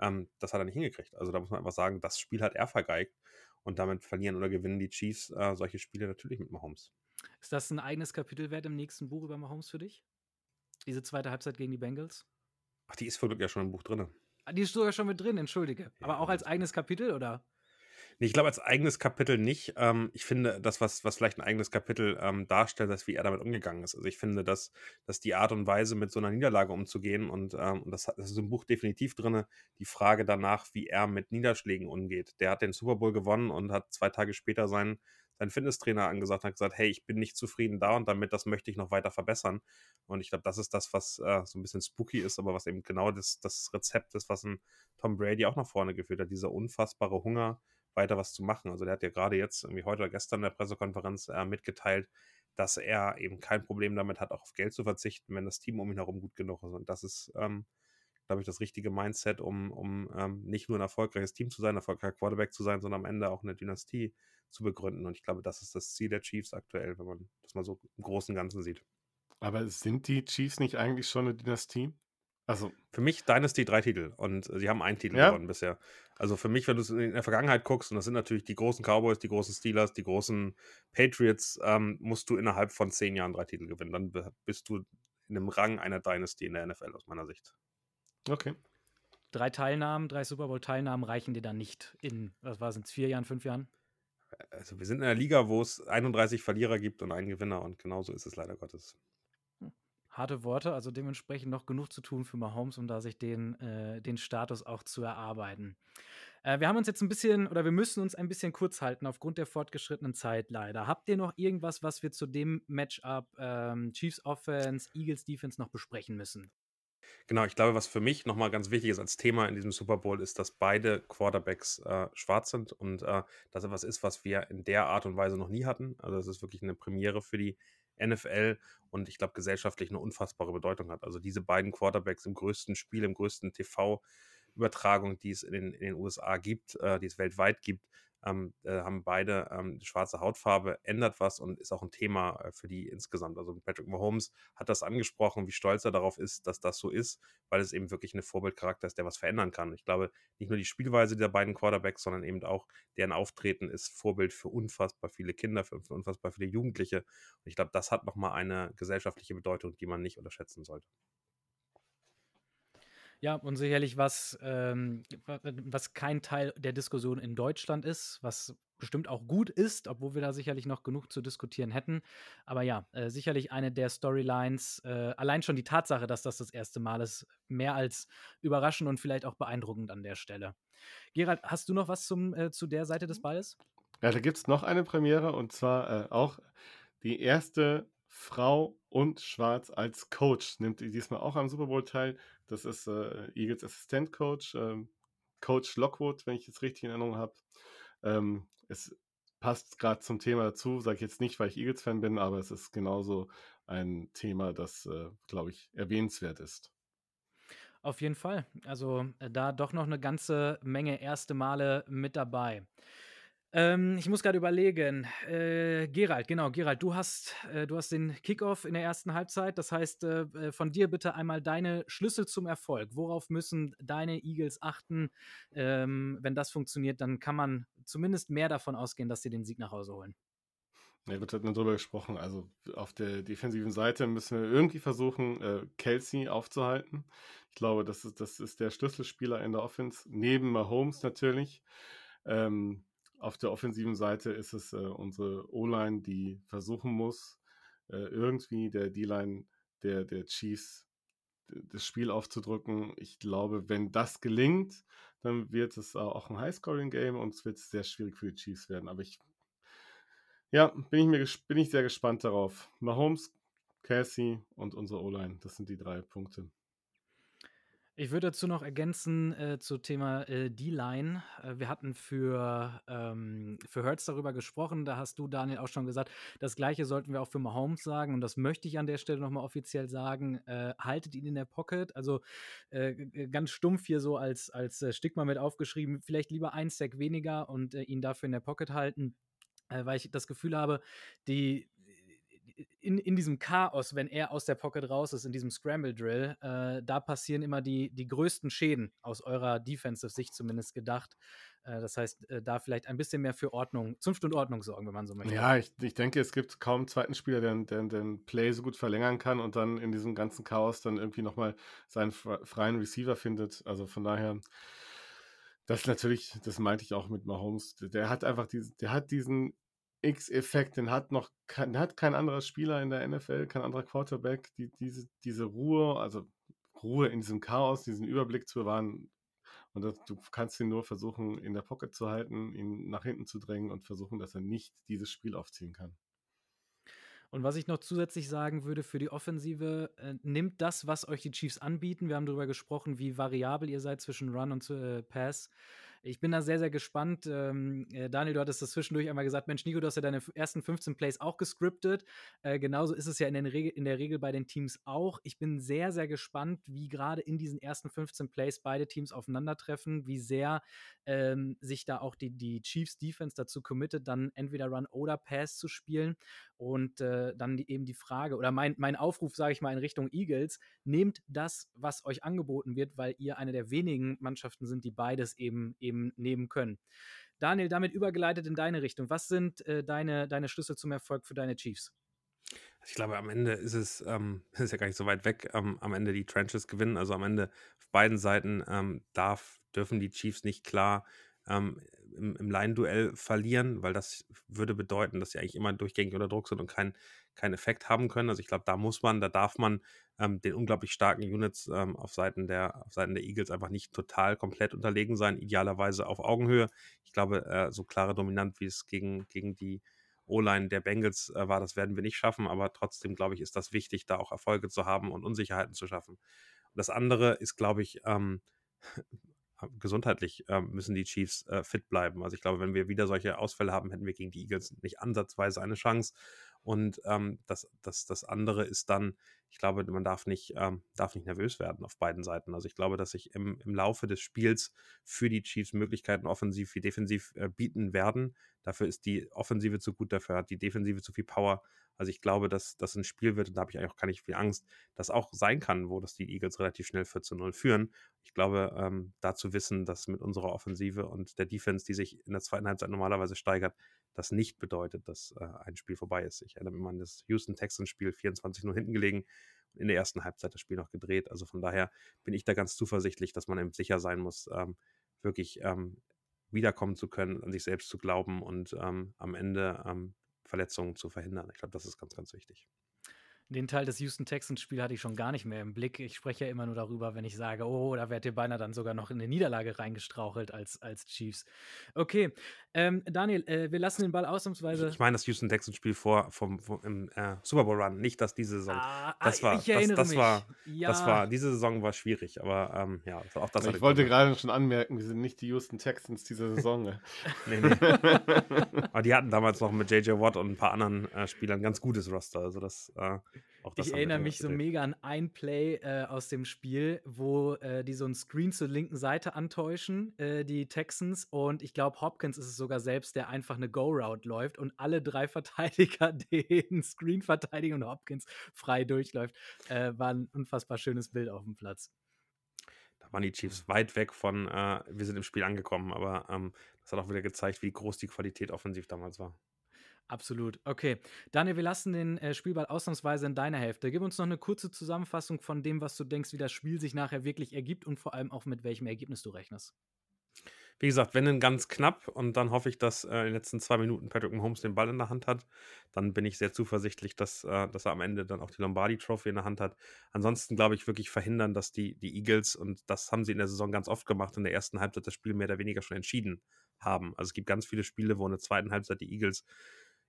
ähm, das hat er nicht hingekriegt. Also da muss man einfach sagen, das Spiel hat er vergeigt und damit verlieren oder gewinnen die Chiefs äh, solche Spiele natürlich mit Mahomes. Ist das ein eigenes Kapitel wert im nächsten Buch über Mahomes für dich? Diese zweite Halbzeit gegen die Bengals? Ach, die ist für Glück ja schon im Buch drin. Ah, die ist sogar schon mit drin, entschuldige. Ja. Aber auch als eigenes Kapitel, oder? Nee, ich glaube, als eigenes Kapitel nicht. Ähm, ich finde, das, was, was vielleicht ein eigenes Kapitel ähm, darstellt, ist, wie er damit umgegangen ist. Also ich finde, dass, dass die Art und Weise, mit so einer Niederlage umzugehen, und, ähm, das, das, ist im Buch definitiv drin, die Frage danach, wie er mit Niederschlägen umgeht. Der hat den Super Bowl gewonnen und hat zwei Tage später seinen, seinen Fitnesstrainer angesagt und hat gesagt, hey, ich bin nicht zufrieden da und damit, das möchte ich noch weiter verbessern. Und ich glaube, das ist das, was äh, so ein bisschen spooky ist, aber was eben genau das, das Rezept ist, was ein Tom Brady auch nach vorne geführt hat. Dieser unfassbare Hunger, weiter was zu machen. Also der hat ja gerade jetzt, irgendwie heute oder gestern in der Pressekonferenz äh, mitgeteilt, dass er eben kein Problem damit hat, auch auf Geld zu verzichten, wenn das Team um ihn herum gut genug ist. Und das ist, ähm, glaube ich, das richtige Mindset, um, um ähm, nicht nur ein erfolgreiches Team zu sein, ein erfolgreicher Quarterback zu sein, sondern am Ende auch eine Dynastie zu begründen. Und ich glaube, das ist das Ziel der Chiefs aktuell, wenn man das mal so im Großen und Ganzen sieht. Aber sind die Chiefs nicht eigentlich schon eine Dynastie? Also. Für mich Dynasty drei Titel und sie haben einen Titel ja? gewonnen bisher. Also für mich, wenn du es in der Vergangenheit guckst, und das sind natürlich die großen Cowboys, die großen Steelers, die großen Patriots, ähm, musst du innerhalb von zehn Jahren drei Titel gewinnen. Dann bist du in einem Rang einer Dynasty in der NFL aus meiner Sicht. Okay. Drei Teilnahmen, drei Super Bowl-Teilnahmen reichen dir dann nicht in, was war es, vier Jahren, fünf Jahren? Also wir sind in einer Liga, wo es 31 Verlierer gibt und einen Gewinner und genauso ist es leider Gottes harte Worte, also dementsprechend noch genug zu tun für Mahomes, um da sich den, äh, den Status auch zu erarbeiten. Äh, wir haben uns jetzt ein bisschen oder wir müssen uns ein bisschen kurz halten aufgrund der fortgeschrittenen Zeit leider. Habt ihr noch irgendwas, was wir zu dem Matchup ähm, Chiefs Offense, Eagles Defense noch besprechen müssen? Genau, ich glaube, was für mich nochmal ganz wichtig ist als Thema in diesem Super Bowl, ist, dass beide Quarterbacks äh, schwarz sind und äh, dass etwas ist, was wir in der Art und Weise noch nie hatten. Also es ist wirklich eine Premiere für die NFL und ich glaube gesellschaftlich eine unfassbare Bedeutung hat. Also diese beiden Quarterbacks im größten Spiel, im größten TV-Übertragung, die es in den, in den USA gibt, äh, die es weltweit gibt, ähm, äh, haben beide ähm, schwarze Hautfarbe, ändert was und ist auch ein Thema äh, für die insgesamt. Also Patrick Mahomes hat das angesprochen, wie stolz er darauf ist, dass das so ist, weil es eben wirklich ein Vorbildcharakter ist, der was verändern kann. Ich glaube, nicht nur die Spielweise dieser beiden Quarterbacks, sondern eben auch deren Auftreten ist Vorbild für unfassbar viele Kinder, für, für unfassbar viele Jugendliche. Und ich glaube, das hat nochmal eine gesellschaftliche Bedeutung, die man nicht unterschätzen sollte. Ja, und sicherlich was, ähm, was kein Teil der Diskussion in Deutschland ist, was bestimmt auch gut ist, obwohl wir da sicherlich noch genug zu diskutieren hätten. Aber ja, äh, sicherlich eine der Storylines, äh, allein schon die Tatsache, dass das das erste Mal ist, mehr als überraschend und vielleicht auch beeindruckend an der Stelle. Gerald, hast du noch was zum, äh, zu der Seite des Balles? Ja, da gibt es noch eine Premiere und zwar äh, auch die erste Frau und Schwarz als Coach. Nimmt diesmal auch am Super Bowl teil. Das ist äh, Eagles Assistentcoach, ähm, Coach Lockwood, wenn ich es richtig in Erinnerung habe. Ähm, es passt gerade zum Thema dazu, sage ich jetzt nicht, weil ich Eagles-Fan bin, aber es ist genauso ein Thema, das, äh, glaube ich, erwähnenswert ist. Auf jeden Fall. Also äh, da doch noch eine ganze Menge erste Male mit dabei. Ähm, ich muss gerade überlegen. Äh, Gerald, genau, Gerald, du hast, äh, du hast den Kickoff in der ersten Halbzeit. Das heißt, äh, äh, von dir bitte einmal deine Schlüssel zum Erfolg. Worauf müssen deine Eagles achten? Ähm, wenn das funktioniert, dann kann man zumindest mehr davon ausgehen, dass sie den Sieg nach Hause holen. Ja, wird halt nur drüber gesprochen. Also auf der defensiven Seite müssen wir irgendwie versuchen, äh, Kelsey aufzuhalten. Ich glaube, das ist, das ist der Schlüsselspieler in der Offense, neben Mahomes natürlich. Ähm, auf der offensiven Seite ist es äh, unsere O-Line, die versuchen muss, äh, irgendwie der D-Line der, der Chiefs das Spiel aufzudrücken. Ich glaube, wenn das gelingt, dann wird es auch ein High-Scoring-Game und es wird sehr schwierig für die Chiefs werden. Aber ich, ja, bin ich, mir, bin ich sehr gespannt darauf. Mahomes, Cassie und unsere O-Line, das sind die drei Punkte. Ich würde dazu noch ergänzen äh, zu Thema äh, D-Line. Äh, wir hatten für, ähm, für Hertz darüber gesprochen. Da hast du, Daniel, auch schon gesagt, das Gleiche sollten wir auch für Mahomes sagen. Und das möchte ich an der Stelle nochmal offiziell sagen. Äh, haltet ihn in der Pocket. Also äh, ganz stumpf hier so als, als äh, Stigma mit aufgeschrieben. Vielleicht lieber ein Stack weniger und ihn dafür in der Pocket halten. weil ich das Gefühl habe, die, in, in diesem Chaos, wenn er aus der Pocket raus ist, in diesem Scramble Drill, äh, da passieren immer die, die größten Schäden aus eurer Defensive-Sicht zumindest gedacht. Äh, das heißt, äh, da vielleicht ein bisschen mehr für Ordnung, Zunft und Ordnung sorgen, wenn man so möchte. Ja, ich, ich denke, es gibt kaum einen zweiten Spieler, der, der den Play so gut verlängern kann und dann in diesem ganzen Chaos dann irgendwie nochmal seinen freien Receiver findet. Also von daher. Das natürlich, das meinte ich auch mit Mahomes. Der hat einfach diesen, der hat diesen X-Effekt, den hat noch kein, hat kein anderer Spieler in der NFL, kein anderer Quarterback, die, diese, diese Ruhe, also Ruhe in diesem Chaos, diesen Überblick zu bewahren. Und das, du kannst ihn nur versuchen, in der Pocket zu halten, ihn nach hinten zu drängen und versuchen, dass er nicht dieses Spiel aufziehen kann. Und was ich noch zusätzlich sagen würde für die Offensive, äh, nimmt das, was euch die Chiefs anbieten. Wir haben darüber gesprochen, wie variabel ihr seid zwischen Run und äh, Pass Ich bin da sehr, sehr gespannt. Ähm, äh, Daniel, du hattest das zwischendurch einmal gesagt, Mensch, Nico, du hast ja deine ersten 15 Plays auch gescriptet. Äh, genauso ist es ja in der, Regel, in der Regel bei den Teams auch. Ich bin sehr, sehr gespannt, wie gerade in diesen ersten 15 Plays beide Teams aufeinandertreffen, wie sehr ähm, sich da auch die, die Chiefs Defense dazu committet, dann entweder Run oder Pass zu spielen. Und äh, dann die, eben die Frage oder mein, mein Aufruf, sage ich mal, in Richtung Eagles, nehmt das, was euch angeboten wird, weil ihr eine der wenigen Mannschaften sind, die beides eben, eben nehmen können. Daniel, damit übergeleitet in deine Richtung. Was sind äh, deine, deine Schlüssel zum Erfolg für deine Chiefs? Ich glaube, am Ende ist es, ähm, ist ja gar nicht so weit weg, ähm, am Ende die Trenches gewinnen. Also am Ende auf beiden Seiten ähm, darf, dürfen die Chiefs nicht klar ähm, im, im Line-Duell verlieren, weil das würde bedeuten, dass sie eigentlich immer durchgängig unter Druck sind und keinen kein Effekt haben können. Also ich glaube, da muss man, da darf man ähm, den unglaublich starken Units ähm, auf, Seiten der, auf Seiten der Eagles einfach nicht total komplett unterlegen sein, idealerweise auf Augenhöhe. Ich glaube, äh, so klare dominant, wie es gegen, gegen die O-Line der Bengals äh, war, das werden wir nicht schaffen, aber trotzdem, glaube ich, ist das wichtig, da auch Erfolge zu haben und Unsicherheiten zu schaffen. Und das andere ist, glaube ich, ähm, gesundheitlich äh, müssen die Chiefs äh, fit bleiben. Also ich glaube, wenn wir wieder solche Ausfälle haben, hätten wir gegen die Eagles nicht ansatzweise eine Chance. Und ähm, das, das, das andere ist dann, ich glaube, man darf nicht, ähm, darf nicht nervös werden auf beiden Seiten. Also ich glaube, dass sich im, im Laufe des Spiels für die Chiefs Möglichkeiten offensiv wie defensiv äh, bieten werden. Dafür ist die Offensive zu gut, dafür hat die Defensive zu viel Power. Also ich glaube, dass das ein Spiel wird, und da habe ich eigentlich auch gar nicht viel Angst, das auch sein kann, wo das die Eagles relativ schnell 4 zu 0 führen. Ich glaube, ähm, da zu wissen, dass mit unserer Offensive und der Defense, die sich in der zweiten Halbzeit normalerweise steigert, das nicht bedeutet, dass äh, ein Spiel vorbei ist. Ich erinnere mich an das Houston Texans Spiel 24-0 hinten gelegen und in der ersten Halbzeit das Spiel noch gedreht. Also von daher bin ich da ganz zuversichtlich, dass man eben sicher sein muss, ähm, wirklich ähm, wiederkommen zu können, an sich selbst zu glauben und ähm, am Ende ähm, Verletzungen zu verhindern. Ich glaube, das ist ganz, ganz wichtig. Den Teil des Houston Texans Spiels hatte ich schon gar nicht mehr im Blick. Ich spreche ja immer nur darüber, wenn ich sage, oh, da wärt ihr beinahe dann sogar noch in eine Niederlage reingestrauchelt als, als Chiefs. Okay, ähm, Daniel, äh, wir lassen den Ball ausnahmsweise. Ich, ich meine das Houston Texans Spiel vor vom, vom im äh, Super Bowl Run, nicht dass diese Saison. Ah, das war, ich erinnere das, das mich. war, ja. das war, diese Saison war schwierig, aber ähm, ja, auch das. Ich wollte gerade schon anmerken, wir sind nicht die Houston Texans dieser Saison. nee, nee. aber die hatten damals noch mit JJ Watt und ein paar anderen äh, Spielern ein ganz gutes Roster, also das. Ich erinnere mich so mega an ein Play äh, aus dem Spiel, wo äh, die so einen Screen zur linken Seite antäuschen, äh, die Texans. Und ich glaube, Hopkins ist es sogar selbst, der einfach eine Go-Route läuft und alle drei Verteidiger den Screen verteidigen und Hopkins frei durchläuft. Äh, war ein unfassbar schönes Bild auf dem Platz. Da waren die Chiefs weit weg von, äh, wir sind im Spiel angekommen, aber ähm, das hat auch wieder gezeigt, wie groß die Qualität offensiv damals war. Absolut. Okay. Daniel, wir lassen den äh, Spielball ausnahmsweise in deiner Hälfte. Gib uns noch eine kurze Zusammenfassung von dem, was du denkst, wie das Spiel sich nachher wirklich ergibt und vor allem auch mit welchem Ergebnis du rechnest. Wie gesagt, wenn dann ganz knapp und dann hoffe ich, dass äh, in den letzten zwei Minuten Patrick Mahomes den Ball in der Hand hat. Dann bin ich sehr zuversichtlich, dass, äh, dass er am Ende dann auch die Lombardi Trophy in der Hand hat. Ansonsten glaube ich wirklich verhindern, dass die, die Eagles, und das haben sie in der Saison ganz oft gemacht, in der ersten Halbzeit das Spiel mehr oder weniger schon entschieden haben. Also es gibt ganz viele Spiele, wo in der zweiten Halbzeit die Eagles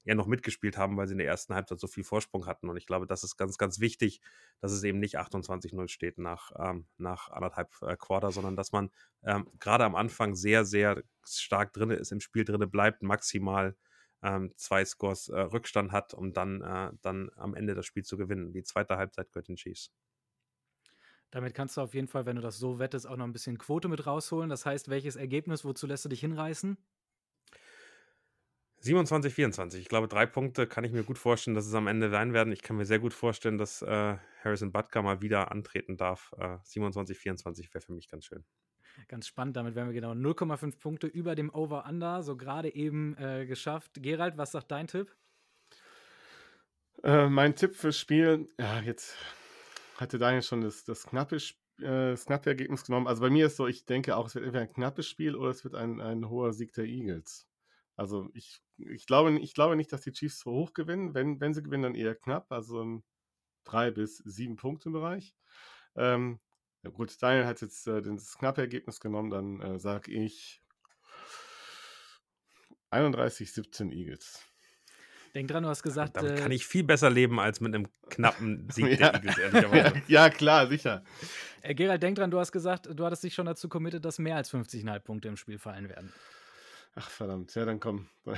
eher noch mitgespielt haben, weil sie in der ersten Halbzeit so viel Vorsprung hatten. Und ich glaube, das ist ganz, ganz wichtig, dass es eben nicht 28-0 steht nach, ähm, nach anderthalb äh, Quarter, sondern dass man ähm, gerade am Anfang sehr, sehr stark drin ist, im Spiel drin bleibt, maximal ähm, zwei Scores äh, Rückstand hat, um dann, äh, dann am Ende das Spiel zu gewinnen. Die zweite Halbzeit gehört den Chiefs. Damit kannst du auf jeden Fall, wenn du das so wettest, auch noch ein bisschen Quote mit rausholen. Das heißt, welches Ergebnis, wozu lässt du dich hinreißen? 27, 24. Ich glaube, drei Punkte kann ich mir gut vorstellen, dass es am Ende sein werden. Ich kann mir sehr gut vorstellen, dass äh, Harrison Butker mal wieder antreten darf. Äh, 27, 24 wäre für mich ganz schön. Ganz spannend, damit wären wir genau 0,5 Punkte über dem Over-Under, so gerade eben äh, geschafft. Gerald, was sagt dein Tipp? Äh, mein Tipp fürs Spiel, ja, jetzt hatte Daniel schon das, das knappe Spiel äh, das knappe Ergebnis genommen. Also bei mir ist so, ich denke auch, es wird entweder ein knappes Spiel oder es wird ein, ein hoher Sieg der Eagles. Also ich, ich, glaube, ich glaube nicht, dass die Chiefs so hoch gewinnen. Wenn, wenn sie gewinnen, dann eher knapp, also im 3 bis 7 Punkte Bereich. Ähm, ja gut, Daniel hat jetzt äh, das knappe Ergebnis genommen, dann äh, sage ich 31, 17 Eagles. Denk dran, du hast gesagt. Damit äh, kann ich viel besser leben als mit einem knappen Sieg Ja. der Eagles, ehrlicherweise. Ja, klar, sicher. äh, Gerald, denk dran, du hast gesagt, du hattest dich schon dazu committed, dass mehr als 50,5 Punkte im Spiel fallen werden. Ach, verdammt. Ja, dann komm. Muss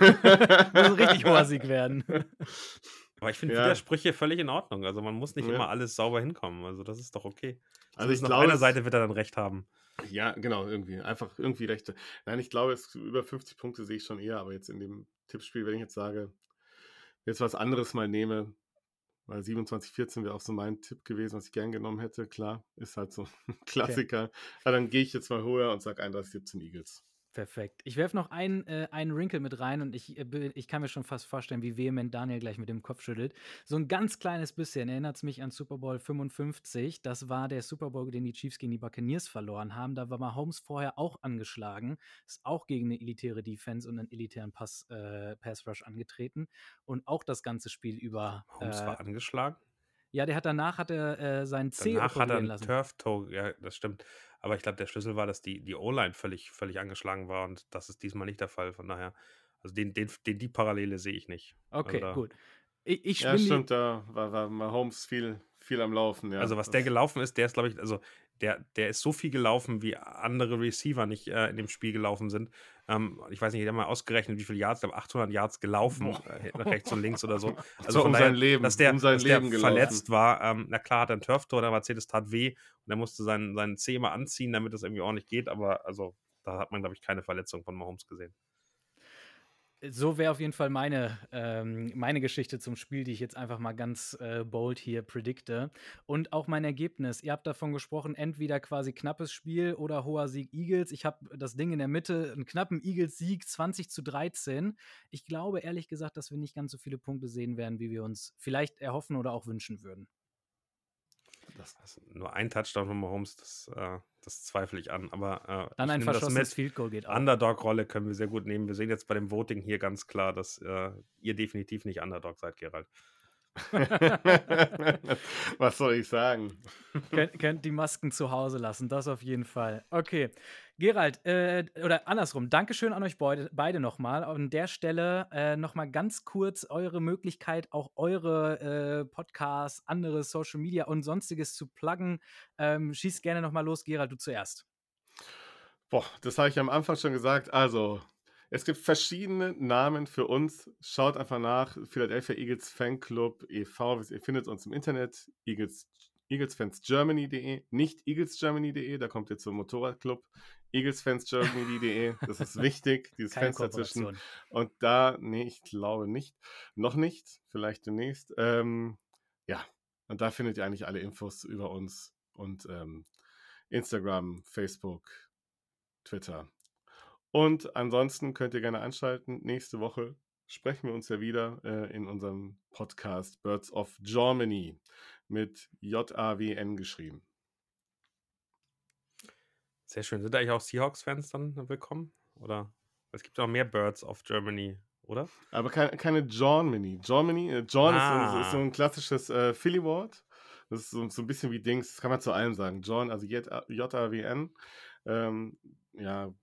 ein richtig hoher Sieg werden. Aber ich finde Ja. Widersprüche völlig in Ordnung. Also man muss nicht Ja. immer alles sauber hinkommen. Also das ist doch okay. Also ich auf glaube, einer es- Seite wird er dann recht haben. Ja, genau, irgendwie. Einfach irgendwie Rechte. Nein, ich glaube, es, über 50 Punkte sehe ich schon eher, aber jetzt in dem Tippspiel, wenn ich jetzt sage, jetzt was anderes mal nehme, weil 27, 14 wäre auch so mein Tipp gewesen, was ich gern genommen hätte, klar, ist halt so ein Klassiker. Ja, dann gehe ich jetzt mal höher und sage 31, 17 Eagles. Perfekt. Ich werfe noch einen, äh, einen Wrinkle mit rein und ich, äh, ich kann mir schon fast vorstellen, wie vehement Daniel gleich mit dem Kopf schüttelt. So ein ganz kleines bisschen erinnert es mich an Super Bowl 55. Das war der Super Bowl, den die Chiefs gegen die Buccaneers verloren haben. Da war Mahomes vorher auch angeschlagen, ist auch gegen eine elitäre Defense und einen elitären Pass, äh, Pass Rush angetreten und auch das ganze Spiel über. Holmes Äh, war angeschlagen. ja, der hat danach hat er äh, seinen C Danach hat er lassen. Turf-Toe, ja, das stimmt. Aber ich glaube, der Schlüssel war, dass die, die O-Line völlig, völlig angeschlagen war und das ist diesmal nicht der Fall. Von daher, also den, den, den, die Parallele sehe ich nicht. Okay, da- gut. Ich, ich Ja, stimmt, da war, war Mahomes viel, viel am Laufen. Ja. also was der gelaufen ist, der ist, glaube ich, also der, der ist so viel gelaufen, wie andere Receiver nicht äh, in dem Spiel gelaufen sind. Ähm, ich weiß nicht, ich habe mal ausgerechnet, wie viele Yards, ich glaube 800 Yards gelaufen, äh, rechts und links oder so. Also um daher, sein Leben, dass der, um sein dass der Leben gelaufen. verletzt war. Ähm, na klar, hat er einen Turf-Tor, der Mercedes tat weh und er musste seinen, seinen Zeh immer anziehen, damit das irgendwie ordentlich geht. Aber also da hat man, glaube ich, keine Verletzung von Mahomes gesehen. So wäre auf jeden Fall meine, ähm, meine Geschichte zum Spiel, die ich jetzt einfach mal ganz äh, bold hier predikte. Und auch mein Ergebnis. Ihr habt davon gesprochen, entweder quasi knappes Spiel oder hoher Sieg Eagles. Ich habe das Ding in der Mitte, einen knappen Eagles-Sieg, 20 zu 13. Ich glaube ehrlich gesagt, dass wir nicht ganz so viele Punkte sehen werden, wie wir uns vielleicht erhoffen oder auch wünschen würden. Das, Also nur ein Touchdown von Mahomes, das, äh, das zweifle ich an. Aber äh, Dann ein verschossenes. Field Goal geht auch. Underdog-Rolle können wir sehr gut nehmen. Wir sehen jetzt bei dem Voting hier ganz klar, dass äh, ihr definitiv nicht Underdog seid, Gerald. was soll ich sagen? könnt, könnt die Masken zu Hause lassen, das auf jeden Fall. Okay, Gerald, äh, oder andersrum, Dankeschön an euch beide, beide nochmal. An der Stelle äh, nochmal ganz kurz eure Möglichkeit, auch eure äh, Podcasts, andere Social Media und sonstiges zu pluggen. Ähm, schießt gerne nochmal los, Gerald, du zuerst. Boah, das habe ich am Anfang schon gesagt. Also, es gibt verschiedene Namen für uns. Schaut einfach nach. Philadelphia Eagles Fanclub e.V. Ihr findet uns im Internet. Eagles, eaglesfansgermany.de. Nicht eaglesgermany.de, da kommt ihr zum Motorradclub. eaglesfansgermany.de. Das ist wichtig, dieses Keine Fenster zwischen. Kooperation. Und da, nee, ich glaube nicht. Noch nicht, vielleicht demnächst. Ähm, ja, und da findet ihr eigentlich alle Infos über uns und ähm, Instagram, Facebook, Twitter. Und ansonsten könnt ihr gerne einschalten. Nächste Woche sprechen wir uns ja wieder äh, in unserem Podcast Birds of Germany mit J-A-W-N geschrieben. Sehr schön. Sind da eigentlich auch Seahawks-Fans dann willkommen? Oder es gibt auch mehr Birds of Germany, oder? Aber keine, keine Germany. Germany, äh, John ist, so, ist Ah. so ein klassisches äh, Philly-Wort. Das ist so, so ein bisschen wie Dings, das kann man zu allem sagen. John, also J-A-W-N. Ähm, ja,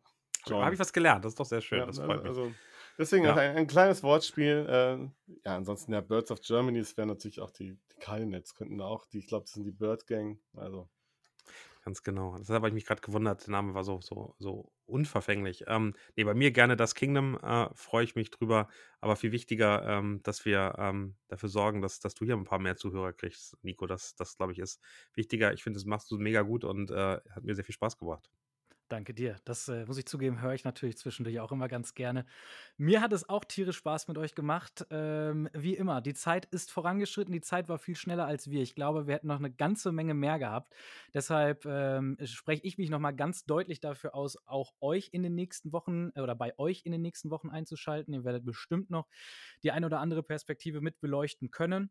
John. Habe ich was gelernt, das ist doch sehr schön. Ja, das also, freut mich. also deswegen Ja. ein, ein kleines Wortspiel. Äh, ja, ansonsten ja, Birds of Germany, das wären natürlich auch die, die Cardinals, könnten da auch, die, ich glaube, das sind die Bird Gang. Also, Ganz genau. Deshalb habe ich mich gerade gewundert, der Name war so, so, so unverfänglich. Ähm, nee, bei mir gerne das Kingdom, äh, freue ich mich drüber. Aber viel wichtiger, ähm, dass wir ähm, dafür sorgen, dass, dass du hier ein paar mehr Zuhörer kriegst, Nico. Das, das glaube ich, ist wichtiger. Ich finde, das machst du mega gut und äh, hat mir sehr viel Spaß gebracht. Danke dir. Das äh, muss ich zugeben, höre ich natürlich zwischendurch auch immer ganz gerne. Mir hat es auch tierisch Spaß mit euch gemacht. Ähm, wie immer, die Zeit ist vorangeschritten. Die Zeit war viel schneller als wir. Ich glaube, wir hätten noch eine ganze Menge mehr gehabt. Deshalb ähm, spreche ich mich noch mal ganz deutlich dafür aus, auch euch in den nächsten Wochen äh, oder bei euch in den nächsten Wochen einzuschalten. Ihr werdet bestimmt noch die eine oder andere Perspektive mit beleuchten können.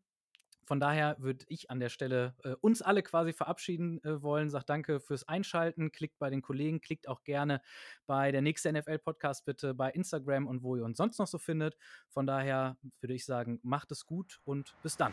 Von daher würde ich an der Stelle äh, uns alle quasi verabschieden äh, wollen. Sagt danke fürs Einschalten. Klickt bei den Kollegen, klickt auch gerne bei der nächste NFL-Podcast bitte bei Instagram und wo ihr uns sonst noch so findet. Von daher würde ich sagen, macht es gut und bis dann.